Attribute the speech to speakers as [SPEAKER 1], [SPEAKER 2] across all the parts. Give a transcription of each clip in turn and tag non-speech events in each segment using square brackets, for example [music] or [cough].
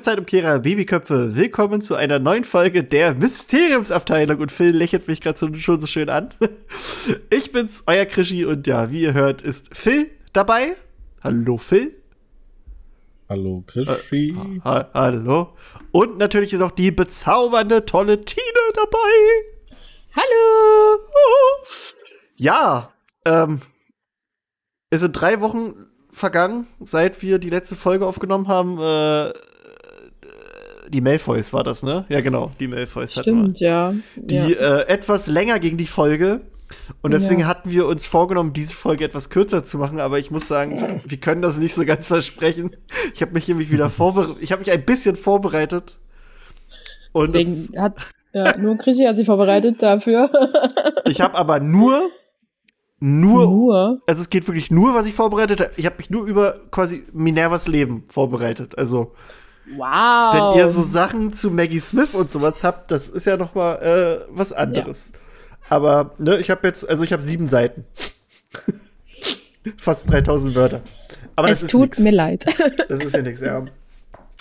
[SPEAKER 1] Liebe Zeitumkehrer, Babyköpfe. Willkommen zu einer neuen Folge der Mysteriumsabteilung. Und Phil lächelt mich gerade so, schon so schön an. [laughs] Ich bin's, euer Krischi. Und ja, wie ihr hört, ist Phil dabei. Hallo, Phil.
[SPEAKER 2] Hallo, Krischi.
[SPEAKER 1] Äh, ha hallo. Und natürlich ist auch die bezaubernde, tolle Tine dabei.
[SPEAKER 3] Hallo. [laughs]
[SPEAKER 1] Ja, ähm, es sind drei Wochen vergangen, seit wir die letzte Folge aufgenommen haben. Äh, die Malfoys war das, ne? Ja, genau, die Malfoys
[SPEAKER 3] Stimmt, ja.
[SPEAKER 1] Die ja. Äh, etwas länger ging die Folge. Und deswegen ja. hatten wir uns vorgenommen, diese Folge etwas kürzer zu machen, aber ich muss sagen, wir können das nicht so ganz versprechen. Ich habe mich nämlich wieder vorbereitet. Ich habe mich ein bisschen vorbereitet.
[SPEAKER 3] Und deswegen hat ja, nur Krischi hat sich vorbereitet dafür.
[SPEAKER 1] ich habe aber nur nur, nur, also es geht wirklich nur, was ich vorbereitet habe. Ich habe mich nur über quasi Minervas Leben vorbereitet. Also
[SPEAKER 3] wow.
[SPEAKER 1] wenn ihr so Sachen zu Maggie Smith und sowas habt, das ist ja noch mal äh, was anderes. Ja. Aber ne, ich habe jetzt, also ich habe sieben Seiten, [laughs] fast 3000 Wörter. Aber
[SPEAKER 3] es
[SPEAKER 1] das ist
[SPEAKER 3] tut
[SPEAKER 1] nix.
[SPEAKER 3] mir leid.
[SPEAKER 1] Das ist ja nichts. Ja.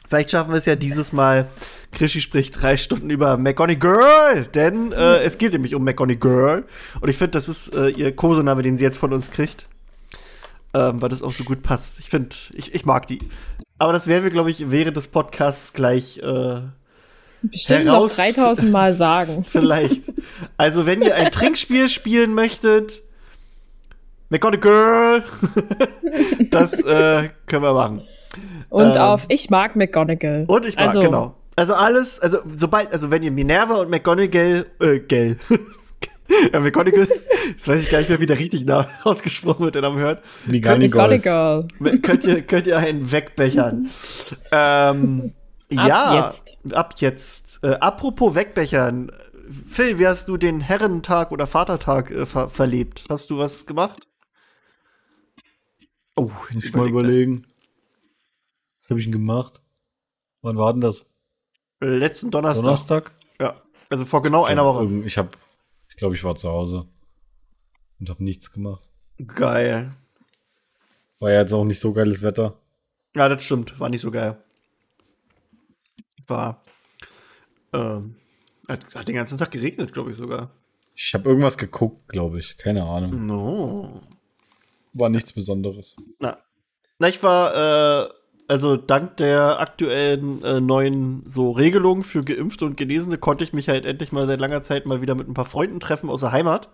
[SPEAKER 1] Vielleicht schaffen wir es ja dieses Mal. Krischi spricht drei Stunden über McGonagall, denn äh, es geht nämlich um McGonagall. Und ich finde, das ist äh, ihr Kosename, den sie jetzt von uns kriegt. Ähm, weil das auch so gut passt. Ich finde, ich, ich mag die. Aber das werden wir, glaube ich, während des Podcasts gleich äh,
[SPEAKER 3] Bestimmt heraus noch 3000 Mal sagen. [laughs]
[SPEAKER 1] Vielleicht. Also, wenn ihr ein [laughs] Trinkspiel spielen möchtet, McGonagall, [laughs] das äh, können wir machen.
[SPEAKER 3] Und ähm, auf Ich mag McGonagall.
[SPEAKER 1] Und ich mag, also, genau. Also alles, also sobald, also wenn ihr Minerva und McGonagall, äh, Gell. [laughs] ja, McGonagall, jetzt weiß ich gar nicht mehr, wie der richtig [laughs] ausgesprochen wird, der Name hört.
[SPEAKER 3] McGonagall.
[SPEAKER 1] Könnt ihr, könnt ihr einen wegbechern. [laughs] ähm, ab ja, jetzt. ab jetzt. Äh, apropos wegbechern. Phil, wie hast du den Herrentag oder Vatertag äh, ver verlebt? Hast du was gemacht?
[SPEAKER 2] Oh, jetzt Muss ich mal überlegen habe ich denn gemacht? Wann war denn das?
[SPEAKER 1] Letzten Donnerstag.
[SPEAKER 2] Donnerstag?
[SPEAKER 1] Ja. Also vor genau einer Woche.
[SPEAKER 2] Ich habe, glaube, ich war zu Hause und habe nichts gemacht.
[SPEAKER 1] Geil.
[SPEAKER 2] War ja jetzt auch nicht so geiles Wetter.
[SPEAKER 1] Ja, das stimmt. War nicht so geil. War. Ähm, hat, hat den ganzen Tag geregnet, glaube ich sogar.
[SPEAKER 2] Ich habe irgendwas geguckt, glaube ich. Keine Ahnung.
[SPEAKER 1] No.
[SPEAKER 2] War nichts Besonderes.
[SPEAKER 1] Na. Na, ich war äh, also dank der aktuellen äh, neuen so Regelungen für Geimpfte und Genesene konnte ich mich halt endlich mal seit langer Zeit mal wieder mit ein paar Freunden treffen aus der Heimat,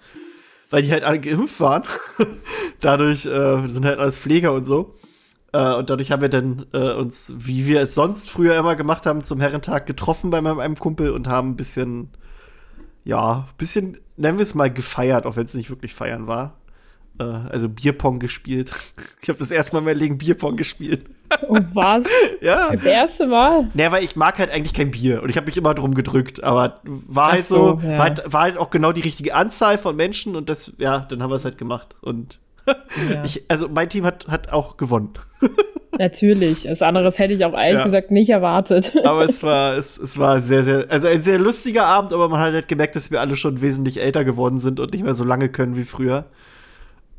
[SPEAKER 1] weil die halt alle geimpft waren. [laughs] dadurch äh, sind halt alles Pfleger und so. Äh, und dadurch haben wir dann äh, uns, wie wir es sonst früher immer gemacht haben, zum Herrentag getroffen bei meinem einem Kumpel und haben ein bisschen, ja, ein bisschen, nennen wir es mal, gefeiert, auch wenn es nicht wirklich feiern war äh, also Bierpong gespielt. [laughs] Ich habe das erste Mal in meinem Leben Bierpong gespielt.
[SPEAKER 3] Oh, was? [laughs]
[SPEAKER 1] ja.
[SPEAKER 3] Das erste Mal?
[SPEAKER 1] Naja, weil ich mag halt eigentlich kein Bier und ich habe mich immer drum gedrückt, aber war halt so, so ja. war, halt, war, halt, auch genau die richtige Anzahl von Menschen und das, ja, dann haben wir es halt gemacht und [laughs] ja. ich, also mein Team hat, hat auch gewonnen.
[SPEAKER 3] Natürlich. Das anderes hätte ich auch ehrlich ja. gesagt nicht erwartet.
[SPEAKER 1] Aber es war, es, es war sehr, sehr, also ein sehr lustiger Abend, aber man hat halt gemerkt, dass wir alle schon wesentlich älter geworden sind und nicht mehr so lange können wie früher.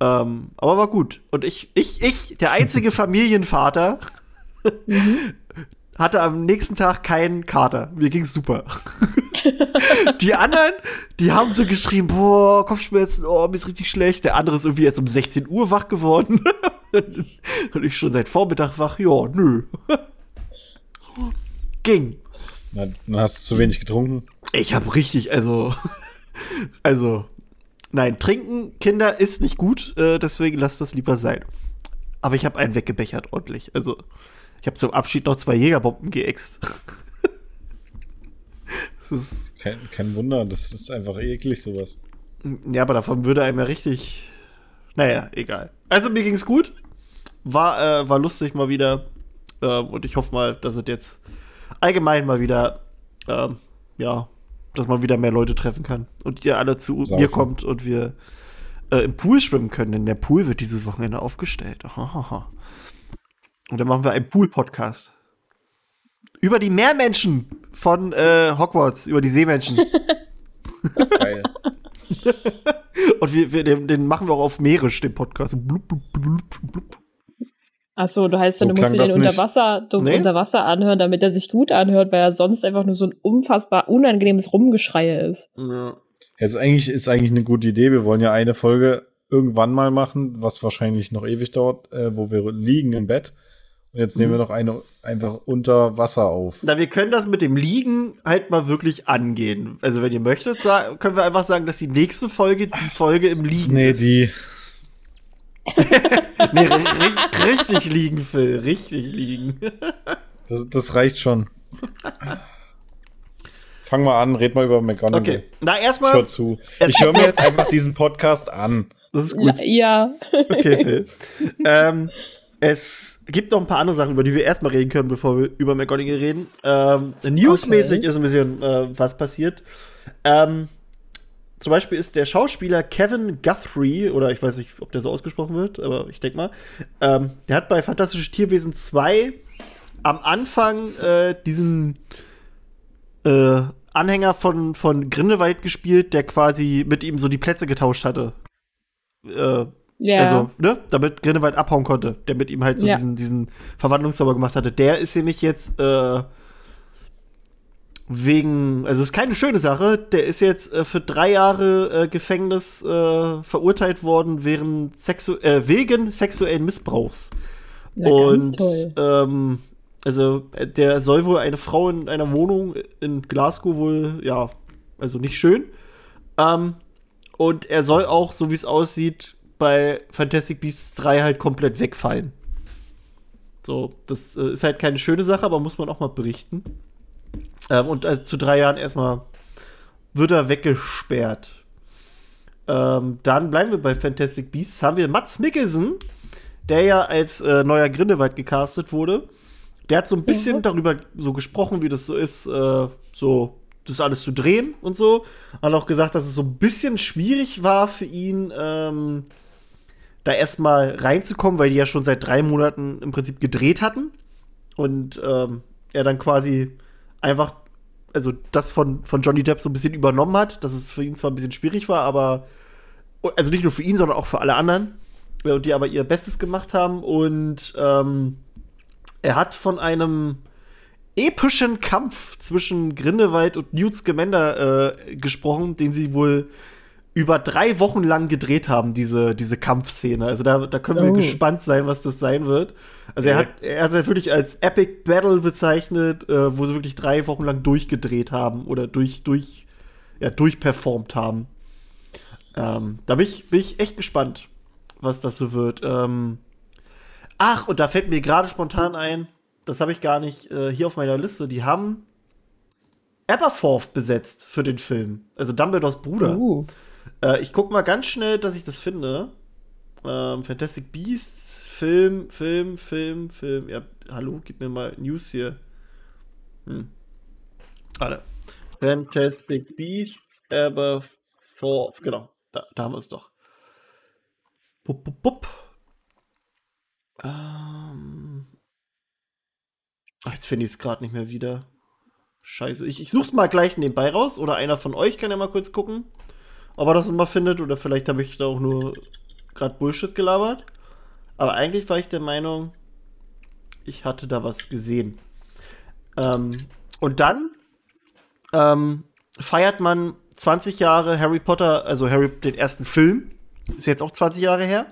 [SPEAKER 1] Ähm, aber war gut. Und ich, ich, ich, der einzige [laughs] Familienvater, mhm. hatte am nächsten Tag keinen Kater. Mir ging's super. [laughs] die anderen, die haben so geschrieben, boah, Kopfschmerzen, oh, mir ist richtig schlecht. Der andere ist irgendwie erst um 16 Uhr wach geworden. [laughs] Und ich schon seit Vormittag wach, ja, nö. Ging.
[SPEAKER 2] Na, dann hast du zu wenig getrunken.
[SPEAKER 1] Ich habe richtig, also, also, Nein, trinken, Kinder, ist nicht gut, äh, deswegen lasst das lieber sein. Aber ich habe einen weggebechert, ordentlich. Also, ich habe zum Abschied noch zwei Jägerbomben geäxt. [laughs]
[SPEAKER 2] ist kein, kein Wunder, das ist einfach eklig, sowas.
[SPEAKER 1] Ja, aber davon würde einem ja richtig. Naja, egal. Also, mir ging's gut. War, äh, war lustig mal wieder. Äh, und ich hoffe mal, dass es jetzt allgemein mal wieder, äh, ja, dass man wieder mehr Leute treffen kann und ihr alle zu Saufen. mir kommt und wir äh, im Pool schwimmen können, denn der Pool wird dieses Wochenende aufgestellt. Ahaha. Und dann machen wir einen Pool-Podcast. Über die Meermenschen von äh, Hogwarts, über die Seemenschen. [laughs] Geil. und wir, wir den, den, machen wir auch auf Meerisch, den Podcast. Blub, blub, blub,
[SPEAKER 3] Achso, du heißt
[SPEAKER 2] So
[SPEAKER 3] dann, du musst dir den
[SPEAKER 2] das
[SPEAKER 3] unter Wasser, du
[SPEAKER 1] Nee.
[SPEAKER 3] unter Wasser anhören, damit er sich gut anhört, weil er sonst einfach nur so ein unfassbar unangenehmes Rumgeschreie ist.
[SPEAKER 1] Ja.
[SPEAKER 2] Es ist eigentlich, ist eigentlich eine gute Idee. Wir wollen ja eine Folge irgendwann mal machen, was wahrscheinlich noch ewig dauert, äh, wo wir liegen im Bett. Und jetzt nehmen wir noch eine einfach unter Wasser auf.
[SPEAKER 1] Na, wir können das mit dem Liegen halt mal wirklich angehen. Also, wenn ihr möchtet, können wir einfach sagen, dass die nächste Folge die Folge im Liegen
[SPEAKER 2] Nee,
[SPEAKER 1] ist.
[SPEAKER 2] die. [laughs]
[SPEAKER 1] Nee, ri ri richtig liegen, Phil. Richtig liegen. [laughs]
[SPEAKER 2] Das, das reicht schon. Fang mal an, red mal über McGonagall.
[SPEAKER 1] Okay. Na,
[SPEAKER 2] Ich
[SPEAKER 1] erstmal.
[SPEAKER 2] hör zu.
[SPEAKER 1] Es-
[SPEAKER 2] Ich höre mir jetzt einfach diesen Podcast an.
[SPEAKER 1] Das ist gut.
[SPEAKER 3] Ja. [laughs]
[SPEAKER 1] Okay, Phil. ähm, es gibt noch ein paar andere Sachen, über die wir erstmal reden können, bevor wir über McGonagall reden. Ähm, newsmäßig
[SPEAKER 3] Okay.
[SPEAKER 1] ist ein bisschen äh, was passiert. Ähm, zum Beispiel ist der Schauspieler Kevin Guthrie, oder ich weiß nicht, ob der so ausgesprochen wird, aber ich denke mal, ähm, der hat bei Fantastische Tierwesen 2 am Anfang äh, diesen äh, Anhänger von, von Grindelwald gespielt, der quasi mit ihm so die Plätze getauscht hatte. Äh,
[SPEAKER 3] Ja.
[SPEAKER 1] also, ne, damit Grindelwald abhauen konnte, der mit ihm halt so
[SPEAKER 3] Ja.
[SPEAKER 1] diesen, diesen Verwandlungszauber gemacht hatte. Der ist nämlich jetzt äh, wegen, also ist keine schöne Sache, der ist jetzt äh, für drei Jahre äh, Gefängnis äh, verurteilt worden während sexu äh, wegen sexuellen Missbrauchs.
[SPEAKER 3] ja, ganz
[SPEAKER 1] Und
[SPEAKER 3] toll.
[SPEAKER 1] ähm, also äh, der soll wohl eine Frau in einer Wohnung in Glasgow wohl, ja, also nicht schön. Ähm, und er soll auch, so wie es aussieht, bei Fantastic Beasts 3 halt komplett wegfallen. So, das äh, ist halt keine schöne Sache, aber muss man auch mal berichten. Ähm, und also zu drei Jahren erstmal wird er weggesperrt. Ähm, dann bleiben wir bei Fantastic Beasts. Haben wir Mats Mikkelsen, der ja als äh, neuer Grindelwald gecastet wurde. Der hat so ein bisschen
[SPEAKER 3] Mhm.
[SPEAKER 1] darüber so gesprochen, wie das so ist, äh, so das alles zu drehen und so. Hat auch gesagt, dass es so ein bisschen schwierig war für ihn, ähm, da erstmal reinzukommen, weil die ja schon seit drei Monaten im Prinzip gedreht hatten. Und ähm, er dann quasi einfach, also das von, von Johnny Depp so ein bisschen übernommen hat, dass es für ihn zwar ein bisschen schwierig war, aber also nicht nur für ihn, sondern auch für alle anderen, äh, die aber ihr Bestes gemacht haben. Und ähm, er hat von einem epischen Kampf zwischen Grindelwald und Newt Scamander äh, gesprochen, den sie wohl über drei Wochen lang gedreht haben, diese, diese Kampfszene. Also da, da können wir
[SPEAKER 3] Oh.
[SPEAKER 1] gespannt sein, was das sein wird. Also er hat, er hat es wirklich als Epic Battle bezeichnet, äh, wo sie wirklich drei Wochen lang durchgedreht haben oder durch, durch, ja, durchperformt haben. Ähm, da bin ich, bin ich echt gespannt, was das so wird. Ähm, ach, und da fällt mir gerade spontan ein, das habe ich gar nicht äh, hier auf meiner Liste. Die haben Aberforth besetzt für den Film. Also Dumbledores Bruder.
[SPEAKER 3] Uh.
[SPEAKER 1] Äh, ich guck mal ganz schnell, dass ich das finde. Ähm, Fantastic Beasts, Film, Film, Film, Film. Ja, hallo, gib mir mal News hier. Hm. Warte. Fantastic Beasts, Aberforth. Genau, da, da haben wir es doch. Bup, bup, bup. Ähm. Ach, jetzt finde ich es gerade nicht mehr wieder. Scheiße. Ich, ich such's mal gleich nebenbei raus. Oder einer von euch kann ja mal kurz gucken, ob er das mal findet. Oder vielleicht habe ich da auch nur gerade Bullshit gelabert. Aber eigentlich war ich der Meinung, ich hatte da was gesehen. Ähm, und dann ähm, feiert man 20 Jahre Harry Potter, also Harry, den ersten Film. Ist jetzt auch 20 Jahre her.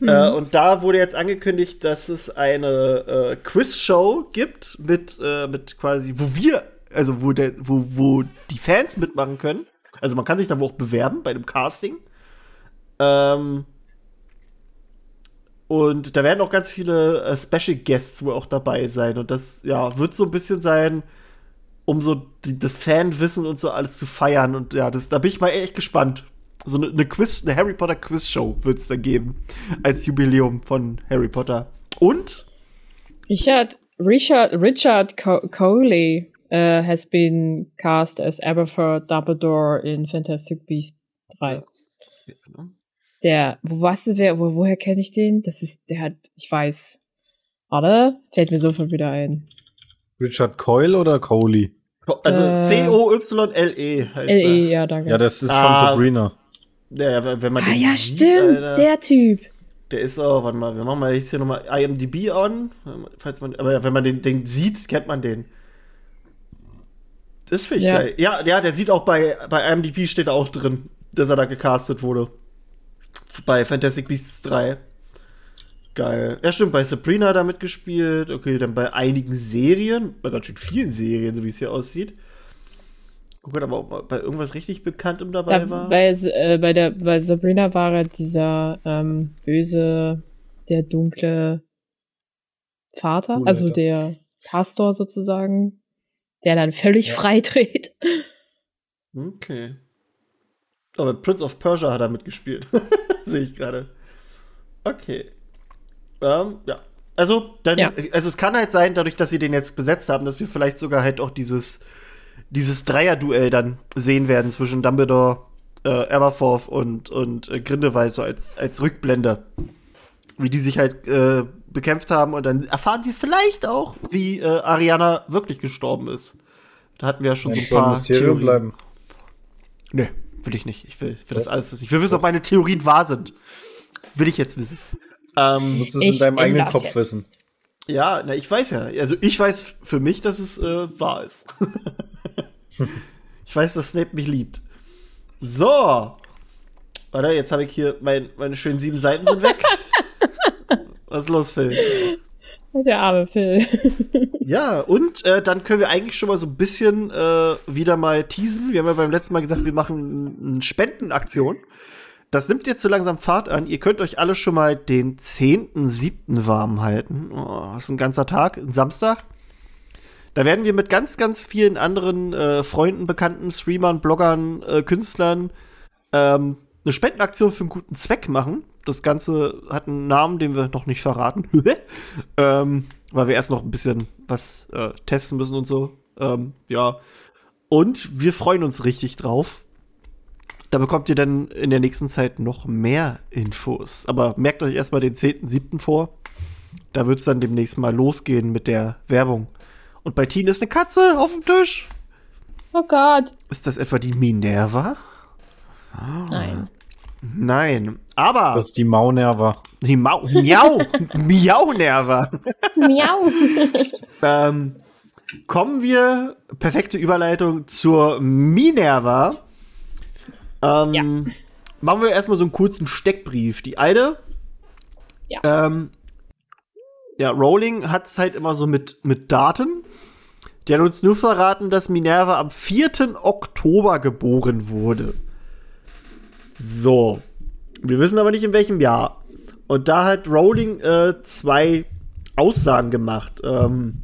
[SPEAKER 1] Äh, und da wurde jetzt angekündigt, dass es eine äh, Quiz-Show gibt mit, äh, mit quasi, wo wir, also wo, der, wo, wo die Fans mitmachen können. Also man kann sich da wohl auch bewerben bei dem Casting. Ähm, und da werden auch ganz viele äh, Special Guests wohl auch dabei sein. Und das, ja, wird so ein bisschen sein, um so die, das Fanwissen und so alles zu feiern. Und ja, das, da bin ich mal echt gespannt. So eine, eine Quiz, eine Harry Potter Quiz-Show wird es da geben. Als Jubiläum von Harry Potter. Und
[SPEAKER 3] Richard, Richard, Richard Co Coley uh, has been cast as Aberforth Dumbledore in Fantastic Beasts 3. Der, wo was wer, wo, woher kenne ich den? Das ist, der hat, ich weiß. Warte, fällt mir sofort wieder ein.
[SPEAKER 2] Richard Coyle oder Coley?
[SPEAKER 1] also
[SPEAKER 3] Äh,
[SPEAKER 1] C-O-Y-L-E heißt
[SPEAKER 3] L.E.,
[SPEAKER 1] er.
[SPEAKER 3] ja, danke.
[SPEAKER 2] Ja, das ist
[SPEAKER 1] Ah.
[SPEAKER 2] von Sabrina.
[SPEAKER 1] Ja, ja, wenn man
[SPEAKER 3] ah,
[SPEAKER 1] den
[SPEAKER 3] ja,
[SPEAKER 1] sieht,
[SPEAKER 3] stimmt,
[SPEAKER 1] Alter.
[SPEAKER 3] der Typ.
[SPEAKER 1] Der ist auch, warte mal, wir machen mal jetzt hier nochmal IMDb on. Falls man, aber wenn man den, den sieht, kennt man den. Das finde ich ja. geil. Ja, ja, der sieht auch bei, bei IMDb steht auch drin, dass er da gecastet wurde. Bei Fantastic Beasts 3. Geil. Ja, stimmt, bei Sabrina er mitgespielt. Okay, dann bei einigen Serien, bei ganz schön vielen Serien, so wie es hier aussieht. Guck aber ob bei irgendwas richtig Bekanntem dabei da, war.
[SPEAKER 3] Bei, äh, bei, der, bei Sabrina war er dieser ähm, böse, der dunkle Vater, Schulleiter. also der Pastor sozusagen, der dann völlig ja. frei dreht.
[SPEAKER 1] Okay. Aber Prince of Persia hat er mitgespielt. [laughs] Sehe ich gerade. Okay. Ähm, ja. Also, dann, ja. also es kann halt sein, dadurch, dass sie den jetzt besetzt haben, dass wir vielleicht sogar halt auch dieses dieses Dreier-Duell dann sehen werden zwischen Dumbledore, äh, Aberforth und, und äh, Grindelwald so als, als Rückblende. Wie die sich halt äh, bekämpft haben und dann erfahren wir vielleicht auch, wie äh, Ariana wirklich gestorben ist. Da hatten wir ja schon ja, so ein paar Mysterium Theorien. bleiben. Nee, will ich nicht. Ich will, will das alles wissen. Ich will wissen, ob meine Theorien wahr sind. Will ich jetzt wissen.
[SPEAKER 2] Ähm, du musst es in deinem eigenen Kopf jetzt. wissen.
[SPEAKER 1] Ja, na, ich weiß ja. Also ich weiß für mich, dass es äh, wahr ist. [laughs] ich weiß, dass Snape mich liebt. So. Warte, jetzt habe ich hier mein, meine schönen sieben Seiten sind weg. [laughs] Was ist los, Phil?
[SPEAKER 3] Der arme Phil. [laughs]
[SPEAKER 1] ja, und äh, dann können wir eigentlich schon mal so ein bisschen äh, wieder mal teasen. Wir haben ja beim letzten Mal gesagt, wir machen eine Spendenaktion. Das nimmt jetzt so langsam Fahrt an. Ihr könnt euch alle schon mal den 10.7. warm halten. Oh, das ist ein ganzer Tag, ein Samstag. Da werden wir mit ganz, ganz vielen anderen äh, Freunden, Bekannten, Streamern, Bloggern, äh, Künstlern ähm, eine Spendenaktion für einen guten Zweck machen. Das Ganze hat einen Namen, den wir noch nicht verraten. [laughs] ähm, weil wir erst noch ein bisschen was äh, testen müssen und so. Ähm, ja. Und wir freuen uns richtig drauf. Da bekommt ihr dann in der nächsten Zeit noch mehr Infos. Aber merkt euch erstmal den 10.7. vor. Da wird es dann demnächst mal losgehen mit der Werbung. Und bei Tina ist eine Katze auf dem Tisch.
[SPEAKER 3] Oh Gott.
[SPEAKER 1] Ist das etwa die Minerva?
[SPEAKER 3] Oh. Nein.
[SPEAKER 1] Nein, aber.
[SPEAKER 2] Das ist die Maunerva.
[SPEAKER 1] Die Mau. Miau! Miau-Nerva.
[SPEAKER 3] Miau. [laughs]
[SPEAKER 1] ähm, kommen wir, perfekte Überleitung zur Minerva. Ähm, ja. Machen wir erstmal so einen kurzen Steckbrief. Die eine ja. Ähm, ja, Rowling hat es halt immer so mit, mit Daten. Die hat uns nur verraten, dass Minerva am 4. Oktober geboren wurde. So. Wir wissen aber nicht, in welchem Jahr. Und da hat Rowling äh, zwei Aussagen gemacht. Ähm,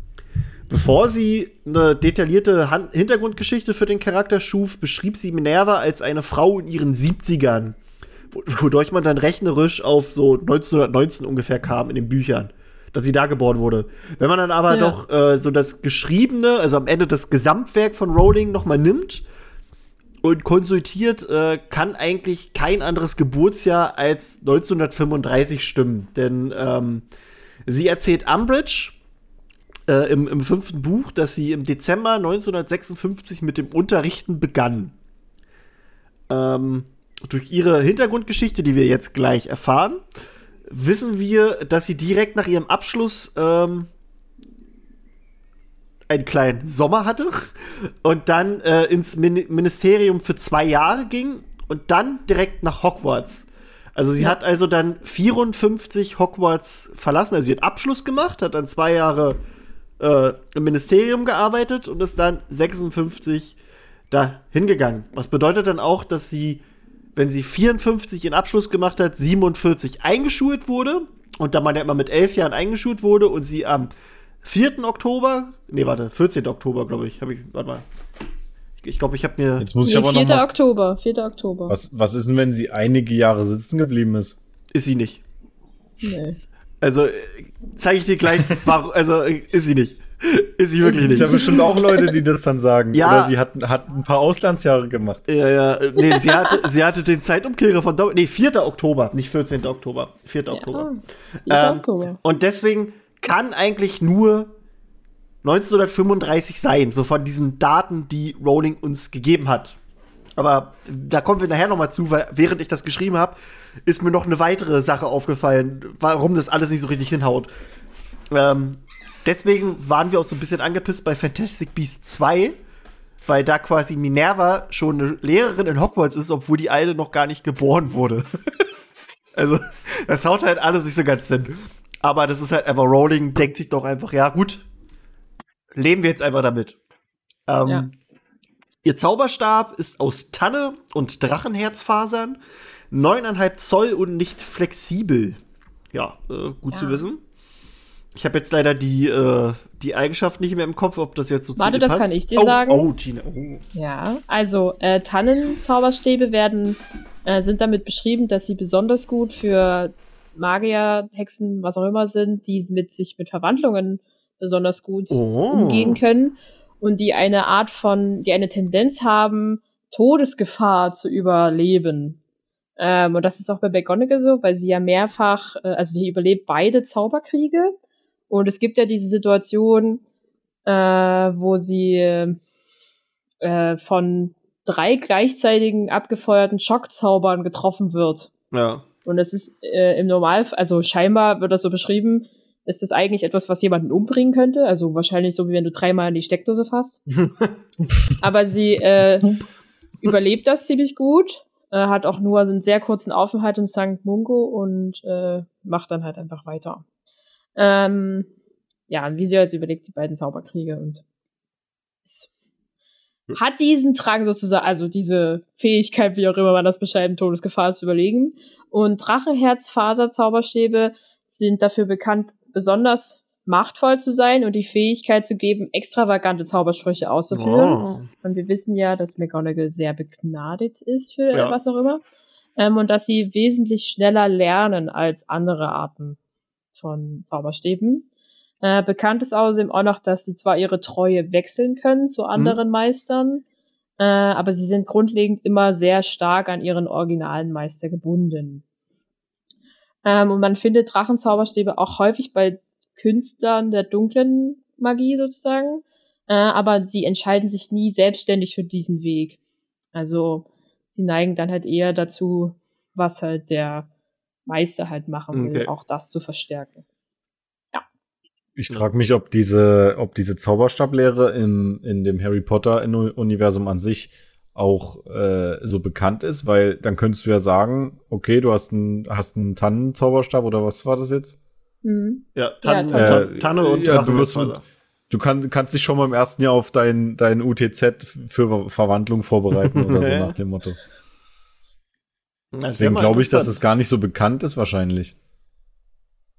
[SPEAKER 1] bevor sie eine detaillierte Han Hintergrundgeschichte für den Charakter schuf, beschrieb sie Minerva als eine Frau in ihren 70ern. Wodurch man dann rechnerisch auf so 1919 ungefähr kam in den Büchern dass sie da geboren wurde. Wenn man dann aber ja. doch äh, so das Geschriebene, also am Ende das Gesamtwerk von Rowling nochmal nimmt und konsultiert, äh, kann eigentlich kein anderes Geburtsjahr als 1935 stimmen. Denn ähm, sie erzählt Umbridge äh, im, im fünften Buch, dass sie im Dezember 1956 mit dem Unterrichten begann. Ähm, durch ihre Hintergrundgeschichte, die wir jetzt gleich erfahren, wissen wir, dass sie direkt nach ihrem Abschluss ähm, einen kleinen Sommer hatte und dann äh, ins Min Ministerium für zwei Jahre ging und dann direkt nach Hogwarts. Also sie ja. hat also dann 54 Hogwarts verlassen, also sie hat Abschluss gemacht, hat dann zwei Jahre äh, im Ministerium gearbeitet und ist dann 56 da hingegangen. Was bedeutet dann auch, dass sie wenn sie 54 in Abschluss gemacht hat, 47 eingeschult wurde und da man ja immer mit elf Jahren eingeschult wurde und sie am 4. Oktober, nee, warte, 14. Oktober, glaube ich, habe ich, warte mal. Ich glaube, ich habe mir.
[SPEAKER 2] Jetzt muss
[SPEAKER 3] ich
[SPEAKER 2] nee, aber 4.
[SPEAKER 3] noch mal, Oktober, 4. Oktober.
[SPEAKER 2] Was, was ist denn, wenn sie einige Jahre sitzen geblieben ist?
[SPEAKER 1] Ist sie nicht. Nee. Also, äh, zeige ich dir gleich, [laughs] warum, also, äh, ist sie nicht. Ist sie wirklich nicht. Es
[SPEAKER 2] ja bestimmt auch Leute, die das dann sagen.
[SPEAKER 1] Ja.
[SPEAKER 2] Oder sie hat, hat ein paar Auslandsjahre gemacht.
[SPEAKER 1] Ja, ja. Nee, sie hatte, sie hatte den Zeitumkehrer von Nee, 4. Oktober, nicht 14. Oktober. 4. Ja, Oktober. Ähm, Oktober. Und deswegen kann eigentlich nur 1935 sein, so von diesen Daten, die Rowling uns gegeben hat. Aber da kommen wir nachher noch mal zu, weil während ich das geschrieben habe, ist mir noch eine weitere Sache aufgefallen, warum das alles nicht so richtig hinhaut. Ähm, deswegen waren wir auch so ein bisschen angepisst bei Fantastic Beasts 2, weil da quasi Minerva schon eine Lehrerin in Hogwarts ist, obwohl die eine noch gar nicht geboren wurde. [laughs] also, das haut halt alles nicht so ganz hin. Aber das ist halt einfach Rowling, denkt sich doch einfach, ja, gut, leben wir jetzt einfach damit. Ähm, ja. Ihr Zauberstab ist aus Tanne und Drachenherzfasern, neuneinhalb Zoll und nicht flexibel. Ja, äh, gut ja. zu wissen. Ich habe jetzt leider die, äh, die Eigenschaft nicht mehr im Kopf, ob das jetzt so
[SPEAKER 3] Warte, das passt. kann ich dir
[SPEAKER 1] oh,
[SPEAKER 3] sagen.
[SPEAKER 1] Oh, Tina. Oh.
[SPEAKER 3] Ja, also äh, Tannenzauberstäbe werden, äh, sind damit beschrieben, dass sie besonders gut für Magier, Hexen, was auch immer sind, die mit sich mit Verwandlungen besonders gut oh. umgehen können und die eine Art von, die eine Tendenz haben, Todesgefahr zu überleben. Ähm, und das ist auch bei McGonagall so, weil sie ja mehrfach, äh, also sie überlebt beide Zauberkriege. Und es gibt ja diese Situation, äh, wo sie äh, von drei gleichzeitigen abgefeuerten Schockzaubern getroffen wird.
[SPEAKER 1] Ja.
[SPEAKER 3] Und das ist äh, im Normalfall, also scheinbar wird das so beschrieben, ist das eigentlich etwas, was jemanden umbringen könnte. Also wahrscheinlich so, wie wenn du dreimal in die Steckdose fasst. [laughs] Aber sie äh, überlebt das ziemlich gut, äh, hat auch nur einen sehr kurzen Aufenthalt in St. Mungo und äh, macht dann halt einfach weiter. Ähm, ja, und wie sie jetzt überlegt, die beiden Zauberkriege und ist, hat diesen Drang sozusagen, also diese Fähigkeit, wie auch immer man das beschreiben, Todesgefahr zu überlegen. Und Dracheherz-Faser-Zauberstäbe sind dafür bekannt, besonders machtvoll zu sein und die Fähigkeit zu geben, extravagante Zaubersprüche auszuführen. Oh. Und wir wissen ja, dass McGonagall sehr begnadet ist für ja. was auch immer. Ähm, und dass sie wesentlich schneller lernen als andere Arten von Zauberstäben. Äh, bekannt ist außerdem auch noch, dass sie zwar ihre Treue wechseln können zu anderen mhm. Meistern, äh, aber sie sind grundlegend immer sehr stark an ihren originalen Meister gebunden. Ähm, und man findet Drachenzauberstäbe auch häufig bei Künstlern der dunklen Magie sozusagen. Äh, aber sie entscheiden sich nie selbstständig für diesen Weg. Also sie neigen dann halt eher dazu, was halt der Meister halt machen will, okay. auch das zu verstärken.
[SPEAKER 2] Ich frage mich, ob diese, ob diese Zauberstablehre in, in dem Harry Potter-Universum an sich auch äh, so bekannt ist, weil dann könntest du ja sagen, okay, du hast einen hast einen Tannenzauberstab oder was war das jetzt?
[SPEAKER 1] Mhm. Ja, Tannen, ja, äh, Tanne und
[SPEAKER 2] ja, du, wirst du kann, kannst dich schon mal im ersten Jahr auf dein, dein UTZ für Verwandlung vorbereiten oder so [laughs] nach dem Motto. Deswegen glaube ich, dass es gar nicht so bekannt ist wahrscheinlich.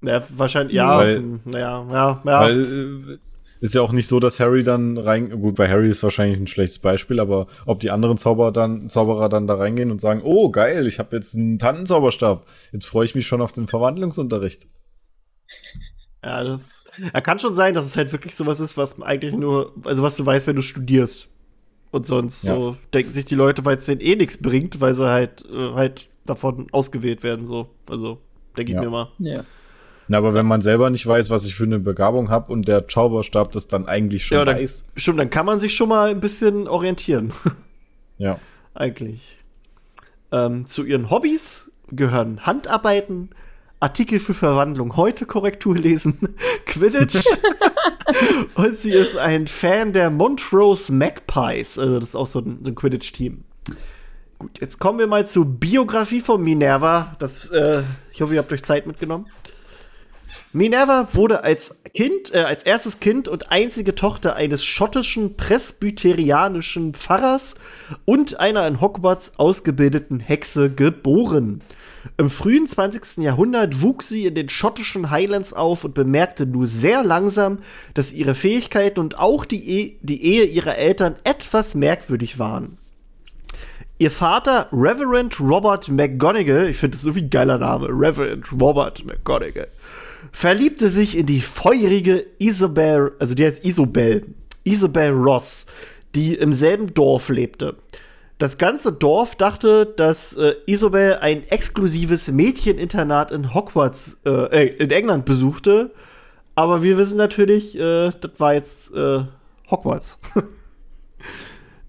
[SPEAKER 1] Ja, wahrscheinlich, ja, weil,
[SPEAKER 2] ja, ja, ja. Weil äh, ist ja auch nicht so, dass Harry dann rein, gut, bei Harry ist wahrscheinlich ein schlechtes Beispiel, aber ob die anderen Zauberer dann, Zauberer dann da reingehen und sagen, oh geil, ich habe jetzt einen Tannenzauberstab, jetzt freue ich mich schon auf den Verwandlungsunterricht.
[SPEAKER 1] Ja, das, ja, kann schon sein, dass es halt wirklich sowas ist, was eigentlich nur, also was du weißt, wenn du studierst. Und sonst ja. so denken sich die Leute, weil es denen eh nichts bringt, weil sie halt, äh, halt davon ausgewählt werden, so. Also, denke ich
[SPEAKER 2] ja.
[SPEAKER 1] mir mal.
[SPEAKER 3] Ja.
[SPEAKER 2] Na, aber wenn man selber nicht weiß, was ich für eine Begabung habe und der Zauberstab das dann eigentlich schon ja,
[SPEAKER 1] dann,
[SPEAKER 2] weiß.
[SPEAKER 1] Stimmt, dann kann man sich schon mal ein bisschen orientieren. [laughs]
[SPEAKER 2] Ja.
[SPEAKER 1] eigentlich. Ähm, zu ihren Hobbys gehören Handarbeiten, Artikel für Verwandlung, heute Korrektur lesen, [laughs] Quidditch. [laughs] und sie ist ein Fan der Montrose Magpies. Also, das ist auch so ein, so ein Quidditch-Team. Gut, jetzt kommen wir mal zur Biografie von Minerva. Das, äh, ich hoffe, ihr habt euch Zeit mitgenommen. Minerva wurde als Kind, äh, als erstes Kind und einzige Tochter eines schottischen presbyterianischen Pfarrers und einer in Hogwarts ausgebildeten Hexe geboren. Im frühen 20. Jahrhundert wuchs sie in den schottischen Highlands auf und bemerkte nur sehr langsam, dass ihre Fähigkeiten und auch die, e die Ehe ihrer Eltern etwas merkwürdig waren. Ihr Vater, Reverend Robert McGonagall, ich finde das so wie ein geiler Name, Reverend Robert McGonagall, verliebte sich in die feurige Isabel, also die heißt Isobel, Isabel Ross, die im selben Dorf lebte. Das ganze Dorf dachte, dass äh, Isabel ein exklusives Mädcheninternat in Hogwarts, äh, äh, in England besuchte. Aber wir wissen natürlich, äh, das war jetzt äh, Hogwarts. [laughs]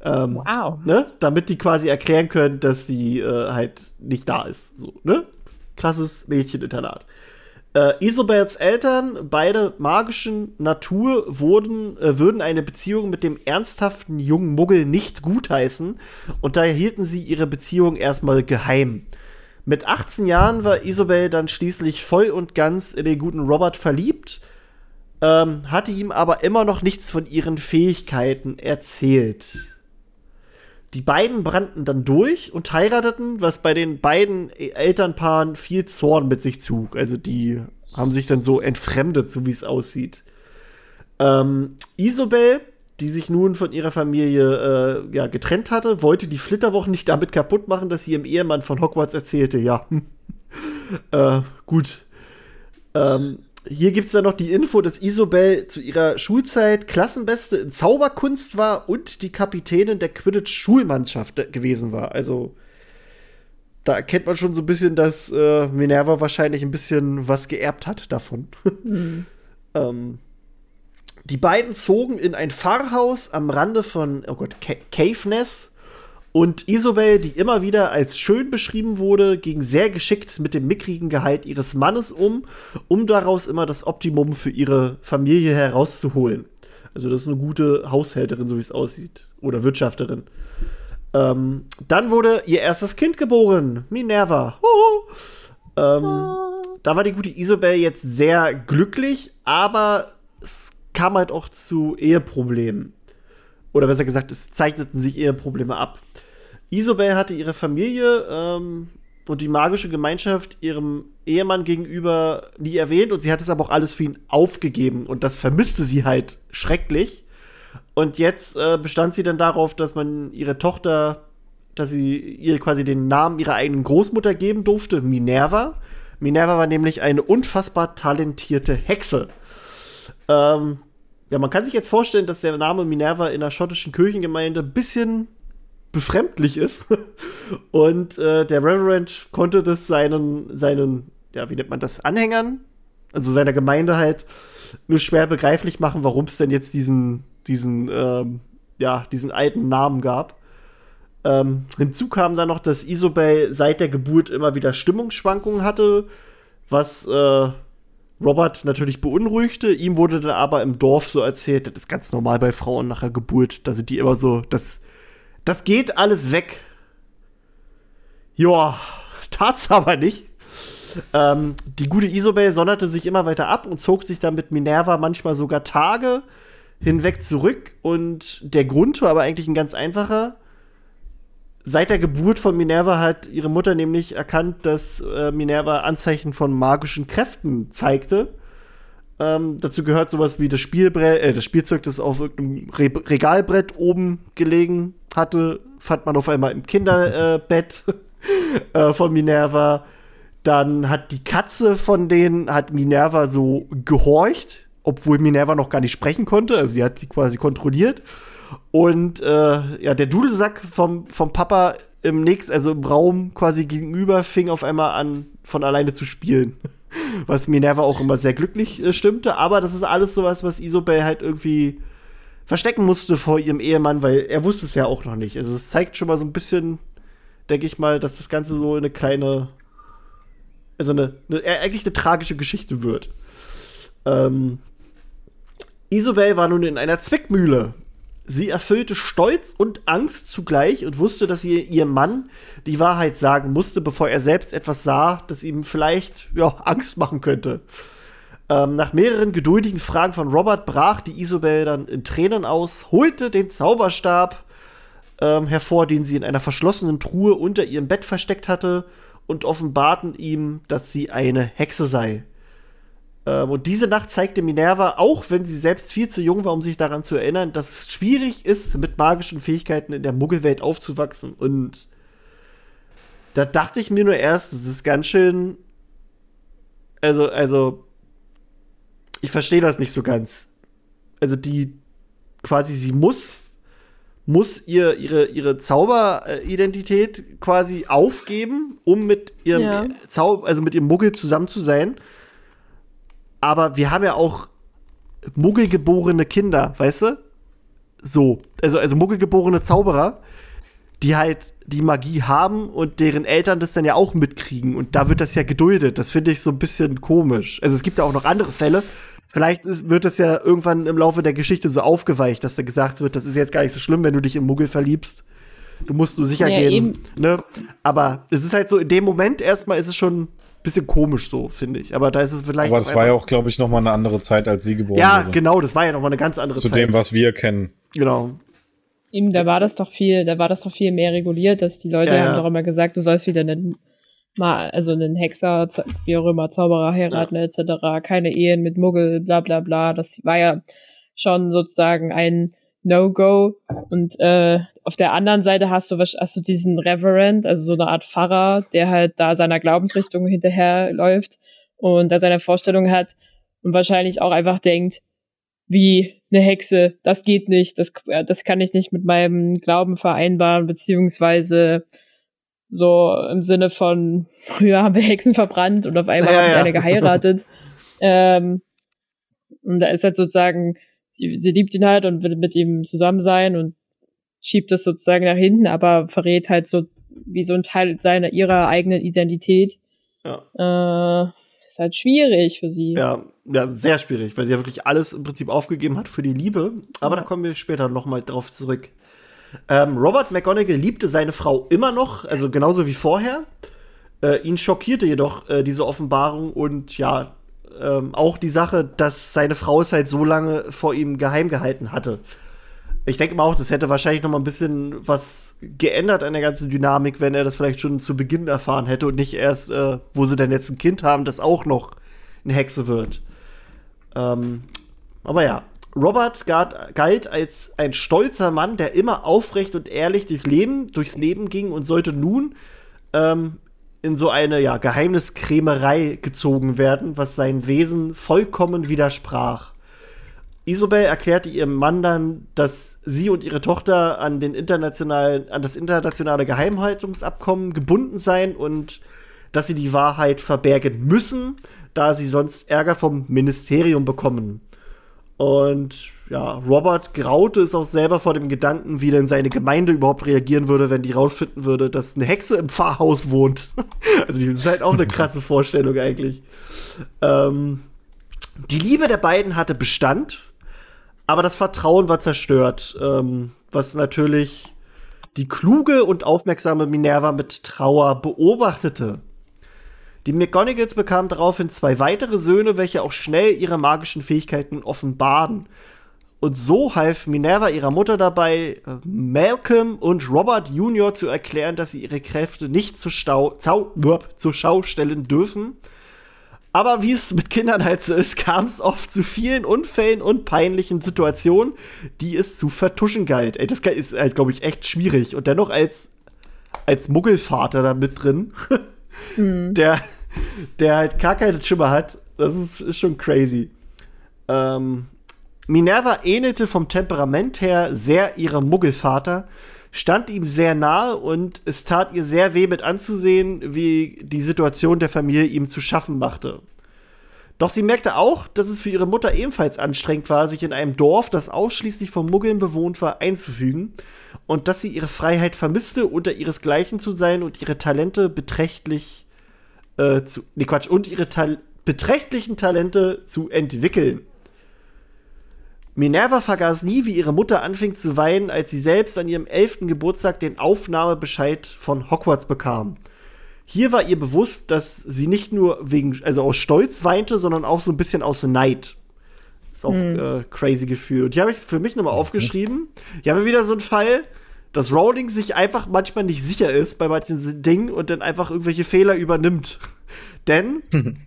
[SPEAKER 1] Ähm, wow. Ne? Damit die quasi erklären können, dass sie äh, halt nicht da ist. So, ne? Krasses Mädcheninternat. Äh, Isobels Eltern, beide magischen Natur, wurden, äh, würden eine Beziehung mit dem ernsthaften jungen Muggel nicht gutheißen und daher hielten sie ihre Beziehung erstmal geheim. Mit 18 Jahren war Isobel dann schließlich voll und ganz in den guten Robert verliebt, ähm, hatte ihm aber immer noch nichts von ihren Fähigkeiten erzählt. Die beiden brannten dann durch und heirateten, was bei den beiden Elternpaaren viel Zorn mit sich zog. Also die haben sich dann so entfremdet, so wie es aussieht. Ähm, Isobel, die sich nun von ihrer Familie äh, ja, getrennt hatte, wollte die Flitterwochen nicht damit kaputt machen, dass sie ihrem Ehemann von Hogwarts erzählte. Ja, [laughs] äh, gut. Ähm, hier gibt es dann noch die Info, dass Isobel zu ihrer Schulzeit Klassenbeste in Zauberkunst war und die Kapitänin der Quidditch-Schulmannschaft gewesen war. Also da erkennt man schon so ein bisschen, dass äh, Minerva wahrscheinlich ein bisschen was geerbt hat davon. Mhm. [laughs] ähm, die beiden zogen in ein Pfarrhaus am Rande von, oh Gott, Caveness und Isobel, die immer wieder als schön beschrieben wurde, ging sehr geschickt mit dem mickrigen Gehalt ihres Mannes um, um daraus immer das Optimum für ihre Familie herauszuholen. Also das ist eine gute Haushälterin, so wie es aussieht. Oder Wirtschafterin. Ähm, dann wurde ihr erstes Kind geboren, Minerva. Ähm, da war die gute Isobel jetzt sehr glücklich, aber es kam halt auch zu Eheproblemen. Oder besser gesagt, es zeichneten sich Eheprobleme ab. Isobel hatte ihre Familie ähm, und die magische Gemeinschaft ihrem Ehemann gegenüber nie erwähnt und sie hat es aber auch alles für ihn aufgegeben und das vermisste sie halt schrecklich. Und jetzt äh, bestand sie dann darauf, dass man ihre Tochter, dass sie ihr quasi den Namen ihrer eigenen Großmutter geben durfte, Minerva. Minerva war nämlich eine unfassbar talentierte Hexe. Ähm, ja, man kann sich jetzt vorstellen, dass der Name Minerva in der schottischen Kirchengemeinde ein bisschen befremdlich ist. [laughs] Und äh, der Reverend konnte das seinen, seinen, ja, wie nennt man das, Anhängern, also seiner Gemeinde halt, nur schwer begreiflich machen, warum es denn jetzt diesen, diesen, ähm, ja, diesen alten Namen gab. Ähm, hinzu kam dann noch, dass Isobel seit der Geburt immer wieder Stimmungsschwankungen hatte, was äh, Robert natürlich beunruhigte. Ihm wurde dann aber im Dorf so erzählt, das ist ganz normal bei Frauen nach der Geburt. Da sind die immer so, das das geht alles weg. Joa, [laughs] tat's aber nicht. Ähm, die gute Isobel sonderte sich immer weiter ab und zog sich dann mit Minerva manchmal sogar Tage hinweg zurück. Und der Grund war aber eigentlich ein ganz einfacher. Seit der Geburt von Minerva hat ihre Mutter nämlich erkannt, dass äh, Minerva Anzeichen von magischen Kräften zeigte. Ähm, dazu gehört sowas wie das Spielbrett, äh, das Spielzeug, das auf irgendeinem Re Regalbrett oben gelegen hatte, fand man auf einmal im Kinderbett [laughs] äh, von Minerva. Dann hat die Katze von denen, hat Minerva so gehorcht, obwohl Minerva noch gar nicht sprechen konnte. Also sie hat sie quasi kontrolliert. Und äh, ja, der Dudelsack vom, vom Papa im nächsten, also im Raum quasi gegenüber, fing auf einmal an, von alleine zu spielen was Minerva auch immer sehr glücklich äh, stimmte. Aber das ist alles sowas, was Isobel halt irgendwie verstecken musste vor ihrem Ehemann, weil er wusste es ja auch noch nicht. Also es zeigt schon mal so ein bisschen, denke ich mal, dass das Ganze so eine kleine, also eine, eine eigentlich eine tragische Geschichte wird. Ähm, Isobel war nun in einer Zwickmühle. Sie erfüllte Stolz und Angst zugleich und wusste, dass ihr, ihr Mann die Wahrheit sagen musste, bevor er selbst etwas sah, das ihm vielleicht ja, Angst machen könnte. Ähm, nach mehreren geduldigen Fragen von Robert brach die Isobel dann in Tränen aus, holte den Zauberstab ähm, hervor, den sie in einer verschlossenen Truhe unter ihrem Bett versteckt hatte, und offenbarten ihm, dass sie eine Hexe sei. Ähm, und diese Nacht zeigte Minerva, auch wenn sie selbst viel zu jung war, um sich daran zu erinnern, dass es schwierig ist, mit magischen Fähigkeiten in der Muggelwelt aufzuwachsen. Und da dachte ich mir nur erst, das ist ganz schön. Also, also, ich verstehe das nicht so ganz. Also, die quasi, sie muss, muss ihr, ihre, ihre Zauberidentität quasi aufgeben, um mit ihrem ja. Zauber, also mit ihrem Muggel zusammen zu sein aber wir haben ja auch muggelgeborene Kinder, weißt du? so. Also, also muggelgeborene Zauberer, die halt die Magie haben und deren Eltern das dann ja auch mitkriegen. Und da wird das ja geduldet. Das finde ich so ein bisschen komisch. Also es gibt ja auch noch andere Fälle. Vielleicht ist, wird das ja irgendwann im Laufe der Geschichte so aufgeweicht, dass da gesagt wird, das ist jetzt gar nicht so schlimm, wenn du dich in Muggel verliebst. Du musst nur sicher ja, gehen. Ne? Aber es ist halt so, in dem Moment erstmal ist es schon bisschen komisch so, finde ich. Aber da ist es vielleicht.
[SPEAKER 2] Aber es war ja auch, glaube ich, noch mal eine andere Zeit, als sie geboren
[SPEAKER 1] ja, wurde. Ja, genau, das war ja noch mal eine ganz andere
[SPEAKER 2] Zu
[SPEAKER 1] Zeit.
[SPEAKER 2] Zu dem, was wir kennen.
[SPEAKER 1] Genau.
[SPEAKER 3] Ihm, da war das doch viel, da war das doch viel mehr reguliert, dass die Leute ja, haben ja. doch immer gesagt, du sollst wieder einen, mal, also einen Hexer, wie auch immer, Zauberer heiraten, ja. etc., keine Ehen mit Muggel, bla bla bla. Das war ja schon sozusagen ein No-Go. Und äh, auf der anderen Seite hast du, hast du diesen Reverend, also so eine Art Pfarrer, der halt da seiner Glaubensrichtung hinterherläuft und da seine Vorstellung hat und wahrscheinlich auch einfach denkt, wie eine Hexe, das geht nicht, das, das kann ich nicht mit meinem Glauben vereinbaren, beziehungsweise so im Sinne von, [laughs] früher haben wir Hexen verbrannt und auf einmal ja, habe ich ja. eine geheiratet. [laughs] ähm, und da ist halt sozusagen, sie, sie liebt ihn halt und will mit ihm zusammen sein und schiebt das sozusagen nach hinten, aber verrät halt so wie so ein Teil seiner ihrer eigenen Identität. Ja. Äh, ist halt schwierig für sie.
[SPEAKER 1] Ja, ja, sehr schwierig, weil sie ja wirklich alles im Prinzip aufgegeben hat für die Liebe. Aber ja. da kommen wir später noch mal drauf zurück. Ähm, Robert McGonagall liebte seine Frau immer noch, also genauso wie vorher. Äh, ihn schockierte jedoch äh, diese Offenbarung und ja, ähm, auch die Sache, dass seine Frau es halt so lange vor ihm geheim gehalten hatte. Ich denke mal auch, das hätte wahrscheinlich noch mal ein bisschen was geändert an der ganzen Dynamik, wenn er das vielleicht schon zu Beginn erfahren hätte und nicht erst, äh, wo sie denn jetzt ein Kind haben, das auch noch eine Hexe wird. Ähm, aber ja, Robert galt als ein stolzer Mann, der immer aufrecht und ehrlich durch Leben, durchs Leben ging und sollte nun ähm, in so eine ja, Geheimniskrämerei gezogen werden, was sein Wesen vollkommen widersprach. Isabel erklärte ihrem Mann dann, dass sie und ihre Tochter an, den internationalen, an das internationale Geheimhaltungsabkommen gebunden seien und dass sie die Wahrheit verbergen müssen, da sie sonst Ärger vom Ministerium bekommen. Und ja, Robert graute es auch selber vor dem Gedanken, wie denn seine Gemeinde überhaupt reagieren würde, wenn die rausfinden würde, dass eine Hexe im Pfarrhaus wohnt. [laughs] also, das ist halt auch eine [laughs] krasse Vorstellung eigentlich. Ähm, die Liebe der beiden hatte Bestand aber das Vertrauen war zerstört, ähm, was natürlich die kluge und aufmerksame Minerva mit Trauer beobachtete. Die McGonagalls bekamen daraufhin zwei weitere Söhne, welche auch schnell ihre magischen Fähigkeiten offenbaren. Und so half Minerva ihrer Mutter dabei, äh, Malcolm und Robert Jr. zu erklären, dass sie ihre Kräfte nicht zur, Stau Zau zur Schau stellen dürfen aber wie es mit Kindern halt so ist, kam es oft zu vielen Unfällen und peinlichen Situationen, die es zu vertuschen galt. Ey, das ist halt, glaube ich, echt schwierig. Und dennoch als, als Muggelvater da mit drin, mhm. [laughs] der, der halt gar keine Schimmer hat, das ist, ist schon crazy. Ähm, Minerva ähnelte vom Temperament her sehr ihrem Muggelvater, stand ihm sehr nahe und es tat ihr sehr weh mit anzusehen, wie die Situation der Familie ihm zu schaffen machte. Doch sie merkte auch, dass es für ihre Mutter ebenfalls anstrengend war, sich in einem Dorf, das ausschließlich von Muggeln bewohnt war, einzufügen und dass sie ihre Freiheit vermisste, unter ihresgleichen zu sein und ihre Talente beträchtlich äh, zu, nee Quatsch, und ihre Ta beträchtlichen Talente zu entwickeln. Minerva vergaß nie, wie ihre Mutter anfing zu weinen, als sie selbst an ihrem elften Geburtstag den Aufnahmebescheid von Hogwarts bekam. Hier war ihr bewusst, dass sie nicht nur wegen, also aus Stolz weinte, sondern auch so ein bisschen aus Neid. Ist auch mhm. äh, crazy Gefühl. Und die habe ich für mich nochmal mhm. aufgeschrieben. Hier haben wir wieder so einen Fall, dass Rowling sich einfach manchmal nicht sicher ist bei manchen Dingen und dann einfach irgendwelche Fehler übernimmt. [laughs] Denn [laughs]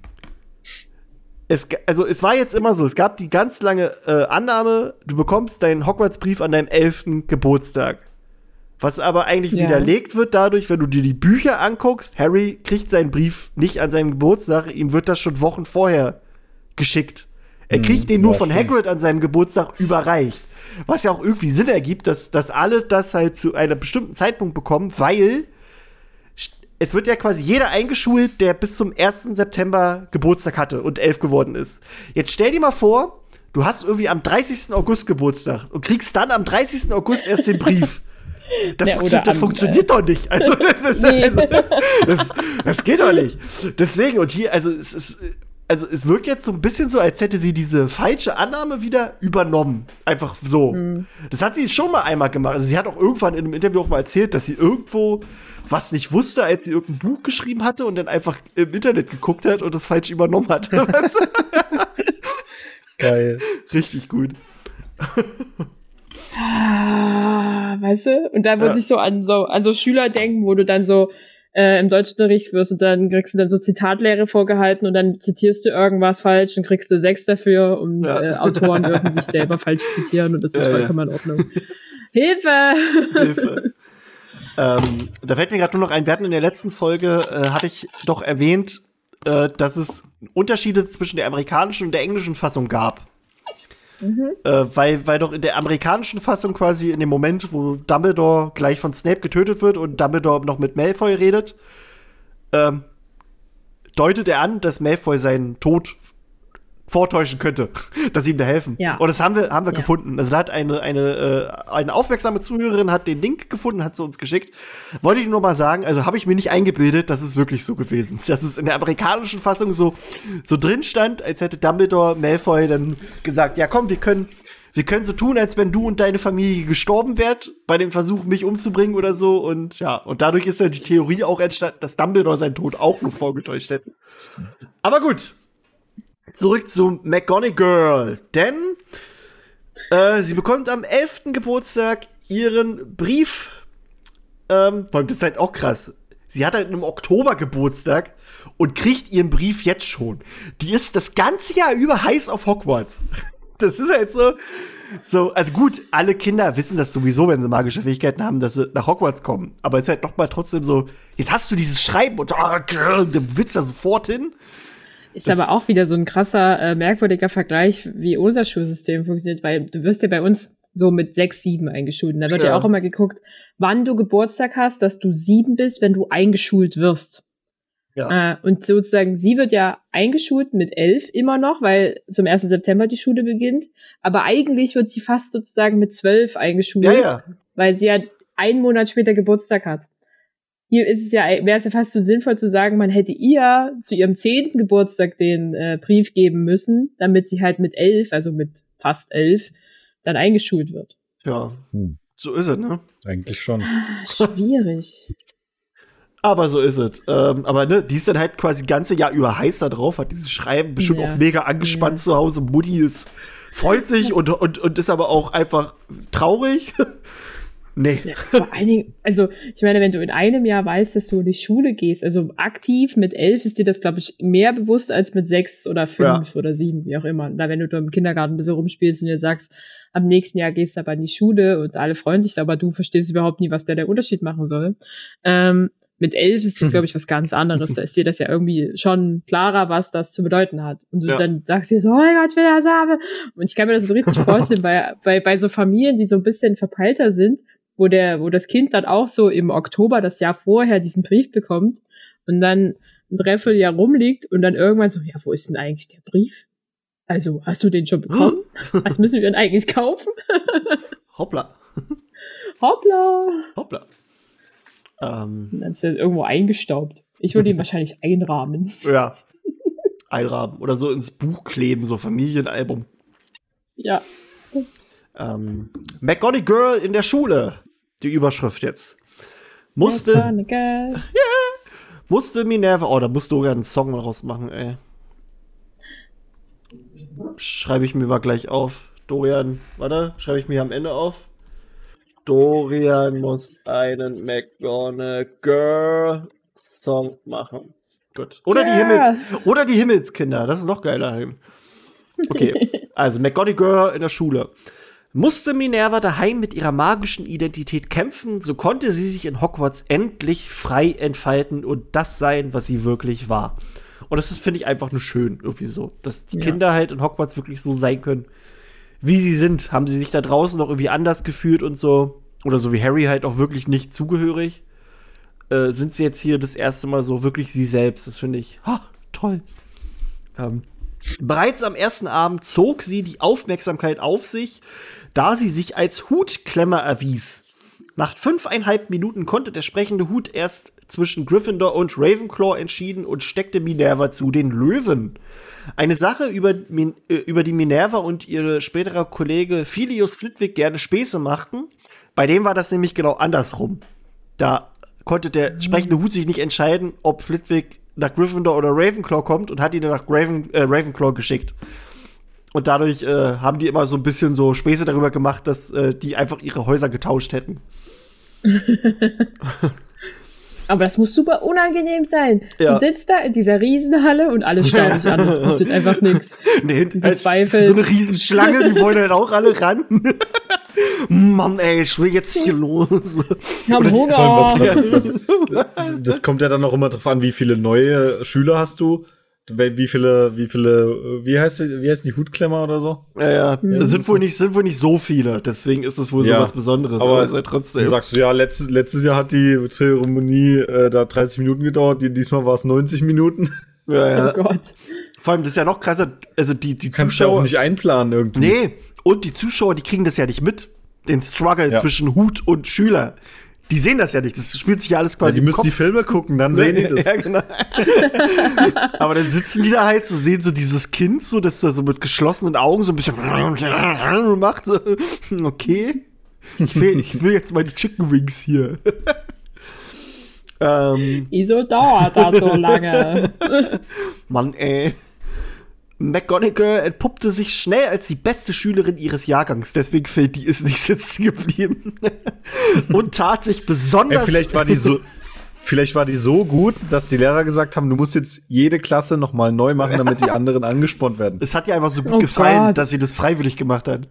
[SPEAKER 1] es, also es war jetzt immer so, es gab die ganz lange äh, Annahme, du bekommst deinen Hogwarts-Brief an deinem elften Geburtstag. Was aber eigentlich ja. widerlegt wird dadurch, wenn du dir die Bücher anguckst, Harry kriegt seinen Brief nicht an seinem Geburtstag, ihm wird das schon Wochen vorher geschickt. Er kriegt hm, den nur von Hagrid an seinem Geburtstag überreicht. Was ja auch irgendwie Sinn ergibt, dass, dass alle das halt zu einem bestimmten Zeitpunkt bekommen, weil es wird ja quasi jeder eingeschult, der bis zum 1. September Geburtstag hatte und elf geworden ist. Jetzt stell dir mal vor, du hast irgendwie am 30. August Geburtstag und kriegst dann am 30. August erst den Brief. Das, ja, funktio das funktioniert äh, doch nicht. Also, das, [laughs] das, nee. also, das, geht doch nicht. Deswegen, und hier, also es ist also es wirkt jetzt so ein bisschen so, als hätte sie diese falsche Annahme wieder übernommen. Einfach so. Mhm. Das hat sie schon mal einmal gemacht. Also sie hat auch irgendwann in einem Interview auch mal erzählt, dass sie irgendwo was nicht wusste, als sie irgendein Buch geschrieben hatte und dann einfach im Internet geguckt hat und das falsch übernommen hat. [laughs]
[SPEAKER 2] Geil.
[SPEAKER 1] Richtig gut.
[SPEAKER 3] Ah, weißt du? Und da muss ja. ich so an so an so Schüler denken, wo du dann so äh, im Deutschunterricht wirst du dann, kriegst du dann so Zitatlehre vorgehalten und dann zitierst du irgendwas falsch und kriegst du sechs dafür und ja. äh, Autoren dürfen sich selber [laughs] falsch zitieren und das ist ja, vollkommen ja. in Ordnung. [laughs] Hilfe! Hilfe!
[SPEAKER 1] ähm, da fällt mir gerade nur noch ein, wir hatten in der letzten Folge, äh, hatte ich doch erwähnt, äh, dass es Unterschiede zwischen der amerikanischen und der englischen Fassung gab. Mhm. Äh, weil, weil doch in der amerikanischen Fassung quasi in dem Moment, wo Dumbledore gleich von Snape getötet wird und Dumbledore noch mit Malfoy redet, ähm, deutet er an, dass Malfoy seinen Tod vortäuschen könnte, [laughs] dass sie ihm da helfen. Ja. Und das haben wir, haben wir ja. gefunden. Also da hat eine, eine, äh, eine aufmerksame Zuhörerin hat den Link gefunden, hat sie uns geschickt. Wollte ich nur mal sagen, also habe ich mir nicht eingebildet, dass es wirklich so gewesen. ist. Dass es in der amerikanischen Fassung so, so drin stand, als hätte Dumbledore Malfoy dann gesagt, ja komm, wir können, wir können so tun, als wenn du und deine Familie gestorben wärt, bei dem Versuch, mich umzubringen oder so. Und ja, und dadurch ist ja die Theorie auch entstanden, dass Dumbledore seinen Tod auch nur vorgetäuscht hätte. Aber gut, zurück zu McGonagall, denn äh, sie bekommt am 11. Geburtstag ihren Brief. Ähm, vor allem, das ist halt auch krass. Sie hat halt im Oktober Geburtstag und kriegt ihren Brief jetzt schon. Die ist das ganze Jahr über heiß auf Hogwarts. [laughs] Das ist halt so. So, also gut, alle Kinder wissen das sowieso, wenn sie magische Fähigkeiten haben, dass sie nach Hogwarts kommen. Aber es ist halt noch mal trotzdem so, jetzt hast du dieses Schreiben und oh, du willst da sofort hin.
[SPEAKER 3] Ist das aber auch wieder so ein krasser, äh, merkwürdiger Vergleich, wie unser Schulsystem funktioniert, weil du wirst ja bei uns so mit sechs, sieben eingeschult. Und da wird ja. ja auch immer geguckt, wann du Geburtstag hast, dass du sieben bist, wenn du eingeschult wirst. Ja. Äh, und sozusagen, sie wird ja eingeschult mit elf immer noch, weil zum 1. September die Schule beginnt. Aber eigentlich wird sie fast sozusagen mit zwölf eingeschult, ja, ja. weil sie ja einen Monat später Geburtstag hat hier ist es ja, wäre es ja fast so sinnvoll zu sagen, man hätte ihr zu ihrem zehnten Geburtstag den äh, Brief geben müssen, damit sie halt mit elf, also mit fast elf, dann eingeschult wird.
[SPEAKER 1] Ja, hm. so ist es, ne?
[SPEAKER 2] Eigentlich schon.
[SPEAKER 3] Ah, schwierig. [laughs]
[SPEAKER 1] aber so ist es. Ähm, aber ne, die ist dann halt quasi ganze Jahr über heißer drauf, hat dieses Schreiben bestimmt ja. auch mega angespannt ja. zu Hause. Mutti ist, freut sich und, und, und ist aber auch einfach traurig. Nee. Ja,
[SPEAKER 3] vor allen Dingen, also ich meine, wenn du in einem Jahr weißt, dass du in die Schule gehst, also aktiv mit elf ist dir das, glaube ich, mehr bewusst als mit sechs oder fünf ja. oder sieben, wie auch immer. Da wenn du im Kindergarten ein bisschen rumspielst und dir sagst, am nächsten Jahr gehst du aber in die Schule und alle freuen sich, aber du verstehst überhaupt nie, was der der Unterschied machen soll. Ähm, mit elf ist das, glaube ich, was ganz anderes. Da ist dir das ja irgendwie schon klarer, was das zu bedeuten hat. Und du ja. dann sagst dir so, oh mein Gott, ich will das haben. Und ich kann mir das so richtig [laughs] vorstellen, bei, bei, bei so Familien, die so ein bisschen verpeilter sind, wo der, wo das Kind dann auch so im Oktober das Jahr vorher diesen Brief bekommt und dann ein Dreivierteljahr rumliegt und dann irgendwann so, ja, wo ist denn eigentlich der Brief? Also, hast du den schon bekommen? [gasps] Was müssen wir denn eigentlich kaufen? [laughs]
[SPEAKER 1] Hoppla.
[SPEAKER 3] Hoppla.
[SPEAKER 1] Hoppla.
[SPEAKER 3] Ähm. Und dann ist er irgendwo eingestaubt. Ich würde ihn [laughs] wahrscheinlich einrahmen.
[SPEAKER 1] Ja. Einrahmen. Oder so ins Buch kleben, so Familienalbum.
[SPEAKER 3] Ja.
[SPEAKER 1] Ähm, McGonagall in der Schule die Überschrift jetzt. Musste. [laughs] Ja, musste Minerva. Oh, da musst du ja einen Song draus machen, ey. Schreibe ich mir mal gleich auf. Dorian, warte, schreibe ich mir am Ende auf. Dorian muss einen McGonagall Song machen. Gut. Oder yeah. die Himmels oder die Himmelskinder, das ist noch geiler. Okay. [laughs] also McGonagall in der Schule. Musste Minerva daheim mit ihrer magischen Identität kämpfen, so konnte sie sich in Hogwarts endlich frei entfalten und das sein, was sie wirklich war. Und das ist, finde ich, einfach nur schön, irgendwie so. Dass die ja. Kinder halt in Hogwarts wirklich so sein können, wie sie sind. Haben sie sich da draußen noch irgendwie anders gefühlt und so. Oder so wie Harry halt auch wirklich nicht zugehörig. Äh, sind sie jetzt hier das erste Mal so wirklich sie selbst. Das finde ich ha, toll. Ähm, Bereits am ersten Abend zog sie die Aufmerksamkeit auf sich, da sie sich als Hutklemmer erwies. Nach fünfeinhalb Minuten konnte der sprechende Hut erst zwischen Gryffindor und Ravenclaw entschieden und steckte Minerva zu den Löwen. Eine Sache, über, äh, über die Minerva und ihre spätere Kollege Philius Flitwick gerne Späße machten. Bei dem war das nämlich genau andersrum. Da konnte der sprechende Hut sich nicht entscheiden, ob Flitwick nach Gryffindor oder Ravenclaw kommt und hat ihn dann nach Raven, äh, Ravenclaw geschickt. Und dadurch äh, haben die immer so ein bisschen so Späße darüber gemacht, dass äh, die einfach ihre Häuser getauscht hätten. [laughs]
[SPEAKER 3] Aber das muss super unangenehm sein. Ja. Du sitzt da in dieser Riesenhalle und alle schauen dich an. Es passiert einfach [laughs] nichts.
[SPEAKER 1] Nee, als, so eine Riesenschlange, die wollen halt auch alle ran. [laughs] Mann, ey, ich will jetzt hier los.
[SPEAKER 3] Ich hab Hunger. Was, was,
[SPEAKER 2] was, das kommt ja dann auch immer drauf an, wie viele neue Schüler hast du wie viele, wie viele, wie heißt die, wie heißt die Hutklemmer oder so?
[SPEAKER 1] Ja, ja. ja. Sind wohl nicht, sind wohl nicht so viele. Deswegen ist es wohl ja. so was Besonderes.
[SPEAKER 2] Aber, aber trotzdem. Dann sagst du, ja, letztes, letztes Jahr hat die Zeremonie äh, da 30 Minuten gedauert. Die, diesmal war es 90 Minuten.
[SPEAKER 1] Ja, ja. Oh Gott. Vor allem, das ist ja noch krasser. Also, die, die
[SPEAKER 2] Kannst Zuschauer. Du auch nicht einplanen irgendwie.
[SPEAKER 1] Nee. Und die Zuschauer, die kriegen das ja nicht mit. Den Struggle ja. zwischen Hut und Schüler die sehen das ja nicht. Das spielt sich ja alles quasi.
[SPEAKER 2] Ja, die müssen Kopf. die Filme gucken, dann sehen die [laughs] das. ja, genau. [laughs]
[SPEAKER 1] Aber dann sitzen die da halt so, sehen so dieses Kind, so, das da so mit geschlossenen Augen so ein bisschen [laughs] macht. So, okay. Ich will, ich will jetzt mal die Chicken Wings hier.
[SPEAKER 3] ähm, Wieso dauert das so lange?
[SPEAKER 1] Mann, ey. McGonagall entpuppte sich schnell als die beste Schülerin ihres Jahrgangs, deswegen fällt die ist nicht sitzen geblieben [laughs] und tat sich besonders.
[SPEAKER 2] Ey, vielleicht war die so, [laughs] vielleicht war die so gut, dass die Lehrer gesagt haben, du musst jetzt jede Klasse noch mal neu machen, damit die anderen angespornt werden.
[SPEAKER 1] Es hat ihr einfach so gut oh gefallen, Gott. dass sie das freiwillig gemacht hat.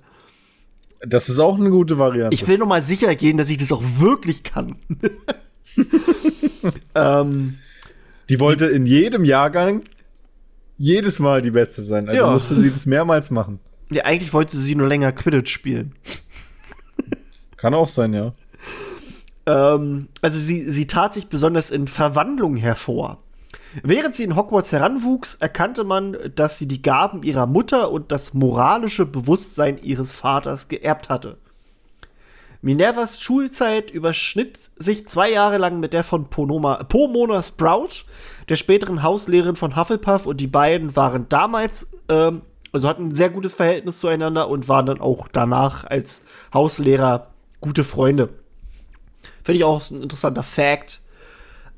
[SPEAKER 2] Das ist auch eine gute Variante.
[SPEAKER 1] Ich will noch mal sicher gehen, dass ich das auch wirklich kann. [laughs]
[SPEAKER 2] ähm, die wollte in jedem Jahrgang jedes Mal die Beste sein. Also ja. musste sie das mehrmals machen.
[SPEAKER 1] Ja, eigentlich wollte sie nur länger Quidditch spielen.
[SPEAKER 2] Kann auch sein, ja.
[SPEAKER 1] Ähm, also sie, sie tat sich besonders in Verwandlung hervor. Während sie in Hogwarts heranwuchs, erkannte man, dass sie die Gaben ihrer Mutter und das moralische Bewusstsein ihres Vaters geerbt hatte. Minervas Schulzeit überschnitt sich zwei Jahre lang mit der von Ponoma, Pomona Sprout, der späteren Hauslehrerin von Hufflepuff, und die beiden waren damals, ähm, also hatten ein sehr gutes Verhältnis zueinander und waren dann auch danach als Hauslehrer gute Freunde. Finde ich auch ein interessanter Fact.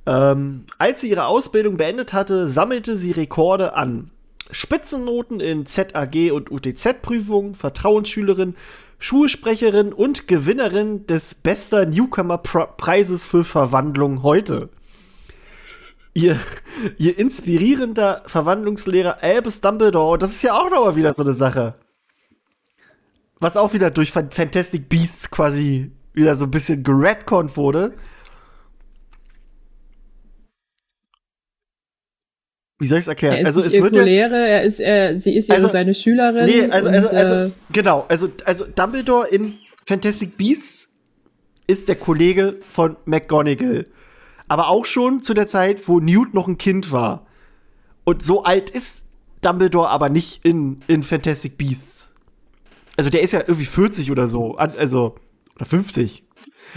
[SPEAKER 1] Ähm, als sie ihre Ausbildung beendet hatte, sammelte sie Rekorde an Spitzennoten in ZAG und UTZ-Prüfungen, Vertrauensschülerin, Schulsprecherin und Gewinnerin des Bester Newcomer-Preises für Verwandlung heute. Ihr, ihr inspirierender Verwandlungslehrer Albus Dumbledore, das ist ja auch nochmal wieder so eine Sache. Was auch wieder durch Fantastic Beasts quasi wieder so ein bisschen geredconnt wurde. Wie soll ich es erklären?
[SPEAKER 3] Er ist
[SPEAKER 1] also
[SPEAKER 3] es wird ja, Lehre, er ist, er, sie ist ja also, seine Schülerin.
[SPEAKER 1] Nee, also, und, also, also, äh, genau, also, also Dumbledore in Fantastic Beasts ist der Kollege von McGonagall. Aber auch schon zu der Zeit, wo Newt noch ein Kind war. Und so alt ist Dumbledore aber nicht in, in Fantastic Beasts. Also der ist ja irgendwie 40 oder so. Also, oder 50.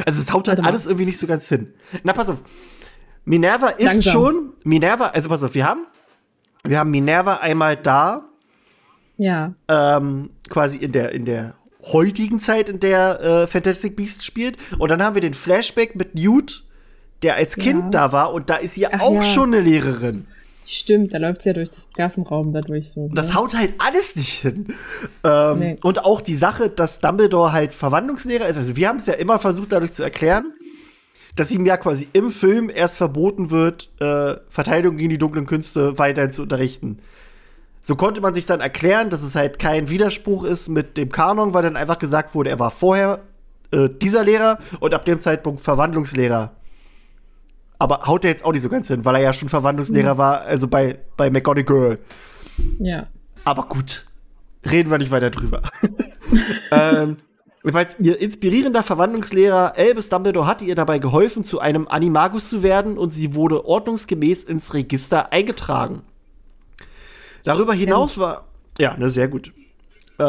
[SPEAKER 1] Also es haut halt alles irgendwie nicht so ganz hin. Na, pass auf. Minerva ist Langsam. schon, Minerva, also pass auf, wir haben, wir haben Minerva einmal da.
[SPEAKER 3] Ja.
[SPEAKER 1] Ähm, quasi in der, in der heutigen Zeit, in der äh, Fantastic Beasts spielt. Und dann haben wir den Flashback mit Newt, der als Kind ja. da war. Und da ist sie Ach, auch ja. schon eine Lehrerin.
[SPEAKER 3] Stimmt, da läuft sie ja durch das Klassenraum dadurch so.
[SPEAKER 1] Ne? Das haut halt alles nicht hin. Ähm, nee. Und auch die Sache, dass Dumbledore halt Verwandlungslehrer ist. Also wir haben es ja immer versucht dadurch zu erklären, dass ihm ja quasi im Film erst verboten wird, äh, Verteidigung gegen die dunklen Künste weiterhin zu unterrichten. So konnte man sich dann erklären, dass es halt kein Widerspruch ist mit dem Kanon, weil dann einfach gesagt wurde, er war vorher äh, dieser Lehrer und ab dem Zeitpunkt Verwandlungslehrer. Aber haut er jetzt auch nicht so ganz hin, weil er ja schon Verwandlungslehrer mhm. war, also bei, bei McGonagall.
[SPEAKER 3] Ja.
[SPEAKER 1] Aber gut, reden wir nicht weiter drüber. [laughs] ähm, Jedenfalls, ihr inspirierender Verwandlungslehrer Albus Dumbledore hatte ihr dabei geholfen, zu einem Animagus zu werden und sie wurde ordnungsgemäß ins Register eingetragen. Darüber hinaus war, ja, ne, sehr gut.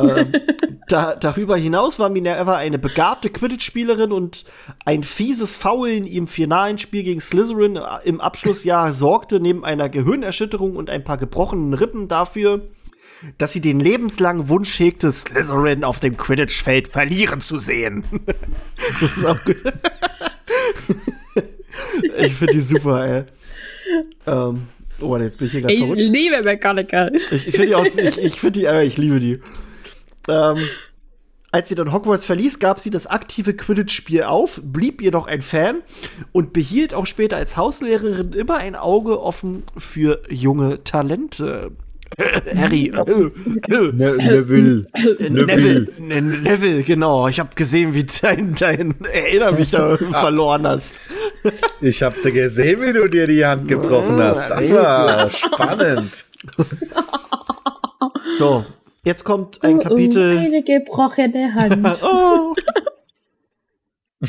[SPEAKER 1] Ähm, [laughs] da, darüber hinaus war Minerva eine begabte Quidditch-Spielerin und ein fieses Foul in ihrem finalen Spiel gegen Slytherin im Abschlussjahr sorgte neben einer Gehirnerschütterung und ein paar gebrochenen Rippen dafür, dass sie den lebenslangen Wunsch hegte, Slytherin auf dem Quidditch-Feld verlieren zu sehen. [laughs] das ist auch gut. [laughs] ich finde die super, ey. Ähm, oh, jetzt bin ich hier gerade
[SPEAKER 3] Ich liebe McGonagall.
[SPEAKER 1] Ich, ich finde die auch, ich, ich finde die, äh, ich liebe die. Ähm, als sie dann Hogwarts verließ, gab sie das aktive Quidditch-Spiel auf, blieb jedoch ein Fan und behielt auch später als Hauslehrerin immer ein Auge offen für junge Talente. [laughs] Harry. Äh,
[SPEAKER 2] äh, ne, Neville.
[SPEAKER 1] Neville. Neville, genau. Ich habe gesehen, wie dein, dein Erinner mich da [laughs] verloren hast.
[SPEAKER 2] Ich habe gesehen, wie du dir die Hand gebrochen hast. Das war spannend. [laughs]
[SPEAKER 1] So, jetzt kommt ein Kapitel.
[SPEAKER 3] Eine gebrochene Hand. [laughs] oh. [laughs]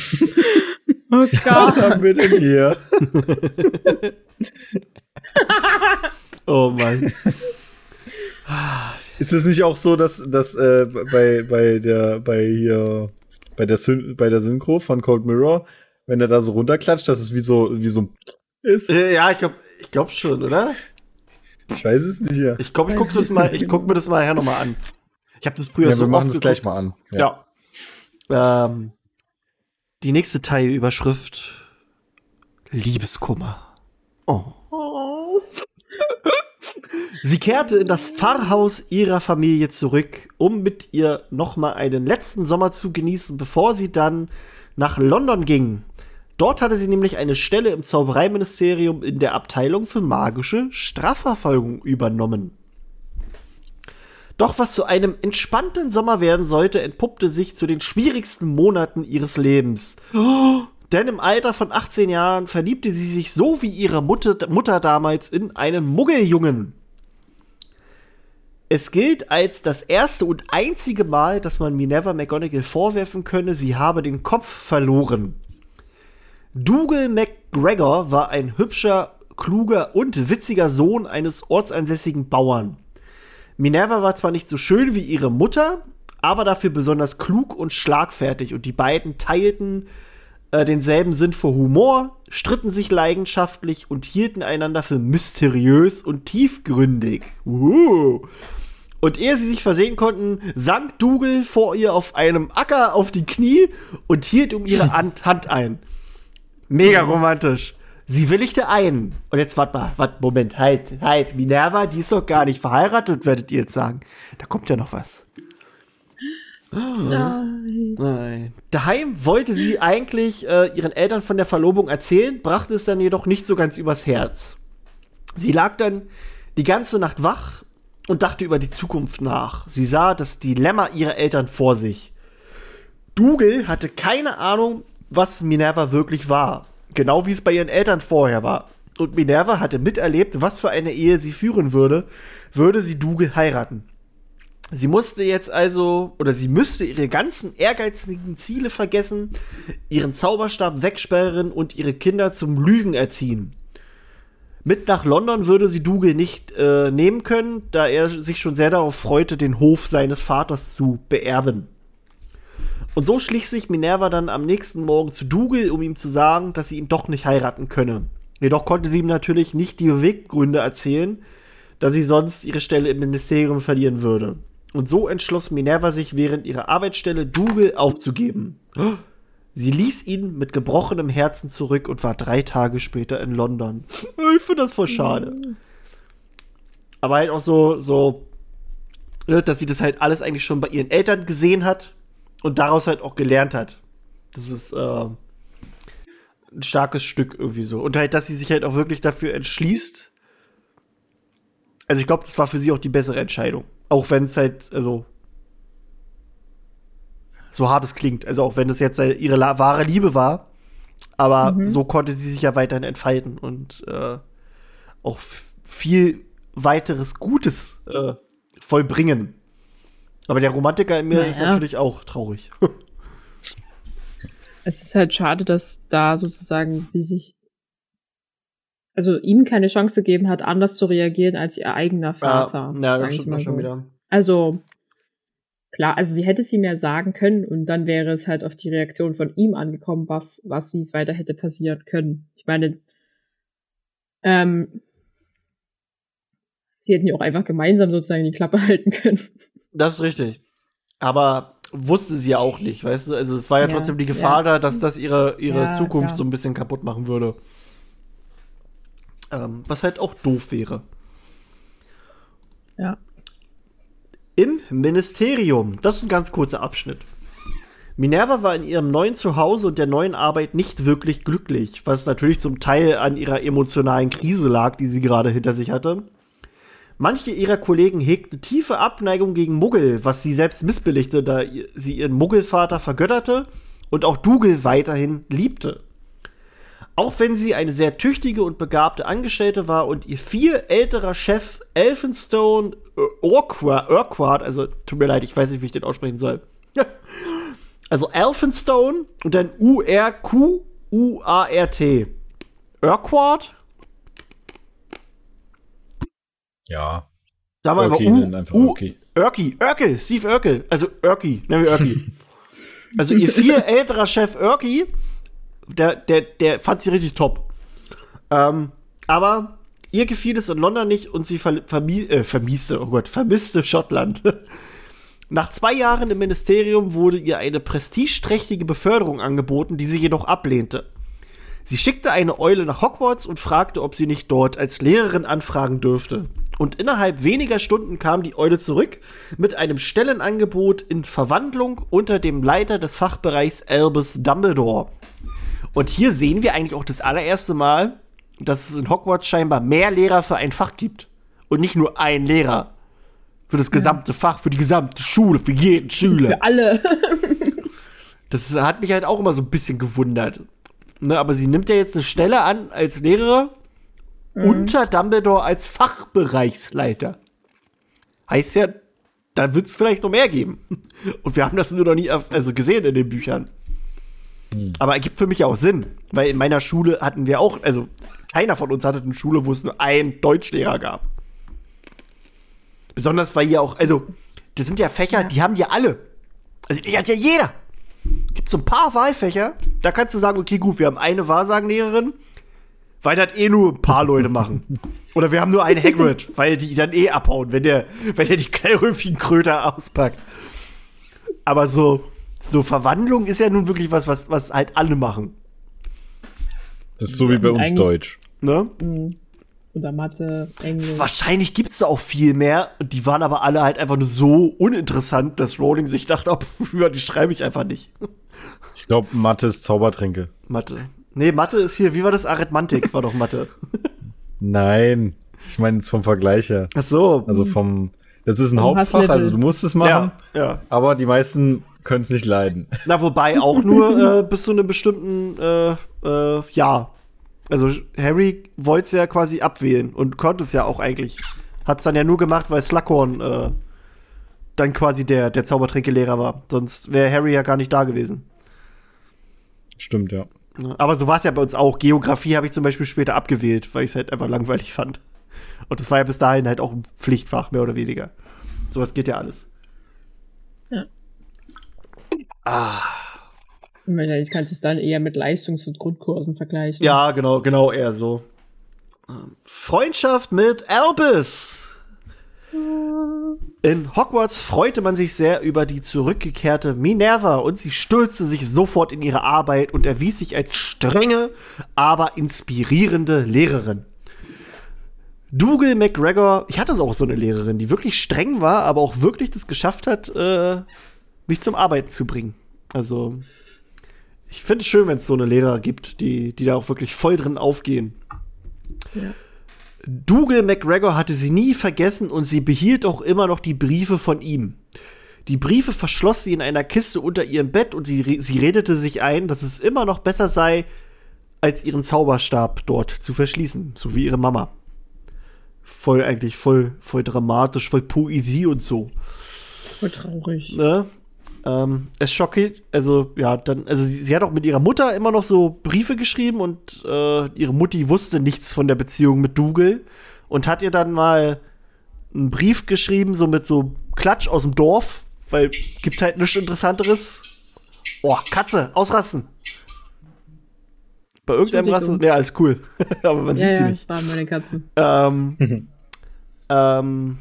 [SPEAKER 3] oh Gott.
[SPEAKER 2] Was haben wir denn hier? [laughs]
[SPEAKER 1] oh Mann.
[SPEAKER 2] Ist es nicht auch so, dass, dass äh, bei, bei der bei hier bei der Syn bei der Synchro von Cold Mirror, wenn er da so runterklatscht, dass es wie so wie so
[SPEAKER 1] ist? Ja, ich glaube ich glaub schon, oder?
[SPEAKER 2] Ich weiß es nicht, ja.
[SPEAKER 1] Ich glaube, ich gucke das mal, ich guck mir das mal nachher nochmal an. Ich habe das früher
[SPEAKER 2] ja,
[SPEAKER 1] so
[SPEAKER 2] wir machen das gleich mal an.
[SPEAKER 1] Ja. ja. Ähm, die nächste Teilüberschrift Liebeskummer. Oh. oh. [laughs] Sie kehrte in das Pfarrhaus ihrer Familie zurück, um mit ihr nochmal einen letzten Sommer zu genießen, bevor sie dann nach London ging. Dort hatte sie nämlich eine Stelle im Zaubereiministerium in der Abteilung für magische Strafverfolgung übernommen. Doch was zu einem entspannten Sommer werden sollte, entpuppte sich zu den schwierigsten Monaten ihres Lebens. Oh, [gasps] denn im Alter von 18 Jahren verliebte sie sich so wie ihre Mutter, Mutter damals in einen Muggeljungen. Es gilt als das erste und einzige Mal, dass man Minerva McGonagall vorwerfen könne, sie habe den Kopf verloren. Dougal McGregor war ein hübscher, kluger und witziger Sohn eines ortsansässigen Bauern. Minerva war zwar nicht so schön wie ihre Mutter, aber dafür besonders klug und schlagfertig und die beiden teilten äh, denselben Sinn für Humor, stritten sich leidenschaftlich und hielten einander für mysteriös und tiefgründig. Uh. Und ehe sie sich versehen konnten, sank Dougal vor ihr auf einem Acker auf die Knie und hielt um ihre [laughs] Hand ein. Mega romantisch. Sie willigte ein. Und jetzt warte mal, warte, Moment, halt, halt. Minerva, die ist doch gar nicht verheiratet, werdet ihr jetzt sagen. Da kommt ja noch was. Nein. Nein. Daheim wollte sie eigentlich äh, ihren Eltern von der Verlobung erzählen, brachte es dann jedoch nicht so ganz übers Herz. Sie lag dann die ganze Nacht wach und dachte über die Zukunft nach. Sie sah das Dilemma ihrer Eltern vor sich. Dougal hatte keine Ahnung, was Minerva wirklich war. Genau wie es bei ihren Eltern vorher war. Und Minerva hatte miterlebt, was für eine Ehe sie führen würde, würde sie Dougal heiraten. Sie musste jetzt also, oder sie müsste ihre ganzen ehrgeizigen Ziele vergessen, ihren Zauberstab wegsperren und ihre Kinder zum Lügen erziehen. Mit nach London würde sie Dougal nicht äh, nehmen können, da er sich schon sehr darauf freute, den Hof seines Vaters zu beerben. Und so schlich sich Minerva dann am nächsten Morgen zu Dougal, um ihm zu sagen, dass sie ihn doch nicht heiraten könne. Jedoch konnte sie ihm natürlich nicht die Beweggründe erzählen, da sie sonst ihre Stelle im Ministerium verlieren würde. Und so entschloss Minerva sich während ihrer Arbeitsstelle Dougal aufzugeben. Sie ließ ihn mit gebrochenem Herzen zurück und war drei Tage später in London. [laughs] Ich finde das voll schade. Aber halt auch so, so, ne, dass sie das halt alles eigentlich schon bei ihren Eltern gesehen hat und daraus halt auch gelernt hat. Das ist äh, ein starkes Stück irgendwie so. Und halt, dass sie sich halt auch wirklich dafür entschließt. Also ich glaube, das war für sie auch die bessere Entscheidung. Auch wenn es halt, also so hart es klingt. Also auch wenn es jetzt ihre wahre Liebe war. Aber mhm. so konnte sie sich ja weiterhin entfalten und äh, auch viel weiteres Gutes äh, vollbringen. Aber der Romantiker in mir naja. ist natürlich auch traurig. [laughs]
[SPEAKER 3] es ist halt schade, dass da sozusagen sie sich also ihm keine Chance gegeben hat, anders zu reagieren als ihr eigener Vater.
[SPEAKER 1] Ja, ja das stimmt schon wieder.
[SPEAKER 3] Also, klar, also sie hätte es ihm ja sagen können und dann wäre es halt auf die Reaktion von ihm angekommen, was, was, wie es weiter hätte passieren können. Ich meine, ähm, sie hätten ja auch einfach gemeinsam sozusagen die Klappe [laughs] halten können.
[SPEAKER 1] Das ist richtig. Aber wusste sie ja auch nicht, weißt du? Also es war ja, ja trotzdem die Gefahr ja. da, dass das ihre, ihre ja, Zukunft klar. so ein bisschen kaputt machen würde. Ähm, was halt auch doof wäre.
[SPEAKER 3] Ja.
[SPEAKER 1] Im Ministerium, das ist ein ganz kurzer Abschnitt. Minerva war in ihrem neuen Zuhause und der neuen Arbeit nicht wirklich glücklich, was natürlich zum Teil an ihrer emotionalen Krise lag, die sie gerade hinter sich hatte. Manche ihrer Kollegen hegten tiefe Abneigung gegen Muggel, was sie selbst missbilligte, da sie ihren Muggelvater vergötterte und auch Dougal weiterhin liebte. Auch wenn sie eine sehr tüchtige und begabte Angestellte war und ihr viel älterer Chef Elphinstone Urquhart, Urquhart, also tut mir leid, ich weiß nicht, wie ich den aussprechen soll. [laughs] also Elphinstone und dann U-R-Q-U-A-R-T. Urquhart?
[SPEAKER 2] Ja.
[SPEAKER 1] Da war aber U, U, Urki, Urkel, Steve Urkel, also Urki, nennen wir Urki. [laughs] also ihr viel älterer Chef Urki der, der, der fand sie richtig top. Ähm, aber ihr gefiel es in London nicht und sie vermi äh, vermieste, oh Gott, vermisste Schottland. [laughs] Nach zwei Jahren im Ministerium wurde ihr eine prestigeträchtige Beförderung angeboten, die sie jedoch ablehnte. Sie schickte eine Eule nach Hogwarts und fragte, ob sie nicht dort als Lehrerin anfragen dürfte. Und innerhalb weniger Stunden kam die Eule zurück mit einem Stellenangebot in Verwandlung unter dem Leiter des Fachbereichs Albus Dumbledore. Und hier sehen wir eigentlich auch das allererste Mal, dass es in Hogwarts scheinbar mehr Lehrer für ein Fach gibt. Und nicht nur ein Lehrer. Für das gesamte ja. Fach, für die gesamte Schule, für jeden Schüler.
[SPEAKER 3] Für alle. [laughs]
[SPEAKER 1] das hat mich halt auch immer so ein bisschen gewundert. Ne, aber sie nimmt ja jetzt eine Stelle an als Lehrerin mhm. unter Dumbledore als Fachbereichsleiter. Heißt ja, da wird es vielleicht noch mehr geben. Und wir haben das nur noch nie also gesehen in den Büchern. Hm. Aber ergibt für mich auch Sinn, weil in meiner Schule hatten wir auch, also keiner von uns hatte eine Schule, wo es nur einen Deutschlehrer gab. Besonders weil hier auch, also, das sind ja Fächer, ja. die haben ja alle. Also, die hat ja jeder. Gibt so ein paar Wahlfächer, da kannst du sagen, okay, gut, wir haben eine Wahrsagenlehrerin, weil das eh nur ein paar Leute machen. [laughs] Oder wir haben nur einen Hagrid, weil die dann eh abhauen, wenn der, wenn der die kleinrüffigen Kröter auspackt. Aber so, so Verwandlung ist ja nun wirklich was, was, was halt alle machen.
[SPEAKER 2] Das ist so wie bei uns Eigentlich, Deutsch.
[SPEAKER 1] Ne?
[SPEAKER 3] Mhm. Oder Mathe, Englisch.
[SPEAKER 1] Wahrscheinlich gibt es da auch viel mehr. Die waren aber alle halt einfach nur so uninteressant, dass Rowling sich dachte, [laughs] oh, die schreibe ich einfach nicht.
[SPEAKER 2] Ich glaube, Mathe ist Zaubertränke.
[SPEAKER 1] Mathe. Nee, Mathe ist hier, wie war das? Arithmantik war doch Mathe. [laughs]
[SPEAKER 2] Nein. Ich meine jetzt vom Vergleich her.
[SPEAKER 1] Ach so.
[SPEAKER 2] Also vom. Das ist ein Hauptfach, also du musst es machen.
[SPEAKER 1] Ja, ja.
[SPEAKER 2] Aber die meisten können es nicht leiden.
[SPEAKER 1] Na, wobei auch nur äh, bis zu einem bestimmten äh, äh, Jahr. Also Harry wollte es ja quasi abwählen und konnte es ja auch eigentlich. Hat es dann ja nur gemacht, weil Slughorn äh, dann quasi der, der Zaubertränkelehrer war. Sonst wäre Harry ja gar nicht da gewesen.
[SPEAKER 2] Stimmt, ja.
[SPEAKER 1] Aber so war es ja bei uns auch. Geografie habe ich zum Beispiel später abgewählt, weil ich es halt einfach langweilig fand. Und das war ja bis dahin halt auch ein Pflichtfach, mehr oder weniger. Sowas geht ja alles.
[SPEAKER 3] Ja. Ah. Ich kann es dann eher mit Leistungs- und Grundkursen vergleichen.
[SPEAKER 1] Ja, genau, genau, eher so. Ähm, Freundschaft mit Albus. In Hogwarts freute man sich sehr über die zurückgekehrte Minerva und sie stürzte sich sofort in ihre Arbeit und erwies sich als strenge, aber inspirierende Lehrerin. Dougal McGregor, ich hatte auch so eine Lehrerin, die wirklich streng war, aber auch wirklich das geschafft hat, äh, mich zum Arbeiten zu bringen. Also, ich finde es schön, wenn es so eine Lehrer gibt, die, die da auch wirklich voll drin aufgehen. Ja. Dougal McGregor hatte sie nie vergessen und sie behielt auch immer noch die Briefe von ihm. Die Briefe verschloss sie in einer Kiste unter ihrem Bett und sie, sie redete sich ein, dass es immer noch besser sei, als ihren Zauberstab dort zu verschließen, so wie ihre Mama. Voll eigentlich voll, voll dramatisch, voll Poesie und so.
[SPEAKER 3] Voll traurig.
[SPEAKER 1] Ne? Ähm, es schockiert, also ja, dann, also sie, sie, hat auch mit ihrer Mutter immer noch so Briefe geschrieben und äh, ihre Mutti wusste nichts von der Beziehung mit Dougal und hat ihr dann mal einen Brief geschrieben, so mit so Klatsch aus dem Dorf, weil gibt halt nichts Interessanteres. Oh, Katze, ausrasten. Bei irgendeinem Rassen, ja, alles cool. [laughs] Aber man ja, sieht sie ja, nicht.
[SPEAKER 3] waren meine Katzen.
[SPEAKER 1] Ähm, [laughs] ähm,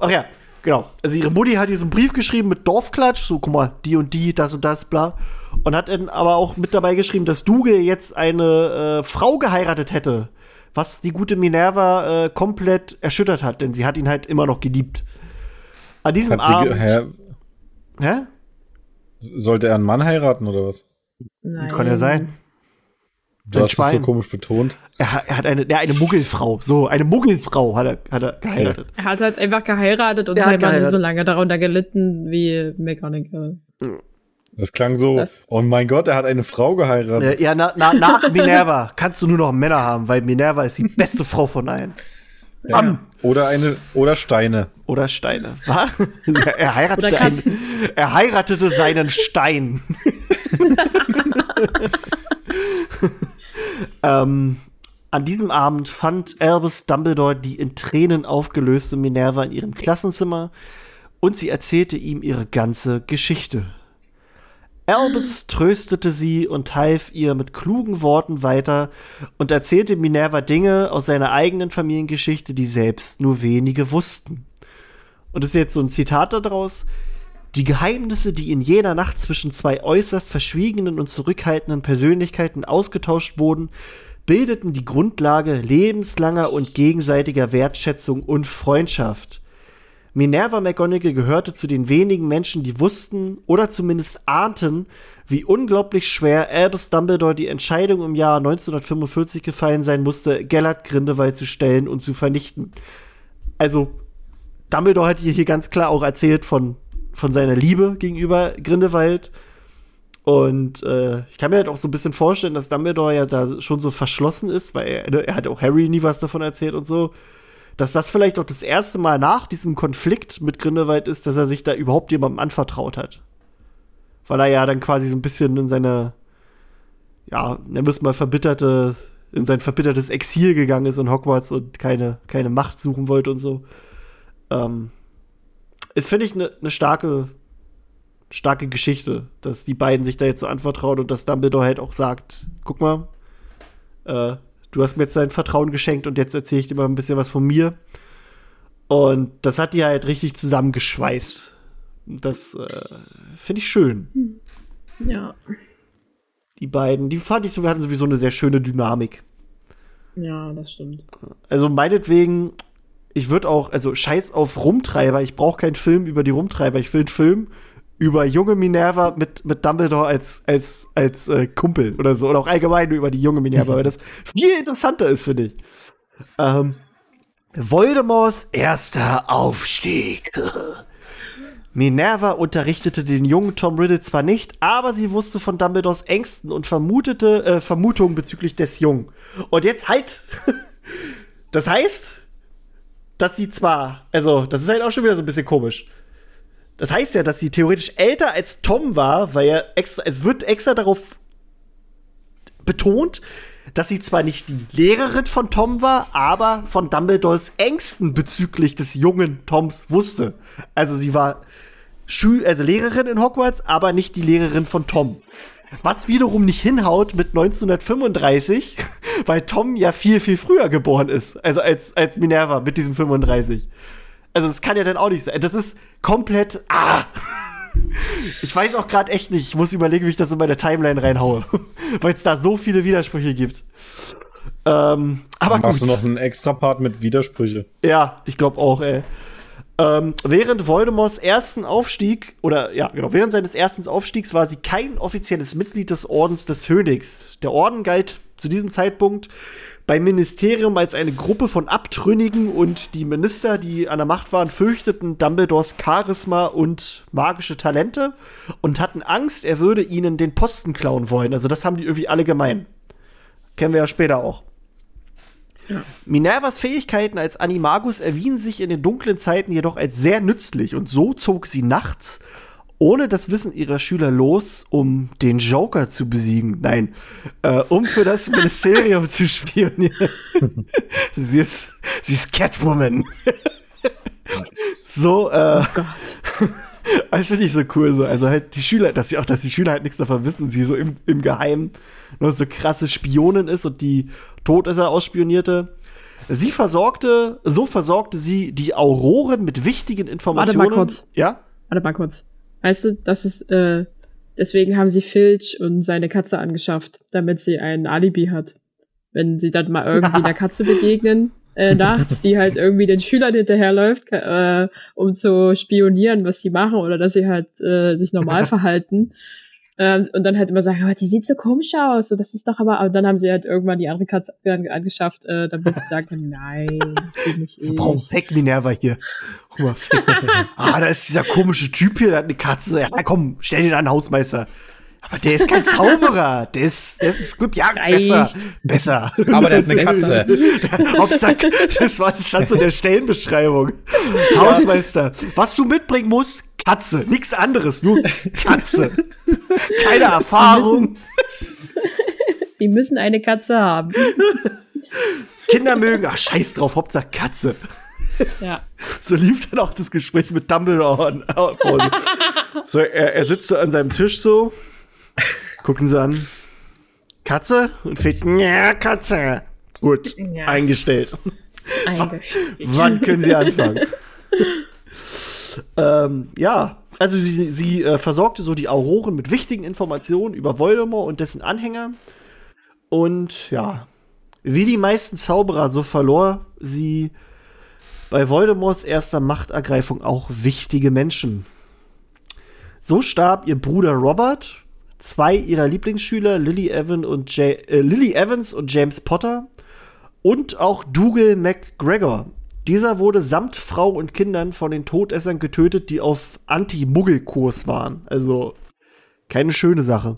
[SPEAKER 1] ach ja, genau. Also ihre Mutti hat diesen Brief geschrieben mit Dorfklatsch, so guck mal, die und die, das und das, bla. Und hat dann aber auch mit dabei geschrieben, dass Duge jetzt eine äh, Frau geheiratet hätte, was die gute Minerva äh, komplett erschüttert hat, denn sie hat ihn halt immer noch geliebt. An diesem hat Abend. Hä?
[SPEAKER 2] hä? Sollte er einen Mann heiraten oder was?
[SPEAKER 1] Nein. Kann ja sein.
[SPEAKER 2] Du hast es so komisch betont.
[SPEAKER 1] Er, er, hat eine, ja, eine Muggelfrau. So, eine Muggelfrau hat er, hat er geheiratet.
[SPEAKER 3] Er hat halt einfach geheiratet und selber nicht so lange darunter gelitten wie McGonagall.
[SPEAKER 2] Das klang so, das oh mein Gott, er hat eine Frau geheiratet.
[SPEAKER 1] Ja, na, na, nach [laughs] Minerva kannst du nur noch Männer haben, weil Minerva ist die beste Frau von allen.
[SPEAKER 2] Ja. Oder eine, oder Steine.
[SPEAKER 1] Oder Steine. Was? [laughs] Er heiratete, einen, er heiratete seinen Stein. [laughs] ähm, an diesem Abend fand Albus Dumbledore die in Tränen aufgelöste Minerva in ihrem Klassenzimmer und sie erzählte ihm ihre ganze Geschichte. Albus tröstete sie und half ihr mit klugen Worten weiter und erzählte Minerva Dinge aus seiner eigenen Familiengeschichte, die selbst nur wenige wussten. Und das ist jetzt so ein Zitat daraus. Die Geheimnisse, die in jener Nacht zwischen zwei äußerst verschwiegenen und zurückhaltenden Persönlichkeiten ausgetauscht wurden, bildeten die Grundlage lebenslanger und gegenseitiger Wertschätzung und Freundschaft. Minerva McGonagall gehörte zu den wenigen Menschen, die wussten oder zumindest ahnten, wie unglaublich schwer Albus Dumbledore die Entscheidung im Jahr 1945 gefallen sein musste, Gellert Grindelwald zu stellen und zu vernichten. Also, Dumbledore hat hier ganz klar auch erzählt von von seiner Liebe gegenüber Grindelwald. Und äh, ich kann mir halt auch so ein bisschen vorstellen, dass Dumbledore ja da schon so verschlossen ist, weil er, ne, er hat auch Harry nie was davon erzählt und so. Dass das vielleicht auch das erste Mal nach diesem Konflikt mit Grindelwald ist, dass er sich da überhaupt jemandem anvertraut hat. Weil er ja dann quasi so ein bisschen in seine, ja, nennen wir es mal verbitterte, in sein verbittertes Exil gegangen ist in Hogwarts und keine, keine Macht suchen wollte und so. Ähm, ist, finde ich, eine ne starke, starke Geschichte, dass die beiden sich da jetzt so anvertrauen und dass Dumbledore halt auch sagt: guck mal, äh, du hast mir jetzt dein Vertrauen geschenkt und jetzt erzähle ich dir mal ein bisschen was von mir. Und das hat die halt richtig zusammengeschweißt. Das äh, finde ich schön.
[SPEAKER 3] Ja.
[SPEAKER 1] Die beiden, die fand ich so, wir hatten sowieso eine sehr schöne Dynamik.
[SPEAKER 3] Ja, das stimmt.
[SPEAKER 1] Also meinetwegen ich würde auch, also scheiß auf Rumtreiber, ich brauche keinen Film über die Rumtreiber, ich will einen Film über junge Minerva mit, mit Dumbledore als, als, als äh, Kumpel oder so. Oder auch allgemein über die junge Minerva, weil das [laughs] viel interessanter ist, finde ich. Ähm, Voldemorts erster Aufstieg. [laughs] Minerva unterrichtete den jungen Tom Riddle zwar nicht, aber sie wusste von Dumbledores Ängsten und vermutete äh, Vermutungen bezüglich des Jungen. Und jetzt halt. [laughs] das heißt, dass sie zwar, also, das ist halt auch schon wieder so ein bisschen komisch. Das heißt ja, dass sie theoretisch älter als Tom war, weil er extra, es wird extra darauf betont, dass sie zwar nicht die Lehrerin von Tom war, aber von Dumbledores Ängsten bezüglich des jungen Toms wusste. Also sie war Schül also Lehrerin in Hogwarts, aber nicht die Lehrerin von Tom. Was wiederum nicht hinhaut mit 1935, [laughs] weil Tom ja viel, viel früher geboren ist. Also als, als Minerva mit diesem 35. Also das kann ja dann auch nicht sein. Das ist komplett. Ah! Ich weiß auch gerade echt nicht. Ich muss überlegen, wie ich das in meine Timeline reinhaue. [laughs] weil es da so viele Widersprüche gibt. Ähm, aber
[SPEAKER 2] Machst gut. du noch einen extra Part mit Widersprüche?
[SPEAKER 1] Ja, ich glaube auch, ey. Ähm, während Voldemorts ersten Aufstieg, oder ja, genau, während seines ersten Aufstiegs war sie kein offizielles Mitglied des Ordens des Phönix. Der Orden galt zu diesem Zeitpunkt beim Ministerium als eine Gruppe von Abtrünnigen und die Minister, die an der Macht waren, fürchteten Dumbledores Charisma und magische Talente und hatten Angst, er würde ihnen den Posten klauen wollen. Also das haben die irgendwie alle gemein. Kennen wir ja später auch. Ja. Minervas Fähigkeiten als Animagus erwiesen sich in den dunklen Zeiten jedoch als sehr nützlich und so zog sie nachts ohne das Wissen ihrer Schüler los, um den Joker zu besiegen. Nein, äh, um für das [laughs] Ministerium zu spionieren. [laughs] sie, ist, sie ist Catwoman. so, äh, oh Gott. [laughs] Das finde ich so cool. So. Also halt die Schüler, dass sie auch, dass die Schüler halt nichts davon wissen sie so im, im Geheimen nur so krasse Spionin ist und die Todesser ausspionierte. Sie versorgte, so versorgte sie die Auroren mit wichtigen Informationen.
[SPEAKER 3] Warte mal kurz.
[SPEAKER 1] Ja?
[SPEAKER 3] Warte mal kurz. Weißt du, das ist, äh, deswegen haben sie Filch und seine Katze angeschafft, damit sie ein Alibi hat. Wenn sie dann mal irgendwie [laughs] einer Katze begegnen, äh, nachts, die halt irgendwie den Schülern hinterherläuft, äh, um zu spionieren, was die machen oder dass sie halt äh, sich normal [laughs] verhalten. Ähm, und dann halt immer sagen, oh, die sieht so komisch aus. So, das ist doch aber. Und dann haben sie halt irgendwann die andere Katze angeschafft, äh, damit sie sagen nein, das bin nicht ich.
[SPEAKER 1] Warum weg Minerva hier? [laughs] ah, da ist dieser komische Typ hier, der hat eine Katze. Ja, komm, stell den an, Hausmeister. Aber der ist kein [laughs] Zauberer. Der ist, der ist ein Script. Ja, besser. Besser.
[SPEAKER 2] Aber der hat eine [laughs] Katze.
[SPEAKER 1] Hauptsache, das war, das stand so in der Stellenbeschreibung. Hausmeister. Was du mitbringen musst, Katze. Nichts anderes, nur Katze. Keine Erfahrung.
[SPEAKER 3] Sie müssen eine Katze haben.
[SPEAKER 1] Kinder mögen, ach scheiß drauf, Hauptsache Katze.
[SPEAKER 3] Ja.
[SPEAKER 1] So lief dann auch das Gespräch mit Dumbledore. [laughs] so, er, er sitzt so an seinem Tisch so, gucken sie an. Katze? Und fehlt, ja, Katze. Gut, ja. eingestellt. eingestellt. Wann können sie anfangen? [laughs] ähm, ja, also sie, sie äh, versorgte so die Auroren mit wichtigen Informationen über Voldemort und dessen Anhänger. Und ja, wie die meisten Zauberer, so verlor sie bei Voldemorts erster Machtergreifung auch wichtige Menschen. So starb ihr Bruder Robert, zwei ihrer Lieblingsschüler, Lily, Evan und ja äh, Lily Evans und James Potter, und auch Dougal McGregor. Dieser wurde samt Frau und Kindern von den Todessern getötet, die auf Anti-Muggel-Kurs waren. Also keine schöne Sache.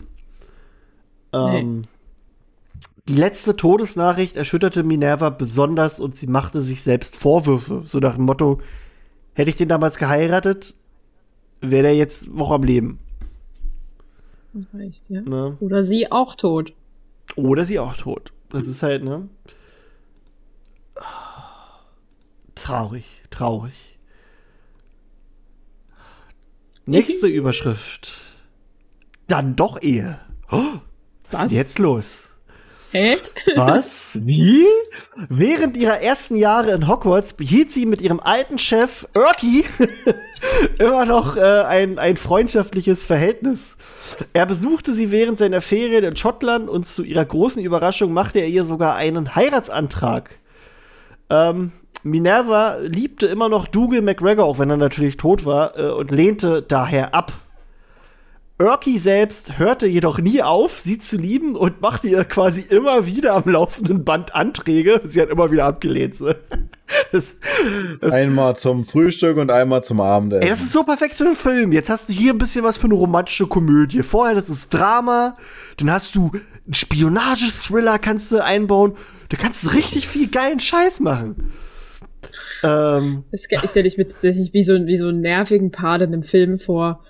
[SPEAKER 1] Ähm, nee. Die letzte Todesnachricht erschütterte Minerva besonders und sie machte sich selbst Vorwürfe. So nach dem Motto: Hätte ich den damals geheiratet, wäre der jetzt noch am Leben.
[SPEAKER 3] Reicht, ja. Ne? Oder sie auch tot.
[SPEAKER 1] Oder sie auch tot. Das ist halt, ne? Traurig, traurig. Nächste Überschrift. Dann doch Ehe. Oh, was, was ist jetzt los?
[SPEAKER 3] Hä?
[SPEAKER 1] Was? Wie? Während ihrer ersten Jahre in Hogwarts behielt sie mit ihrem alten Chef Erky [laughs] immer noch äh, ein, ein freundschaftliches Verhältnis. Er besuchte sie während seiner Ferien in Schottland und zu ihrer großen Überraschung machte er ihr sogar einen Heiratsantrag. Ähm, Minerva liebte immer noch Dougal McGregor, auch wenn er natürlich tot war, äh, und lehnte daher ab. Erky selbst hörte jedoch nie auf, sie zu lieben und machte ihr quasi immer wieder am laufenden Band Anträge. Sie hat immer wieder abgelehnt. So. [laughs]
[SPEAKER 2] Das, das einmal zum Frühstück und einmal zum Abendessen.
[SPEAKER 1] Ey, das ist so perfekt für einen Film. Jetzt hast du hier ein bisschen was für eine romantische Komödie. Vorher, das ist Drama. Dann hast du einen Spionage-Thriller kannst du einbauen. Da kannst du richtig viel geilen Scheiß machen.
[SPEAKER 3] Ähm, das stelle ich mir tatsächlich wie so, wie so einen nervigen Part in einem Film vor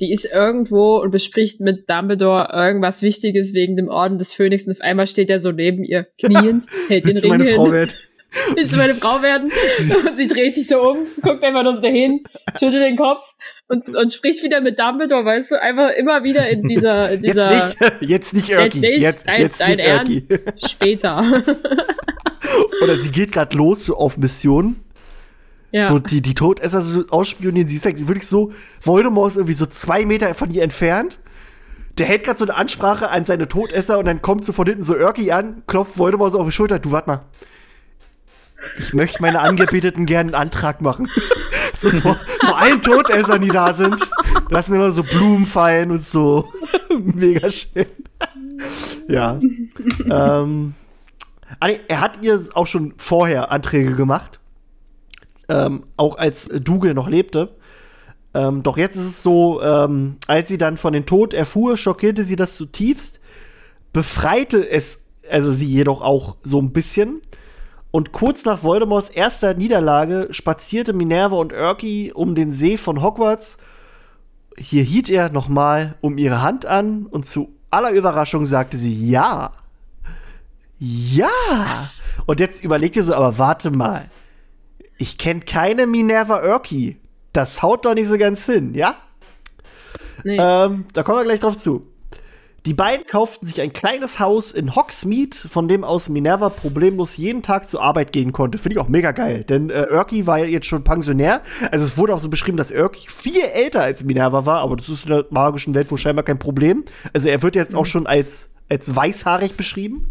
[SPEAKER 3] die ist irgendwo und bespricht mit Dumbledore irgendwas Wichtiges wegen dem Orden des Phönix und auf einmal steht er so neben ihr, [laughs] kniend, hält
[SPEAKER 1] Willst den Ring meine hin. Frau werden? [laughs]
[SPEAKER 3] Willst du meine Frau werden? [laughs] Und sie dreht sich so um, guckt einfach nur so dahin, schüttelt den Kopf und, und spricht wieder mit Dumbledore, weißt du, einfach immer wieder in dieser, in dieser
[SPEAKER 1] jetzt nicht, jetzt nicht Erky. Jetzt nicht, jetzt,
[SPEAKER 3] dein, jetzt dein nicht Ernst, später.
[SPEAKER 1] Oder sie geht gerade los so auf Mission ja. So die, die Todesser so ausspionieren. Sie ist halt wirklich so, Voldemort ist irgendwie so zwei Meter von ihr entfernt. Der hält gerade so eine Ansprache an seine Todesser und dann kommt so von hinten so Erky an, klopft Voldemort so auf die Schulter. Du, warte mal. Ich möchte meine Angebeteten gerne einen Antrag machen. [laughs] so vor, vor allen Todessern, die da sind, lassen immer so Blumen fallen und so. [laughs] Mega schön. ja. ähm, er hat ihr auch schon vorher Anträge gemacht ähm, auch als Dougal noch lebte. Ähm, doch jetzt ist es so, ähm, als sie dann von den Tod erfuhr, schockierte sie das zutiefst, befreite es also sie jedoch auch so ein bisschen. Und kurz nach Voldemorts erster Niederlage spazierte Minerva und Erky um den See von Hogwarts hier hielt er nochmal um ihre Hand an und zu aller Überraschung sagte sie ja. Ja. Was? Und jetzt überlegt ihr so, aber warte mal. Ich kenne keine Minerva Urki. Das haut doch nicht so ganz hin, ja? Nee. Ähm, da kommen wir gleich drauf zu. Die beiden kauften sich ein kleines Haus in Hogsmeade, von dem aus Minerva problemlos jeden Tag zur Arbeit gehen konnte. Finde ich auch mega geil, denn äh, Urki war ja jetzt schon Pensionär. Also es wurde auch so beschrieben, dass Urki viel älter als Minerva war, aber das ist in der magischen Welt wohl scheinbar kein Problem. Also er wird jetzt mhm. auch schon als, als weißhaarig beschrieben.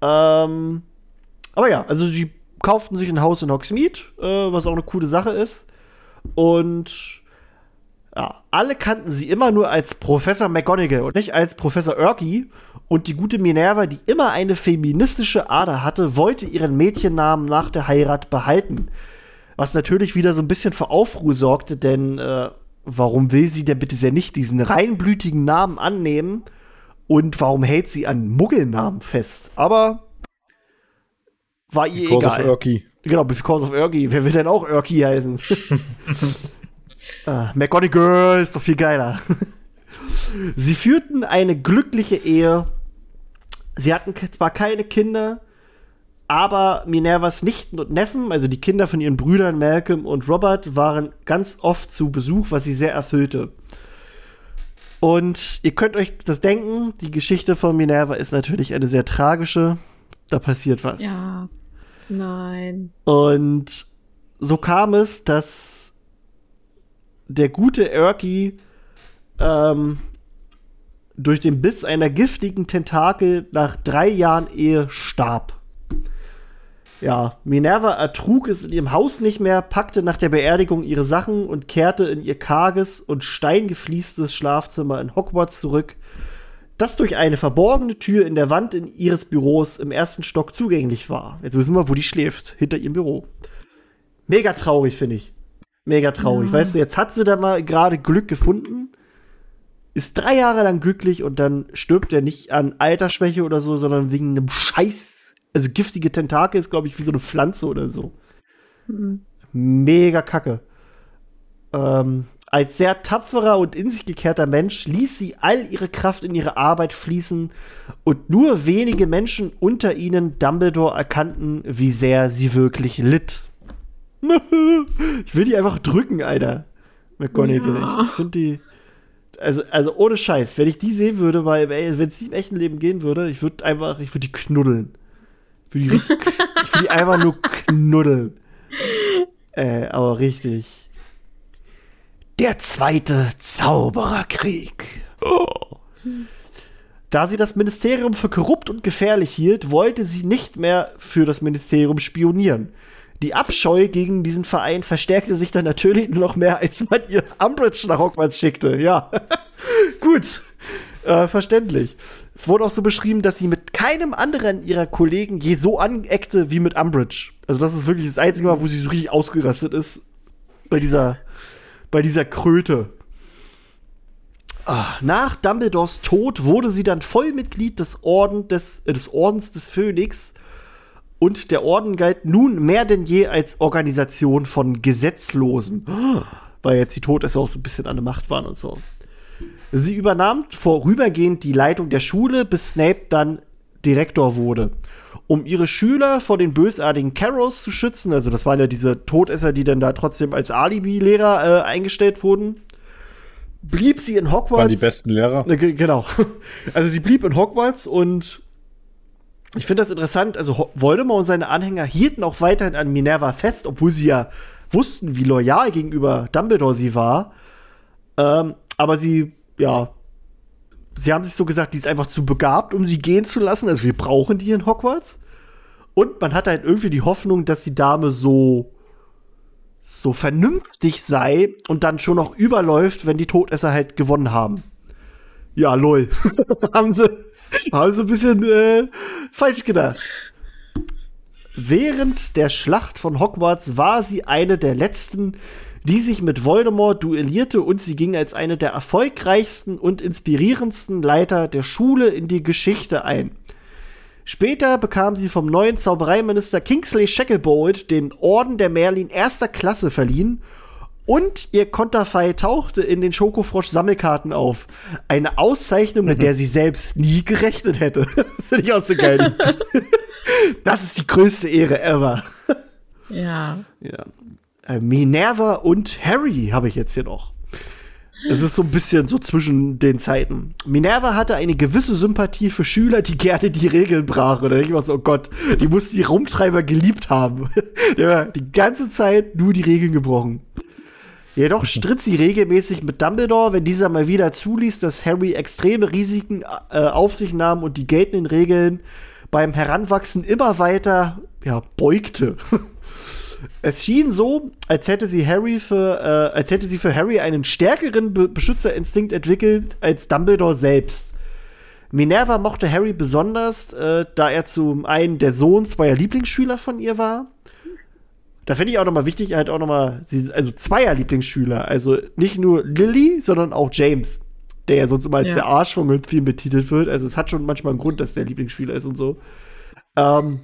[SPEAKER 1] Ähm, aber ja, also sie kauften sich ein Haus in Hogsmeade, äh, was auch eine coole Sache ist. Und ja, alle kannten sie immer nur als Professor McGonagall und nicht als Professor Urky. Und die gute Minerva, die immer eine feministische Ader hatte, wollte ihren Mädchennamen nach der Heirat behalten. Was natürlich wieder so ein bisschen für Aufruhr sorgte, denn äh, warum will sie denn bitte sehr nicht diesen reinblütigen Namen annehmen? Und warum hält sie an Muggelnamen fest? Aber war ihr because egal. Of Urky. Genau, because of Urky. Wer will denn auch Urky heißen? [laughs] Ah, McGonagall ist doch viel geiler. Sie führten eine glückliche Ehe. Sie hatten zwar keine Kinder, aber Minervas Nichten und Neffen, also die Kinder von ihren Brüdern Malcolm und Robert, waren ganz oft zu Besuch, was sie sehr erfüllte. Und ihr könnt euch das denken, die Geschichte von Minerva ist natürlich eine sehr tragische. Da passiert was.
[SPEAKER 3] Ja. Nein.
[SPEAKER 1] Und so kam es, dass der gute Erky ähm, durch den Biss einer giftigen Tentakel nach drei Jahren Ehe starb. Ja, Minerva ertrug es in ihrem Haus nicht mehr, packte nach der Beerdigung ihre Sachen und kehrte in ihr karges und steingefliestes Schlafzimmer in Hogwarts zurück, das durch eine verborgene Tür in der Wand in ihres Büros im ersten Stock zugänglich war. Jetzt wissen wir, wo die schläft, hinter ihrem Büro. Mega traurig, finde ich. Mega traurig. Ja. Weißt du, jetzt hat sie da mal gerade Glück gefunden, ist drei Jahre lang glücklich und dann stirbt er nicht an Altersschwäche oder so, sondern wegen einem Scheiß. Also giftige Tentakel ist, glaube ich, wie so eine Pflanze oder so. Mhm. Mega kacke. Ähm, als sehr tapferer und in sich gekehrter Mensch ließ sie all ihre Kraft in ihre Arbeit fließen und nur wenige Menschen unter ihnen Dumbledore erkannten, wie sehr sie wirklich litt. [laughs] ich will die einfach drücken, Alter. McGonagall. Ja. Ich finde die. Also, also ohne Scheiß, wenn ich die sehen würde, weil, wenn es nicht im echten Leben gehen würde, ich würde einfach, ich würde die knuddeln. Ich würde die, [laughs] würd die einfach nur knuddeln. Äh, aber richtig. Der zweite Zaubererkrieg. Oh. Da sie das Ministerium für korrupt und gefährlich hielt, wollte sie nicht mehr für das Ministerium spionieren. Die Abscheu gegen diesen Verein verstärkte sich dann natürlich noch mehr, als man ihr Umbridge nach Hogwarts schickte. Ja, [laughs] gut, äh, verständlich. Es wurde auch so beschrieben, dass sie mit keinem anderen ihrer Kollegen je so aneckte wie mit Umbridge. Also das ist wirklich das einzige Mal, wo sie so richtig ausgerastet ist bei dieser, bei dieser Kröte. Ah, nach Dumbledores Tod wurde sie dann Vollmitglied des, Orden des, äh, des Ordens des Phönix und der Orden galt nun mehr denn je als Organisation von Gesetzlosen, weil jetzt die Todesser auch so ein bisschen an der Macht waren und so. Sie übernahm vorübergehend die Leitung der Schule, bis Snape dann Direktor wurde. Um ihre Schüler vor den bösartigen Carrows zu schützen, also das waren ja diese Todesser, die dann da trotzdem als Alibi-Lehrer äh, eingestellt wurden, blieb sie in Hogwarts. Waren
[SPEAKER 2] die besten Lehrer?
[SPEAKER 1] Äh, genau. [laughs] Also sie blieb in Hogwarts und ich finde das interessant. Also Voldemort und seine Anhänger hielten auch weiterhin an Minerva fest, obwohl sie ja wussten, wie loyal gegenüber Dumbledore sie war. Ähm, aber sie, ja, sie haben sich so gesagt, die ist einfach zu begabt, um sie gehen zu lassen. Also wir brauchen die in Hogwarts. Und man hatte halt irgendwie die Hoffnung, dass die Dame so so vernünftig sei und dann schon noch überläuft, wenn die Todesser halt gewonnen haben. Ja, lol. [laughs] haben sie haben sie ein bisschen äh, falsch gedacht. Während der Schlacht von Hogwarts war sie eine der letzten, die sich mit Voldemort duellierte und sie ging als eine der erfolgreichsten und inspirierendsten Leiter der Schule in die Geschichte ein. Später bekam sie vom neuen Zaubereiminister Kingsley Shacklebolt den Orden der Merlin erster Klasse verliehen Und ihr Konterfei tauchte in den Schokofrosch-Sammelkarten auf. Eine Auszeichnung, mit der sie selbst nie gerechnet hätte. [laughs] das finde ich auch so geil. [laughs] das ist die größte Ehre ever.
[SPEAKER 3] Ja.
[SPEAKER 1] ja. Äh, Minerva und Harry habe ich jetzt hier noch. Es ist so ein bisschen so zwischen den Zeiten. Minerva hatte eine gewisse Sympathie für Schüler, die gerne die Regeln brachen. Da ich mir so, oh Gott, die muss die Rumtreiber geliebt haben. [laughs] Der die ganze Zeit nur die Regeln gebrochen. Jedoch [laughs] stritt sie regelmäßig mit Dumbledore, wenn dieser mal wieder zuließ, dass Harry extreme Risiken äh, auf sich nahm und die geltenden Regeln beim Heranwachsen immer weiter ja, beugte. [laughs] Es schien so, als hätte sie Harry für, äh, als hätte sie für Harry einen stärkeren Be Beschützerinstinkt entwickelt als Dumbledore selbst. Minerva mochte Harry besonders, äh, da er zum einen der Sohn zweier Lieblingsschüler von ihr war. Da finde ich auch noch mal wichtig, halt auch noch mal, also zweier Lieblingsschüler, also nicht nur Lily, sondern auch James, der ja sonst immer als ja. der Arsch von Film betitelt wird. Also es hat schon manchmal einen Grund, dass der Lieblingsschüler ist und so. Ähm,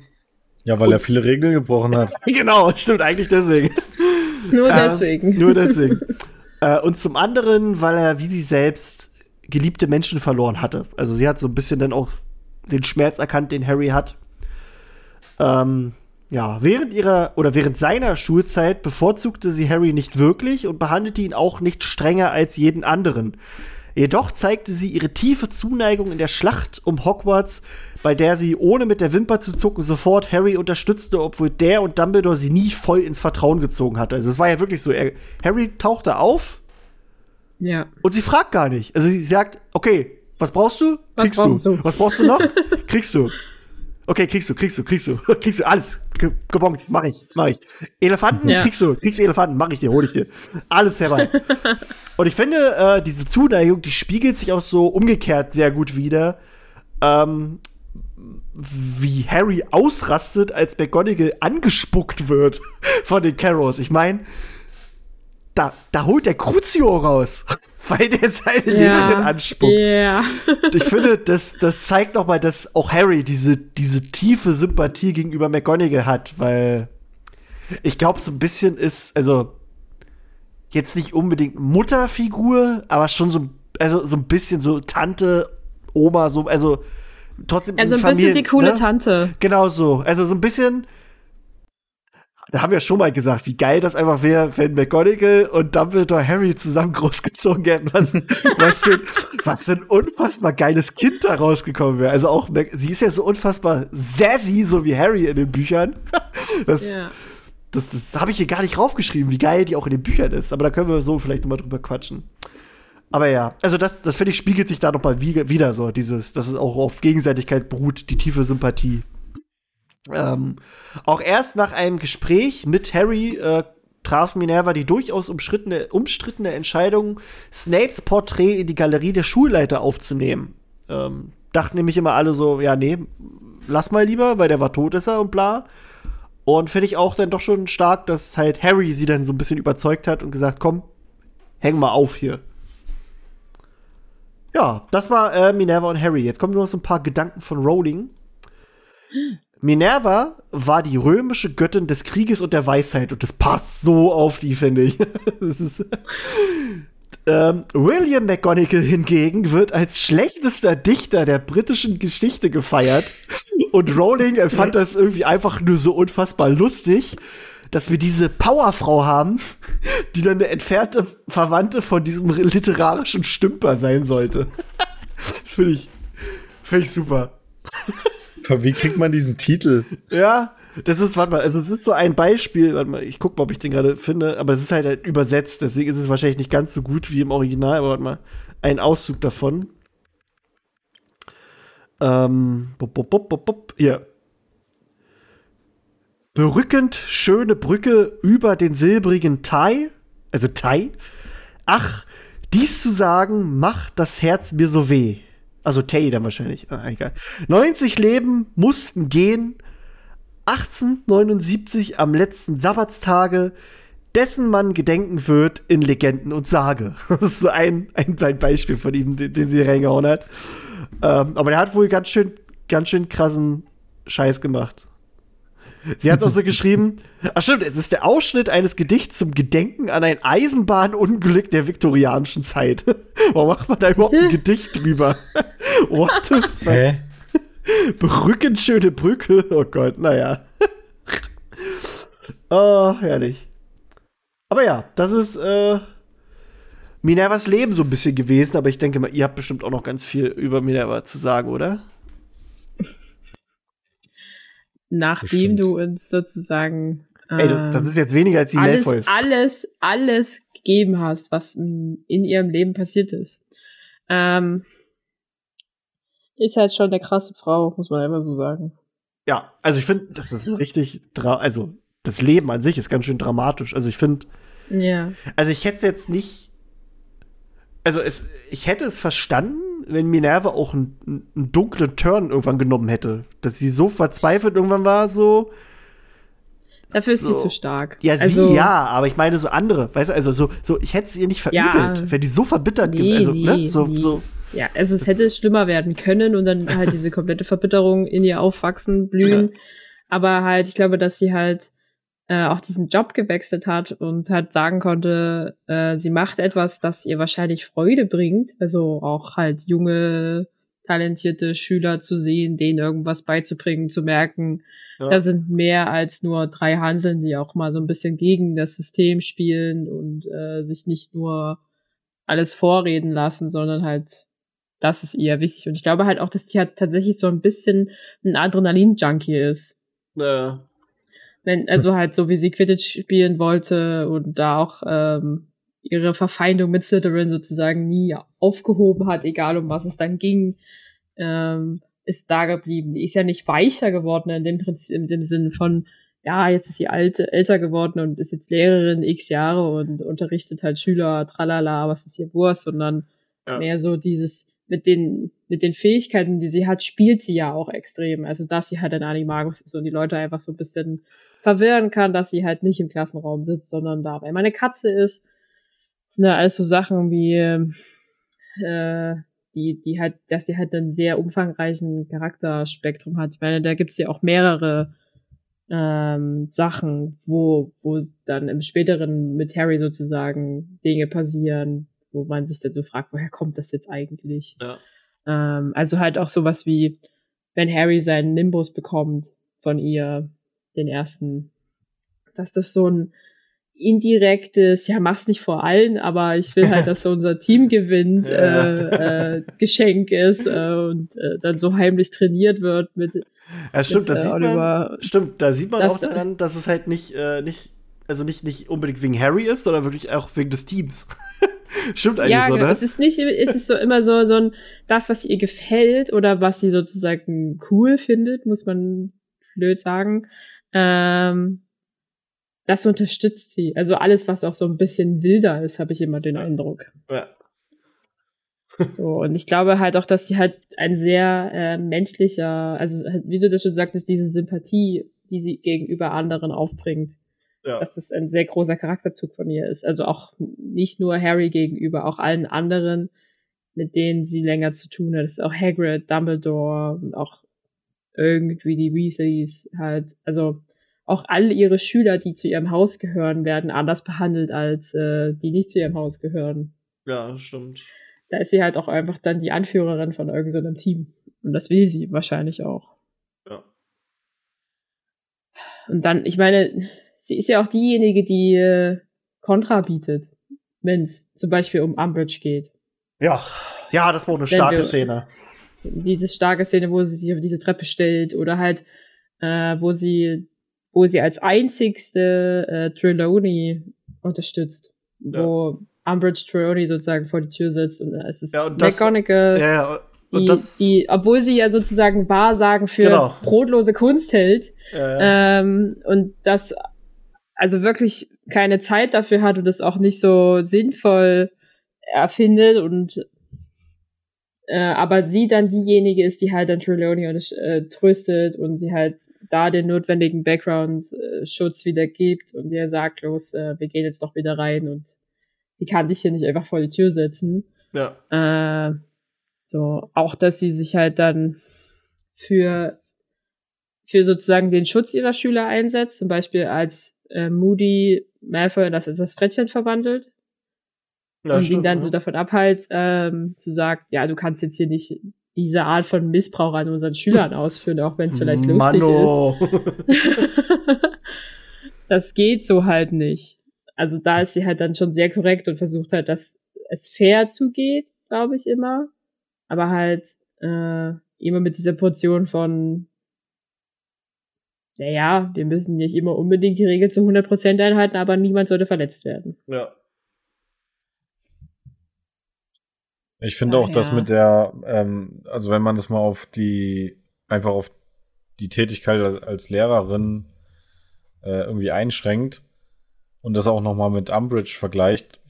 [SPEAKER 2] ja, weil und er viele Regeln gebrochen hat. [laughs]
[SPEAKER 1] genau, stimmt eigentlich deswegen.
[SPEAKER 3] Nur äh, deswegen.
[SPEAKER 1] Nur deswegen. äh, und zum anderen, weil er wie sie selbst geliebte Menschen verloren hatte. Also sie hat so ein bisschen dann auch den Schmerz erkannt, den Harry hat. Ähm, ja, während ihrer oder während seiner Schulzeit bevorzugte sie Harry nicht wirklich und behandelte ihn auch nicht strenger als jeden anderen. Jedoch zeigte sie ihre tiefe Zuneigung in der Schlacht um Hogwarts, bei der sie ohne mit der Wimper zu zucken sofort Harry unterstützte, obwohl der und Dumbledore sie nie voll ins Vertrauen gezogen hatte. Also es war ja wirklich so, er, Harry tauchte auf
[SPEAKER 3] ja.
[SPEAKER 1] und sie fragt gar nicht. Also sie sagt, okay, was brauchst du? Kriegst was du. du. Was brauchst du noch? [laughs] Kriegst du. Okay, kriegst du, kriegst du, kriegst du, [laughs] kriegst du alles. Gebongt, mach ich, mach ich. Elefanten, ja. kriegst du, kriegst du Elefanten, mach ich dir, hol ich dir. Alles herbei. [laughs] Und ich finde, äh, diese Zuneigung, die spiegelt sich auch so umgekehrt sehr gut wieder. Ähm, wie Harry ausrastet, als McGonagall angespuckt wird [laughs] von den Carrows. Ich meine, da, da holt der Crucio raus [laughs] weil der seine ja, Lehrerin anspuckt.
[SPEAKER 3] Yeah.
[SPEAKER 1] ich finde, das, das zeigt nochmal, dass auch Harry diese, diese tiefe Sympathie gegenüber McGonagall hat, weil ich glaube, so ein bisschen ist, also jetzt nicht unbedingt Mutterfigur, aber schon so, also so ein bisschen so Tante, Oma, so, also trotzdem.
[SPEAKER 3] Also ein Familien, bisschen die coole ne? Tante.
[SPEAKER 1] Genau so. Also so ein bisschen da haben wir schon mal gesagt, wie geil das einfach wäre, wenn McGonagall und Dumbledore Harry zusammen großgezogen hätten. Was, [laughs] was, für, was für ein unfassbar geiles Kind da rausgekommen wäre. Also auch, sie ist ja so unfassbar sassy, so wie Harry in den Büchern. [laughs] Das, ja. das, das habe ich hier gar nicht raufgeschrieben, wie geil die auch in den Büchern ist. Aber da können wir so vielleicht nochmal drüber quatschen. Aber ja, also das, das finde ich, spiegelt sich da nochmal wieder so, dieses, dass es auch auf Gegenseitigkeit beruht, die tiefe Sympathie. Ähm, auch erst nach einem Gespräch mit Harry äh, traf Minerva die durchaus umstrittene, umstrittene Entscheidung, Snapes Porträt in die Galerie der Schulleiter aufzunehmen. Ähm, dachten nämlich immer alle so, ja, nee, lass mal lieber, weil der war tot ist er und bla. Und finde ich auch dann doch schon stark, dass halt Harry sie dann so ein bisschen überzeugt hat und gesagt, komm, häng mal auf hier. Ja, das war äh, Minerva und Harry. Jetzt kommen nur noch so ein paar Gedanken von Rowling. Minerva war die römische Göttin des Krieges und der Weisheit und das passt so auf die, finde ich. [laughs] ähm, William McGonagall hingegen wird als schlechtester Dichter der britischen Geschichte gefeiert und Rowling fand das irgendwie einfach nur so unfassbar lustig, dass wir diese Powerfrau haben, die dann eine entfernte Verwandte von diesem literarischen Stümper sein sollte. das finde ich, find ich super.
[SPEAKER 2] Wie kriegt man diesen Titel?
[SPEAKER 1] Ja, das ist, warte mal, also es ist so ein Beispiel, warte mal, ich gucke mal, ob ich den gerade finde, aber es ist halt, halt übersetzt, deswegen ist es wahrscheinlich nicht ganz so gut wie im Original, aber warte mal, ein Auszug davon. Ähm, bop, bop, bop, bop, hier. Berückend schöne Brücke über den silbrigen Tai, also Tai. Ach, dies zu sagen, macht das Herz mir so weh. Also Tay dann wahrscheinlich. Ah, egal. 90 Leben mussten gehen. 1879 am letzten Sabbatstage, dessen man gedenken wird in Legenden und Sage. [laughs] Das ist so ein, ein, ein Beispiel von ihm, den, den sie reingehauen hat. Ähm, aber der hat wohl ganz schön, ganz schön krassen Scheiß gemacht. Sie hat auch so geschrieben, ach stimmt, es ist der Ausschnitt eines Gedichts zum Gedenken an ein Eisenbahnunglück der viktorianischen Zeit. [laughs] Warum macht man da überhaupt ein Gedicht drüber? [laughs] What the [laughs] fuck? Hä? Brückenschöne Brücke. Oh Gott, naja. oh, herrlich. Aber ja, das ist äh, Minervas Leben so ein bisschen gewesen, aber ich denke mal, ihr habt bestimmt auch noch ganz viel über Minerva zu sagen, oder?
[SPEAKER 3] Nachdem Bestimmt. du uns sozusagen
[SPEAKER 1] äh, Ey, das, das, ist jetzt weniger als die
[SPEAKER 3] alles, Malfoys. alles, alles gegeben hast, was in ihrem Leben passiert ist. Ähm, ist halt schon eine krasse Frau, muss man einfach so sagen.
[SPEAKER 1] Ja, also ich finde, das ist richtig, also das Leben an sich ist ganz schön dramatisch. Also ich finde,
[SPEAKER 3] ja.
[SPEAKER 1] Also ich hätte es jetzt nicht, also es, ich hätte es verstanden, wenn Minerva auch einen, einen, dunklen Turn irgendwann genommen hätte. Dass sie so verzweifelt irgendwann war, so.
[SPEAKER 3] Dafür so. ist sie zu stark.
[SPEAKER 1] Ja, also, sie ja, aber ich meine so andere, weißt du, also so, so ich hätte es ihr nicht verübelt, ja, wenn die so verbittert
[SPEAKER 3] nee,
[SPEAKER 1] also,
[SPEAKER 3] nee, ne, so, nee. so. Ja, also es hätte schlimmer werden können und dann halt diese komplette Verbitterung in ihr aufwachsen, blühen. Ja. Aber halt, ich glaube, dass sie halt äh, auch diesen Job gewechselt hat und halt sagen konnte, äh, sie macht etwas, das ihr wahrscheinlich Freude bringt. Also auch halt junge, talentierte Schüler zu sehen, denen irgendwas beizubringen, zu merken, ja. da sind mehr als nur drei Hanseln, die auch mal so ein bisschen gegen das System spielen und äh, sich nicht nur alles vorreden lassen, sondern halt das ist ihr wichtig. Und ich glaube halt auch, dass die halt tatsächlich so ein bisschen ein Adrenalin-Junkie ist.
[SPEAKER 1] Ja.
[SPEAKER 3] Wenn, also halt so wie sie Quidditch spielen wollte und da auch ähm, ihre Verfeindung mit Slytherin sozusagen nie aufgehoben hat, egal um was es dann ging, ähm, ist da geblieben. Die ist ja nicht weicher geworden in dem Prinzip, in dem Sinn von, ja, jetzt ist sie alte, älter geworden und ist jetzt Lehrerin x Jahre und unterrichtet halt Schüler, tralala, was ist ihr Wurst, sondern ja. mehr so dieses, mit den, mit den Fähigkeiten, die sie hat, spielt sie ja auch extrem. Also, dass sie halt ein Animagus ist und die Leute einfach so ein bisschen verwirren kann, dass sie halt nicht im Klassenraum sitzt, sondern da weil meine Katze ist. Das sind ja alles so Sachen wie, äh, die, die halt, dass sie halt einen sehr umfangreichen Charakterspektrum hat. Ich meine, da gibt's ja auch mehrere ähm, Sachen, wo, wo dann im späteren mit Harry sozusagen Dinge passieren, wo man sich dann so fragt, woher kommt das jetzt eigentlich?
[SPEAKER 1] Ja.
[SPEAKER 3] Ähm, also halt auch sowas wie, wenn Harry seinen Nimbus bekommt von ihr, den ersten, dass das so ein indirektes, ja, mach's nicht vor allen, aber ich will halt, [laughs] dass so unser Team gewinnt, äh, äh, Geschenk ist äh, und äh, dann so heimlich trainiert wird mit.
[SPEAKER 1] Ja, stimmt, mit, das äh, sieht man, stimmt, da sieht man das, auch daran, dass es halt nicht, äh, nicht, also nicht, nicht unbedingt wegen Harry ist, sondern wirklich auch wegen des Teams. [laughs] stimmt eigentlich ja, so, ne?
[SPEAKER 3] Es ist nicht, es ist so immer so, so ein, das, was ihr gefällt oder was sie sozusagen cool findet, muss man blöd sagen, ähm, das unterstützt sie. Also alles, was auch so ein bisschen wilder ist, habe ich immer den Eindruck.
[SPEAKER 1] Ja.
[SPEAKER 3] so, und ich glaube halt auch, dass sie halt ein sehr äh, menschlicher, also halt, wie du das schon sagtest, diese Sympathie, die sie gegenüber anderen aufbringt. Ja. Dass das ein sehr großer Charakterzug von ihr ist. Also auch nicht nur Harry gegenüber, auch allen anderen, mit denen sie länger zu tun hat. Das ist auch Hagrid, Dumbledore und auch irgendwie die Weasleys halt, also auch alle ihre Schüler, die zu ihrem Haus gehören, werden anders behandelt als äh, die nicht zu ihrem Haus gehören.
[SPEAKER 1] Ja, stimmt.
[SPEAKER 3] Da ist sie halt auch einfach dann die Anführerin von irgendeinem so Team. Und das will sie wahrscheinlich auch.
[SPEAKER 1] Ja.
[SPEAKER 3] Und dann, ich meine, sie ist ja auch diejenige, die äh, Kontra bietet, wenn es zum Beispiel um Umbridge geht.
[SPEAKER 1] Ja, ja, das war eine starke wir, Szene
[SPEAKER 3] diese starke Szene, wo sie sich auf diese Treppe stellt oder halt, äh, wo sie, wo sie als einzigste äh, Trelawney unterstützt, ja. wo Umbridge Trelawney sozusagen vor die Tür sitzt und es ist ja, und das, McGonagall,
[SPEAKER 1] ja,
[SPEAKER 3] die, das, die, obwohl sie ja sozusagen Wahrsagen für genau. brotlose Kunst hält ähm, und das also wirklich keine Zeit dafür hat und das auch nicht so sinnvoll erfindet und äh, aber sie dann diejenige ist, die halt dann Trelawney äh, tröstet und sie halt da den notwendigen Background-Schutz äh, wieder gibt und ihr sagt, los, äh, wir gehen jetzt doch wieder rein und sie kann dich hier nicht einfach vor die Tür setzen.
[SPEAKER 1] Ja.
[SPEAKER 3] Äh, so, auch dass sie sich halt dann für für sozusagen den Schutz ihrer Schüler einsetzt, zum Beispiel als äh, Moody Malfoy das ist das Frettchen verwandelt. Ja, und stimmt, ihn dann ja. so davon abhält, ähm, zu sagen, ja, du kannst jetzt hier nicht diese Art von Missbrauch an unseren Schülern [laughs] ausführen, auch wenn es vielleicht Mano. lustig ist. [laughs] das geht so halt nicht. Also da ist sie halt dann schon sehr korrekt und versucht halt, dass es fair zugeht, glaube ich immer. Aber halt äh, immer mit dieser Portion von naja, wir müssen nicht immer unbedingt die Regel zu 100% einhalten, aber niemand sollte verletzt werden.
[SPEAKER 1] Ja.
[SPEAKER 2] Ich finde auch, ja. dass mit der, ähm, also wenn man das mal auf die, einfach auf die Tätigkeit als, als Lehrerin äh, irgendwie einschränkt und das auch noch mal mit Umbridge vergleicht,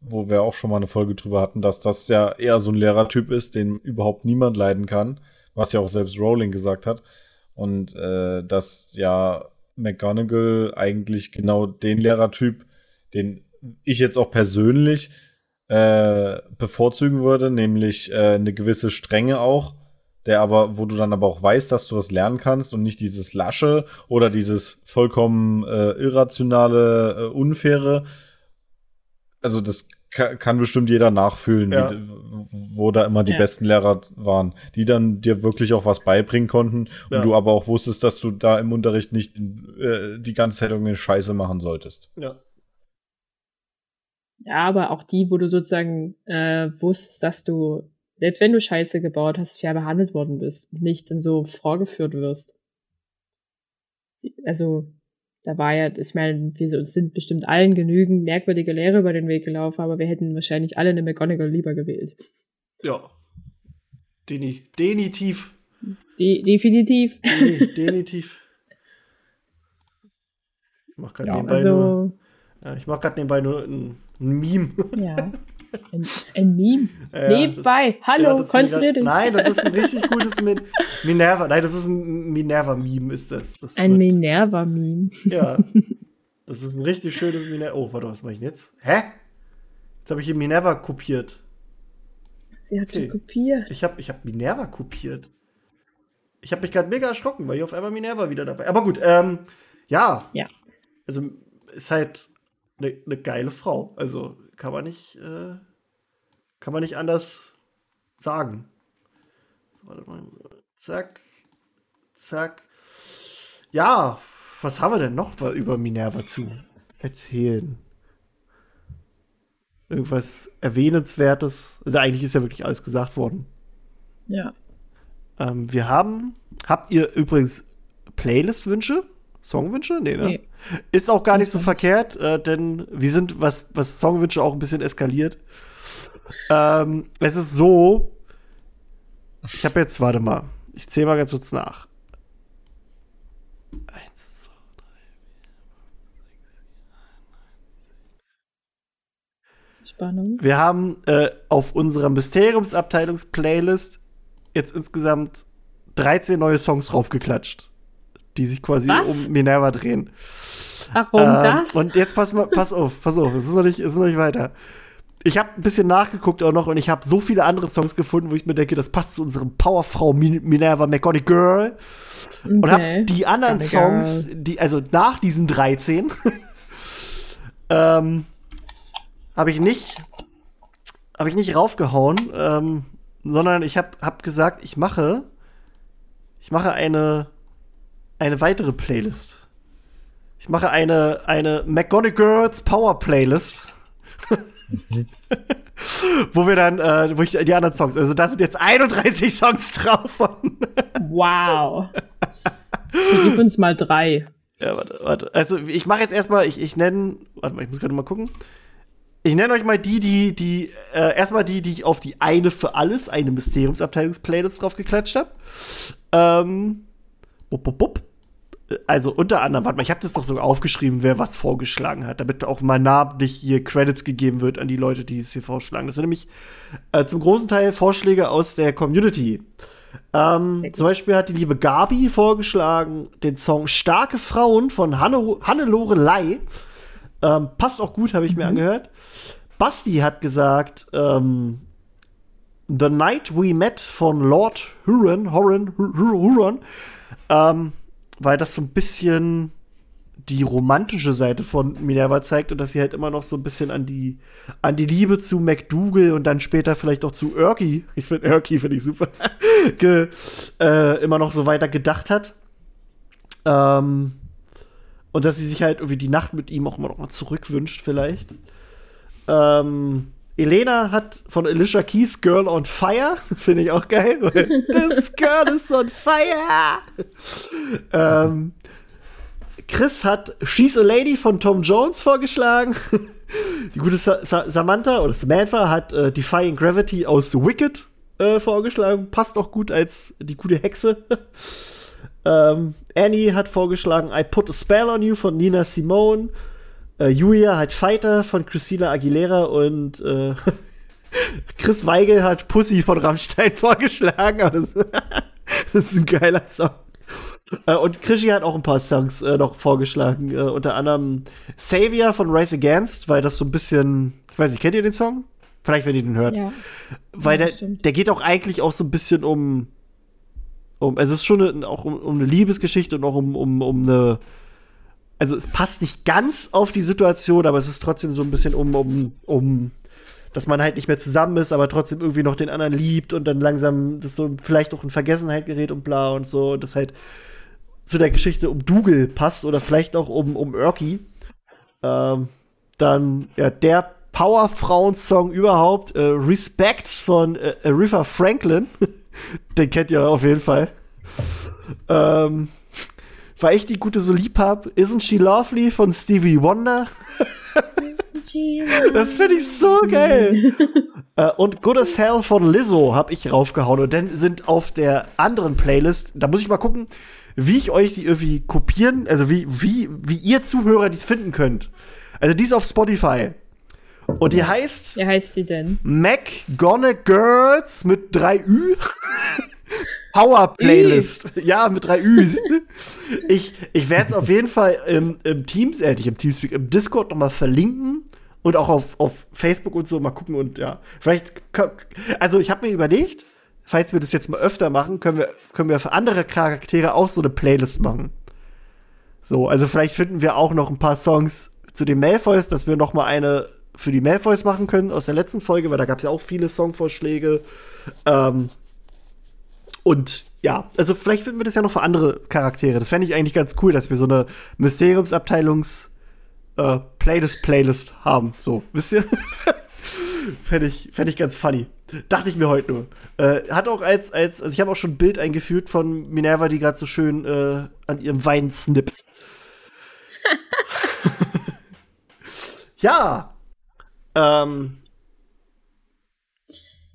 [SPEAKER 2] wo wir auch schon mal eine Folge drüber hatten, dass das ja eher so ein Lehrertyp ist, den überhaupt niemand leiden kann, was ja auch selbst Rowling gesagt hat. Und äh, dass ja McGonagall eigentlich genau den Lehrertyp, den ich jetzt auch persönlich äh, bevorzugen würde, nämlich äh, eine gewisse Strenge auch, der aber, wo du dann aber auch weißt, dass du was lernen kannst und nicht dieses Lasche oder dieses vollkommen äh, irrationale, äh, unfaire. Also das kann, bestimmt jeder nachfühlen, ja. wie, wo da immer die ja. besten Lehrer waren, die dann dir wirklich auch was beibringen konnten ja. und du aber auch wusstest, dass du da im Unterricht nicht äh, die ganze Zeit irgendwie Scheiße machen solltest.
[SPEAKER 1] Ja.
[SPEAKER 3] Ja, aber auch die, wo du sozusagen äh, wusstest, dass du, selbst wenn du Scheiße gebaut hast, fair behandelt worden bist und nicht dann so vorgeführt wirst. Also, da war ja, ich meine, wir sind bestimmt allen genügend merkwürdige Lehre über den Weg gelaufen, aber wir hätten wahrscheinlich alle eine McGonagall lieber gewählt.
[SPEAKER 1] Ja. Deni denitiv.
[SPEAKER 3] De definitiv.
[SPEAKER 1] De definitiv. [laughs] Ich mach gerade ja, nebenbei also, nur, ja, ich mach gerade nebenbei nur ein, ein Meme.
[SPEAKER 3] Ja. [laughs] Ein, ein Meme. Ja, Nebenbei. Das, Hallo, ja, konzentrier dich.
[SPEAKER 1] Nein, das ist ein [laughs] richtig gutes Min Minerva. Nein, das ist ein Minerva-Meme, ist das. das
[SPEAKER 3] ein Minerva-Meme.
[SPEAKER 1] Ja. [laughs] Das ist ein richtig schönes Minerva. Oh, warte, was mache ich denn jetzt? Hä? Jetzt habe ich hier Minerva kopiert.
[SPEAKER 3] Sie hat okay. kopiert.
[SPEAKER 1] Ich habe ich hab Minerva kopiert. Ich habe mich gerade mega erschrocken, weil hier auf einmal Minerva wieder dabei. Aber gut, ähm, ja.
[SPEAKER 3] Ja.
[SPEAKER 1] Also ist halt eine ne geile Frau. Also kann man nicht, äh, kann man nicht anders sagen. Warte mal. Zack. Zack. Ja, was haben wir denn noch über Minerva zu erzählen? Irgendwas Erwähnenswertes? Also eigentlich ist ja wirklich alles gesagt worden.
[SPEAKER 3] Ja.
[SPEAKER 1] Ähm, wir haben, habt ihr übrigens Playlist-Wünsche? Songwünsche? Nee, ne? Nee. Ist auch gar nicht so verkehrt, äh, denn wir sind, was, was Songwünsche auch ein bisschen eskaliert. Ähm, es ist so, ich habe jetzt, warte mal, ich zähle mal ganz kurz nach. Eins, zwei, drei, vier,
[SPEAKER 3] Spannung.
[SPEAKER 1] Wir haben äh, auf unserer Mysteriumsabteilungs-Playlist jetzt insgesamt 13 neue Songs draufgeklatscht die sich quasi Was? um Minerva drehen.
[SPEAKER 3] Warum ähm, das?
[SPEAKER 1] Und jetzt pass mal, pass auf, pass auf, es ist noch nicht, es ist noch nicht weiter. Ich habe ein bisschen nachgeguckt auch noch und ich habe so viele andere Songs gefunden, wo ich mir denke, das passt zu unserem Powerfrau Minerva McGonagall. Okay. Und habe die anderen Songs, die, also nach diesen 13, [laughs] ähm, habe ich nicht, habe ich nicht raufgehauen, ähm, sondern ich habe hab gesagt, ich mache, ich mache eine eine weitere Playlist. Ich mache eine, eine McGonagall's Power Playlist. [laughs] wo wir dann, äh, wo ich die anderen Songs, also da sind jetzt 31 Songs drauf
[SPEAKER 3] wow. [laughs] Gib uns mal drei.
[SPEAKER 1] Ja, warte, warte. Also ich mache jetzt erstmal, ich, ich nenne, warte mal, ich muss gerade mal gucken. Ich nenne euch mal die, die, die, äh, erstmal die, die ich auf die eine für alles, eine Mysteriumsabteilungs-Playlist drauf geklatscht habe. Ähm, bup, bup, bup also unter anderem, warte mal, ich habe das doch so aufgeschrieben, wer was vorgeschlagen hat, damit auch mal namentlich hier Credits gegeben wird an die Leute, die es hier vorschlagen. Das sind nämlich äh, zum großen Teil Vorschläge aus der Community. Ähm, zum Beispiel hat die liebe Gabi vorgeschlagen den Song Starke Frauen von Hanne, Hannelore Lei. Ähm, passt auch gut, habe ich mhm. mir angehört. Basti hat gesagt, ähm, The Night We Met von Lord Huron, Huron, Huron. Ähm, weil das so ein bisschen die romantische Seite von Minerva zeigt und dass sie halt immer noch so ein bisschen an die, an die Liebe zu McDougal und dann später vielleicht auch zu Erky, ich finde Erky finde ich super, [laughs] ge, äh, immer noch so weiter gedacht hat. Ähm, und dass sie sich halt irgendwie die Nacht mit ihm auch immer noch mal zurückwünscht, vielleicht. Ähm, Elena hat von Alicia Keys Girl on Fire, [laughs] finde ich auch geil. [laughs] This girl is on fire. ähm, Chris hat She's a Lady von Tom Jones vorgeschlagen. [laughs] Die gute Sa Sa Samantha oder Samantha hat äh, Defying Gravity aus Wicked äh, vorgeschlagen. Passt auch gut als die gute Hexe. ähm, Annie hat vorgeschlagen I Put a Spell on You von Nina Simone. Äh, Julia hat Fighter von Christina Aguilera und äh, [laughs] Chris Weigel hat Pussy von Rammstein [laughs] vorgeschlagen. Das, [laughs] das, ist ein geiler Song. Äh, und Krischi hat auch ein paar Songs äh, noch vorgeschlagen. Äh, unter anderem Savior von Rise Against, weil das so ein bisschen. Ich weiß nicht, kennt ihr den Song? Vielleicht, wenn ihr den hört. Ja. Weil ja, der, der geht auch eigentlich auch so ein bisschen um. um also es ist schon eine, auch um, um, eine Liebesgeschichte und auch um, um, um eine also es passt nicht ganz auf die Situation, aber es ist trotzdem so ein bisschen um, um, um, dass man halt nicht mehr zusammen ist, aber trotzdem irgendwie noch den anderen liebt und dann langsam das so vielleicht auch in Vergessenheit gerät und bla und so. Und das halt zu der Geschichte um Dougal passt oder vielleicht auch um, um Erky. Ähm, dann, ja, der Powerfrauen-Song überhaupt, äh, Respect von äh, Aretha Franklin. [laughs] Den kennt ihr auf jeden Fall. ähm, weil ich die gute so lieb hab. Isn't She Lovely von Stevie Wonder. [laughs] das finde ich so geil. [laughs] äh, und Good as Hell von Lizzo hab ich raufgehauen. Und dann sind auf der anderen Playlist, da muss ich mal gucken, wie ich euch die irgendwie kopieren, also wie, wie, wie ihr Zuhörer dies finden könnt. Also die ist auf Spotify. Und die heißt.
[SPEAKER 3] Wie heißt die denn?
[SPEAKER 1] Mac Gonna Girls mit drei Ü. Power Playlist. ja, mit drei Üs. [laughs] ich ich werde es auf jeden Fall im, im Teams, äh, nicht im Teamspeak, im Discord noch mal verlinken und auch auf, auf Facebook und so mal gucken und ja, vielleicht, also ich habe mir überlegt, falls wir das jetzt mal öfter machen, können wir, können wir für andere Charaktere auch so eine Playlist machen. So, also vielleicht finden wir auch noch ein paar Songs zu den Malfoys, dass wir noch mal eine für die Malfoys machen können aus der letzten Folge, weil da gab es ja auch viele Songvorschläge. Ähm, und ja, also vielleicht finden wir das ja noch für andere Charaktere. Das fände ich eigentlich ganz cool, dass wir so eine Mysteriumsabteilungs äh, Playlist Playlist haben. So, wisst ihr? [laughs] fände ich, fänd ich ganz funny. Dachte ich mir heute nur. Äh, hat auch als, als, also ich habe auch schon ein Bild eingefügt von Minerva, die gerade so schön äh, an ihrem Wein snippt. [laughs] ja. Ähm,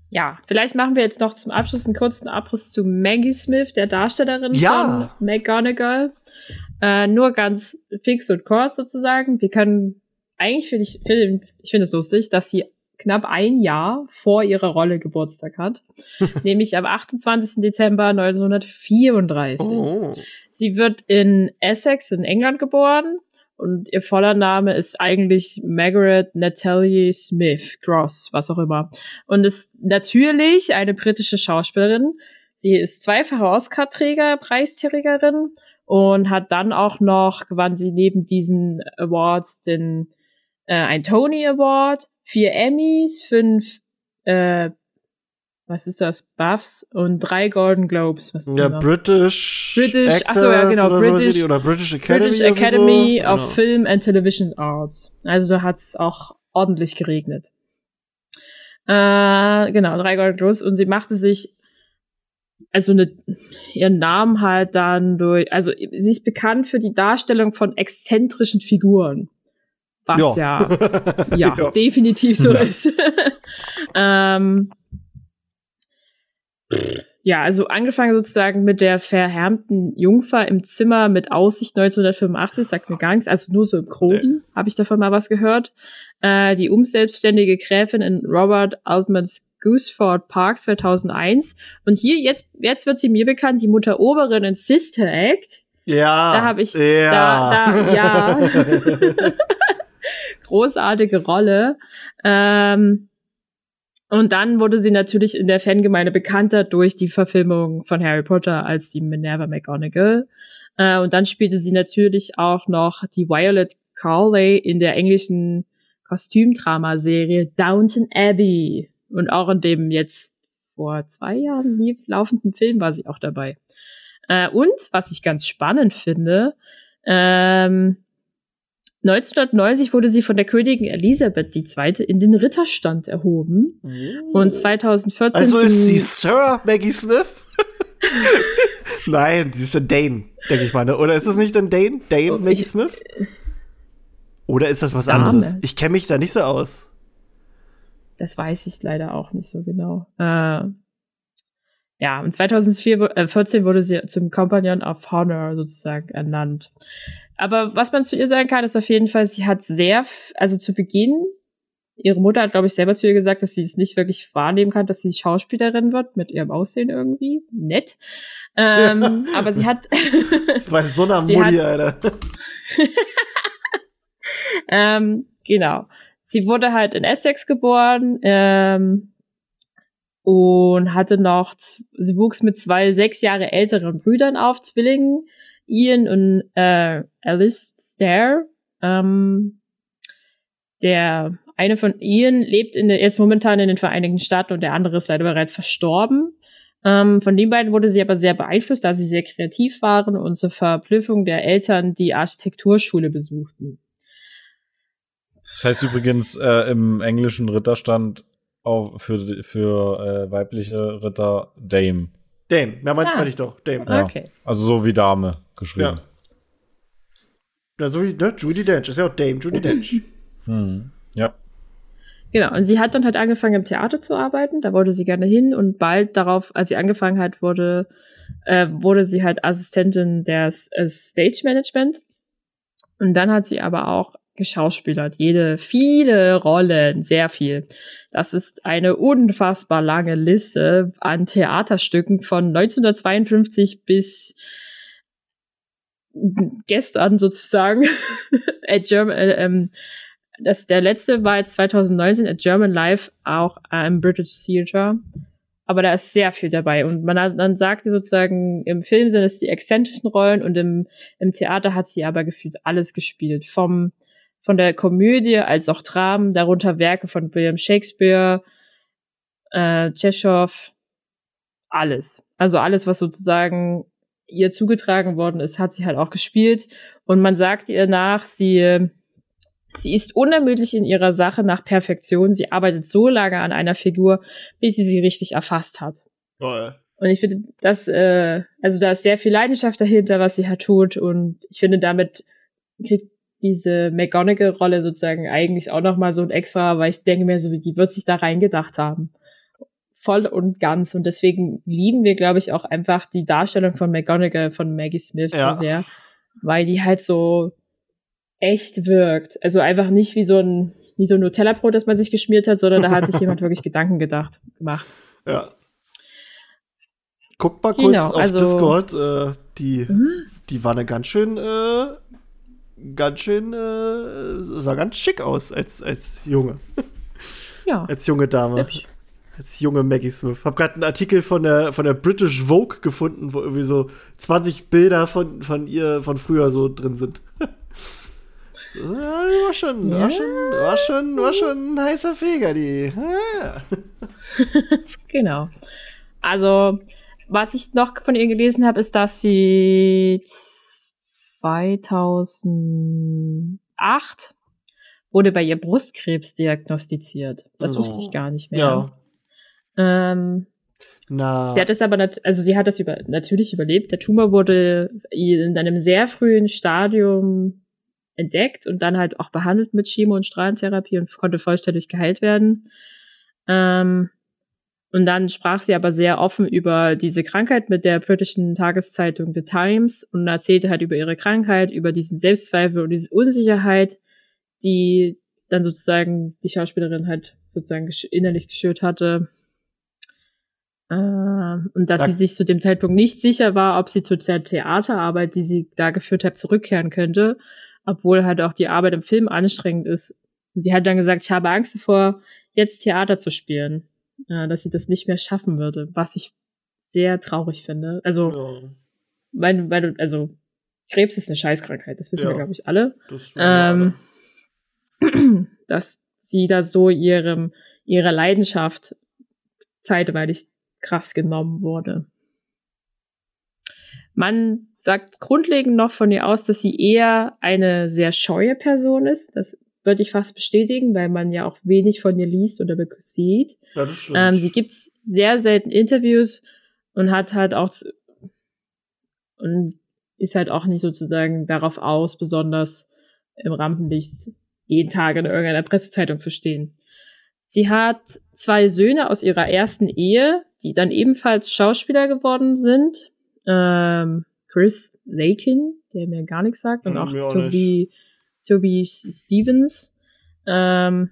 [SPEAKER 3] ja, vielleicht machen wir jetzt noch zum Abschluss einen kurzen Abriss zu Maggie Smith, der Darstellerin
[SPEAKER 1] ja.
[SPEAKER 3] von McGonagall. Äh, nur ganz fix und kurz sozusagen. Wir können, eigentlich finde ich, find, ich finde es lustig, dass sie knapp ein Jahr vor ihrer Rolle Geburtstag hat. [laughs] nämlich am 28. Dezember 1934. Oh. Sie wird in Essex in England geboren und ihr voller Name ist eigentlich Margaret Natalie Smith Gross, was auch immer. Und ist natürlich eine britische Schauspielerin. Sie ist zweifache Oscar-Träger, Preisträgerin und hat dann auch noch, gewann sie neben diesen Awards den äh, ein Tony Award, vier Emmys, fünf äh, was ist das? Buffs und drei Golden Globes. Was ist
[SPEAKER 1] ja, das? British.
[SPEAKER 3] British, achso, ja, genau.
[SPEAKER 1] Oder British, oder British Academy.
[SPEAKER 3] British Academy
[SPEAKER 1] so.
[SPEAKER 3] of genau. Film and Television Arts. Also da hat es auch ordentlich geregnet. Äh, genau, drei Golden Globes. Und sie machte sich also eine, ihren Namen halt dann durch, also sie ist bekannt für die Darstellung von exzentrischen Figuren. Was ja, ja, [laughs] ja, ja. definitiv so ist. [laughs] ähm, ja, also angefangen sozusagen mit der verhärmten Jungfer im Zimmer mit Aussicht 1985, sagt mir gar nichts, also nur so im Groben nee. habe ich davon mal was gehört. Äh, die umselbstständige Gräfin in Robert Altmans Gooseford Park 2001. Und hier, jetzt, jetzt wird sie mir bekannt, die Mutter Oberin in Sister Act.
[SPEAKER 1] Ja.
[SPEAKER 3] Da habe ich,
[SPEAKER 1] ja.
[SPEAKER 3] da, da, ja. [laughs] [laughs] Großartige Rolle. Ähm, und dann wurde sie natürlich in der Fangemeinde bekannter durch die Verfilmung von Harry Potter als die Minerva McGonagall. Äh, und dann spielte sie natürlich auch noch die Violet Carley in der englischen Kostümdramaserie Downton Abbey. Und auch in dem jetzt vor zwei Jahren lief, laufenden Film war sie auch dabei. Äh, und was ich ganz spannend finde, ähm, 1990 wurde sie von der Königin Elisabeth II. in den Ritterstand erhoben. Oh. Und 2014.
[SPEAKER 1] Also ist sie Sir Maggie Smith? [laughs] Nein, sie ist ein Dane, denke ich mal. Ne? Oder ist es nicht ein Dane? Dane oh, Maggie Smith? Oder ist das was Dame. anderes? Ich kenne mich da nicht so aus.
[SPEAKER 3] Das weiß ich leider auch nicht so genau. Äh, ja, und 2014 äh, wurde sie zum Companion of Honor sozusagen ernannt. Aber was man zu ihr sagen kann, ist auf jeden Fall, sie hat sehr, also zu Beginn, ihre Mutter hat, glaube ich, selber zu ihr gesagt, dass sie es nicht wirklich wahrnehmen kann, dass sie Schauspielerin wird, mit ihrem Aussehen irgendwie. Nett. Ähm, ja. Aber sie hat. [laughs]
[SPEAKER 1] Bei so einer Mutti, Alter. [laughs]
[SPEAKER 3] ähm, genau. Sie wurde halt in Essex geboren ähm, und hatte noch, sie wuchs mit zwei sechs Jahre älteren Brüdern auf, Zwillingen, Ian und äh, Alice Stair. Ähm, der eine von Ian lebt in der, jetzt momentan in den Vereinigten Staaten und der andere ist leider bereits verstorben. Ähm, von den beiden wurde sie aber sehr beeinflusst, da sie sehr kreativ waren und zur Verblüffung der Eltern die Architekturschule besuchten.
[SPEAKER 2] Das heißt übrigens äh, im englischen Ritterstand auch für, für äh, weibliche Ritter Dame.
[SPEAKER 1] Dame, ja, meinte ah. ich doch. Dame.
[SPEAKER 2] Ja. Okay. Also so wie Dame geschrieben.
[SPEAKER 1] Ja, ja so wie ne? Judy Dench. Ist ja auch Dame, Judy Dench.
[SPEAKER 2] Hm. Ja.
[SPEAKER 3] Genau, und sie hat dann halt angefangen im Theater zu arbeiten, da wollte sie gerne hin und bald darauf, als sie angefangen hat, wurde, äh, wurde sie halt Assistentin der äh, Stage Management. Und dann hat sie aber auch geschauspielert. Jede, viele Rollen, sehr viel. Das ist eine unfassbar lange Liste an Theaterstücken von 1952 bis gestern sozusagen. [laughs] at German, äh, ähm, das, der letzte war 2019 at German Life, auch äh, im British Theatre. Aber da ist sehr viel dabei. Und man hat, dann sagt sozusagen, im Film sind es die exzentrischen Rollen und im, im Theater hat sie aber gefühlt alles gespielt. Vom von der Komödie als auch Dramen, darunter Werke von William Shakespeare, äh, Tschechow, alles. Also alles, was sozusagen ihr zugetragen worden ist, hat sie halt auch gespielt. Und man sagt ihr nach, sie, sie ist unermüdlich in ihrer Sache nach Perfektion. Sie arbeitet so lange an einer Figur, bis sie sie richtig erfasst hat.
[SPEAKER 1] Ja.
[SPEAKER 3] Und ich finde, das, äh, also da ist sehr viel Leidenschaft dahinter, was sie halt tut. Und ich finde, damit kriegt diese McGonagall-Rolle sozusagen eigentlich auch noch mal so ein extra, weil ich denke mir so, die wird sich da reingedacht haben. Voll und ganz. Und deswegen lieben wir, glaube ich, auch einfach die Darstellung von McGonagall, von Maggie Smith ja. so sehr, weil die halt so echt wirkt. Also einfach nicht wie so ein, wie so ein Nutella-Brot, das man sich geschmiert hat, sondern da hat sich jemand [laughs] wirklich Gedanken gedacht, gemacht.
[SPEAKER 1] Ja. Guckt mal kurz genau, auf also, Discord, äh, die, hm? die war eine ganz schön äh, ganz schön, äh, sah ganz schick aus als, als Junge.
[SPEAKER 3] Ja.
[SPEAKER 1] als junge Dame. Hübsch. Als junge Maggie Smith. Hab gerade einen Artikel von der, von der British Vogue gefunden, wo irgendwie so 20 Bilder von, von ihr von früher so drin sind. [laughs] war schon, war schon, war schon, war schon ein heißer Feger, die. [laughs]
[SPEAKER 3] Genau. Also, was ich noch von ihr gelesen habe, ist, dass sie 2008 wurde bei ihr Brustkrebs diagnostiziert. Das oh. wusste ich gar nicht mehr. Ja. Ähm, Na. Sie hat es aber, also sie hat das über, natürlich überlebt. Der Tumor wurde in einem sehr frühen Stadium entdeckt und dann halt auch behandelt mit Chemo- und Strahlentherapie und konnte vollständig geheilt werden. Ähm, und dann sprach sie aber sehr offen über diese Krankheit mit der britischen Tageszeitung The Times und erzählte halt über ihre Krankheit, über diesen Selbstzweifel und diese Unsicherheit, die dann sozusagen die Schauspielerin halt sozusagen innerlich geschürt hatte. Äh, und dass sie sich zu dem Zeitpunkt nicht sicher war, ob sie zu der Theaterarbeit, die sie da geführt hat, zurückkehren könnte, obwohl halt auch die Arbeit im Film anstrengend ist. Und sie hat dann gesagt, ich habe Angst davor, jetzt Theater zu spielen äh, dass sie das nicht mehr schaffen würde, was ich sehr traurig finde. Also, ja. weil, weil also, Krebs ist eine Scheißkrankheit, das wissen ja, wir, glaube ich, alle. Das ähm, alle. [clears throat] dass sie da so ihrem, ihrer Leidenschaft zeitweilig krass genommen wurde. Man sagt grundlegend noch von ihr aus, dass sie eher eine sehr scheue Person ist. Das würde ich fast bestätigen, weil man ja auch wenig von ihr liest oder sieht. Ja, das stimmt. Ähm, sie gibt sehr selten Interviews und hat halt auch und ist halt auch nicht sozusagen darauf aus, besonders im Rampenlicht jeden Tag in irgendeiner Pressezeitung zu stehen. Sie hat zwei Söhne aus ihrer ersten Ehe, die dann ebenfalls Schauspieler geworden sind. Ähm, Chris Lakin, der mir gar nichts sagt, und auch, auch Toby, Toby Stevens. Ähm,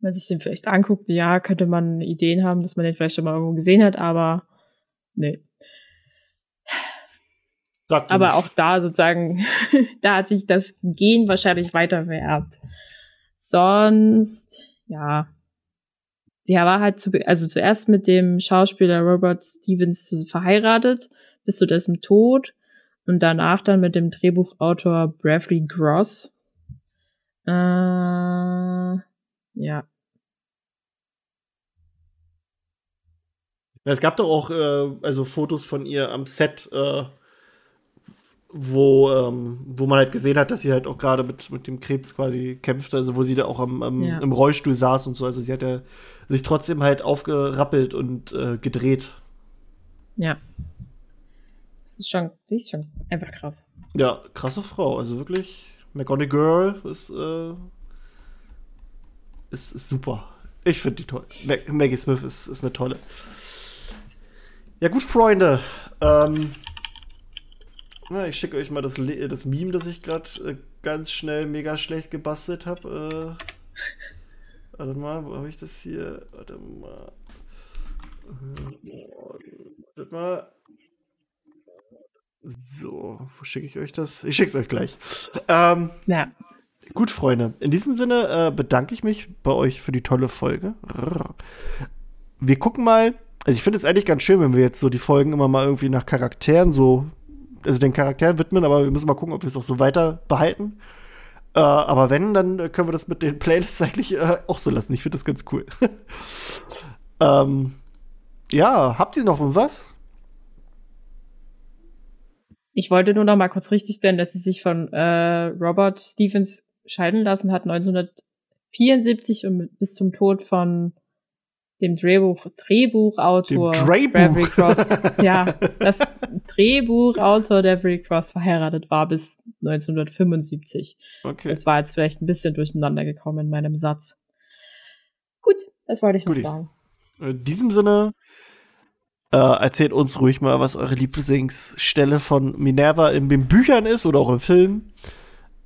[SPEAKER 3] wenn man sich den vielleicht anguckt, ja, könnte man Ideen haben, dass man den vielleicht schon mal irgendwo gesehen hat, aber nee. Sagt aber nicht. auch da sozusagen, [laughs] da hat sich das Gen wahrscheinlich weiter vererbt. Sonst, ja. Sie war halt zu, also zuerst mit dem Schauspieler Robert Stevens verheiratet, bis zu dessen Tod und danach dann mit dem Drehbuchautor Bradley Gross. Äh, ja.
[SPEAKER 1] Es gab doch auch äh, also Fotos von ihr am Set, äh, wo, ähm, wo man halt gesehen hat, dass sie halt auch gerade mit, mit dem Krebs quasi kämpfte, also wo sie da auch am, am ja. im Rollstuhl saß und so. Also sie hat ja sich trotzdem halt aufgerappelt und äh, gedreht.
[SPEAKER 3] Ja. Das ist schon, die ist schon einfach krass.
[SPEAKER 1] Ja, krasse Frau. Also wirklich, McGonagall ist, äh, ist, ist super. Ich finde die toll. Mag Maggie Smith ist, ist eine tolle. Ja, gut, Freunde. Ähm, na, ich schicke euch mal das, das Meme, das ich gerade äh, ganz schnell mega schlecht gebastelt habe. Äh, warte mal, wo habe ich das hier? Warte mal. Warte mal. So, wo schicke ich euch das? Ich schicke es euch gleich. Ähm, ja. Gut, Freunde. In diesem Sinne äh, bedanke ich mich bei euch für die tolle Folge. Wir gucken mal, also ich finde es eigentlich ganz schön, wenn wir jetzt so die Folgen immer mal irgendwie nach Charakteren so, also den Charakteren widmen, aber wir müssen mal gucken, ob wir es auch so weiter behalten. Äh, aber wenn, dann können wir das mit den Playlists [laughs] eigentlich äh, auch so lassen. Ich finde das ganz cool. [laughs] ähm, ja, habt ihr noch was?
[SPEAKER 3] Ich wollte nur noch mal kurz richtigstellen, dass sie sich von äh, Robert Stevens scheiden lassen hat 1974 und bis zum Tod von dem Drehbuch, Drehbuchautor
[SPEAKER 1] Drehbuch.
[SPEAKER 3] Cross, [laughs] ja, das Drehbuchautor Devery Cross verheiratet war bis 1975. Okay. Das war jetzt vielleicht ein bisschen durcheinander gekommen in meinem Satz. Gut, das wollte ich noch sagen.
[SPEAKER 1] In diesem Sinne, äh, erzählt uns ruhig mal, was eure Lieblingsstelle von Minerva in den Büchern ist oder auch im Film.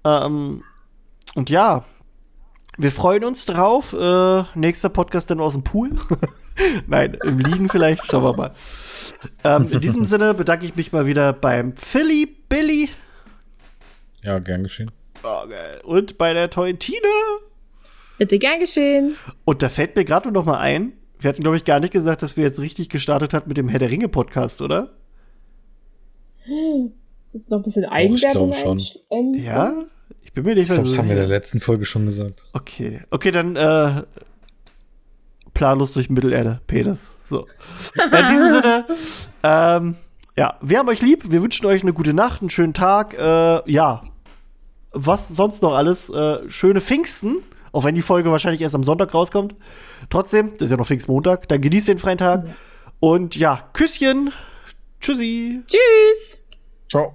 [SPEAKER 1] Ähm, und ja, wir freuen uns drauf. Äh, nächster Podcast dann aus dem Pool. [laughs] Nein, im Liegen vielleicht. Schauen wir mal. Ähm, in diesem Sinne bedanke ich mich mal wieder beim Philly Billy.
[SPEAKER 2] Ja, gern geschehen.
[SPEAKER 1] Okay. Und bei der tollen Tina.
[SPEAKER 3] Bitte gern geschehen.
[SPEAKER 1] Und da fällt mir gerade noch mal ein, wir hatten, glaube ich, gar nicht gesagt, dass wir jetzt richtig gestartet hat mit dem Herr der Ringe Podcast, oder?
[SPEAKER 3] Ist jetzt noch ein bisschen Eigenwerbung?
[SPEAKER 2] Ich glaube schon.
[SPEAKER 1] Ja? Ich bin mir nicht
[SPEAKER 2] mehr so sicher. Das haben wir in der letzten Folge schon gesagt.
[SPEAKER 1] Okay. Okay, dann äh, planlos durch Mittelerde, Penis. So. In diesem Sinne, [laughs] ähm, ja, wir haben euch lieb. Wir wünschen euch eine gute Nacht, einen schönen Tag. Äh, ja, was sonst noch alles? Äh, schöne Pfingsten. Auch wenn die Folge wahrscheinlich erst am Sonntag rauskommt. Trotzdem, das ist ja noch Pfingstmontag. Dann genießt den freien Tag. Und ja, Küsschen. Tschüssi.
[SPEAKER 3] Tschüss.
[SPEAKER 2] Ciao.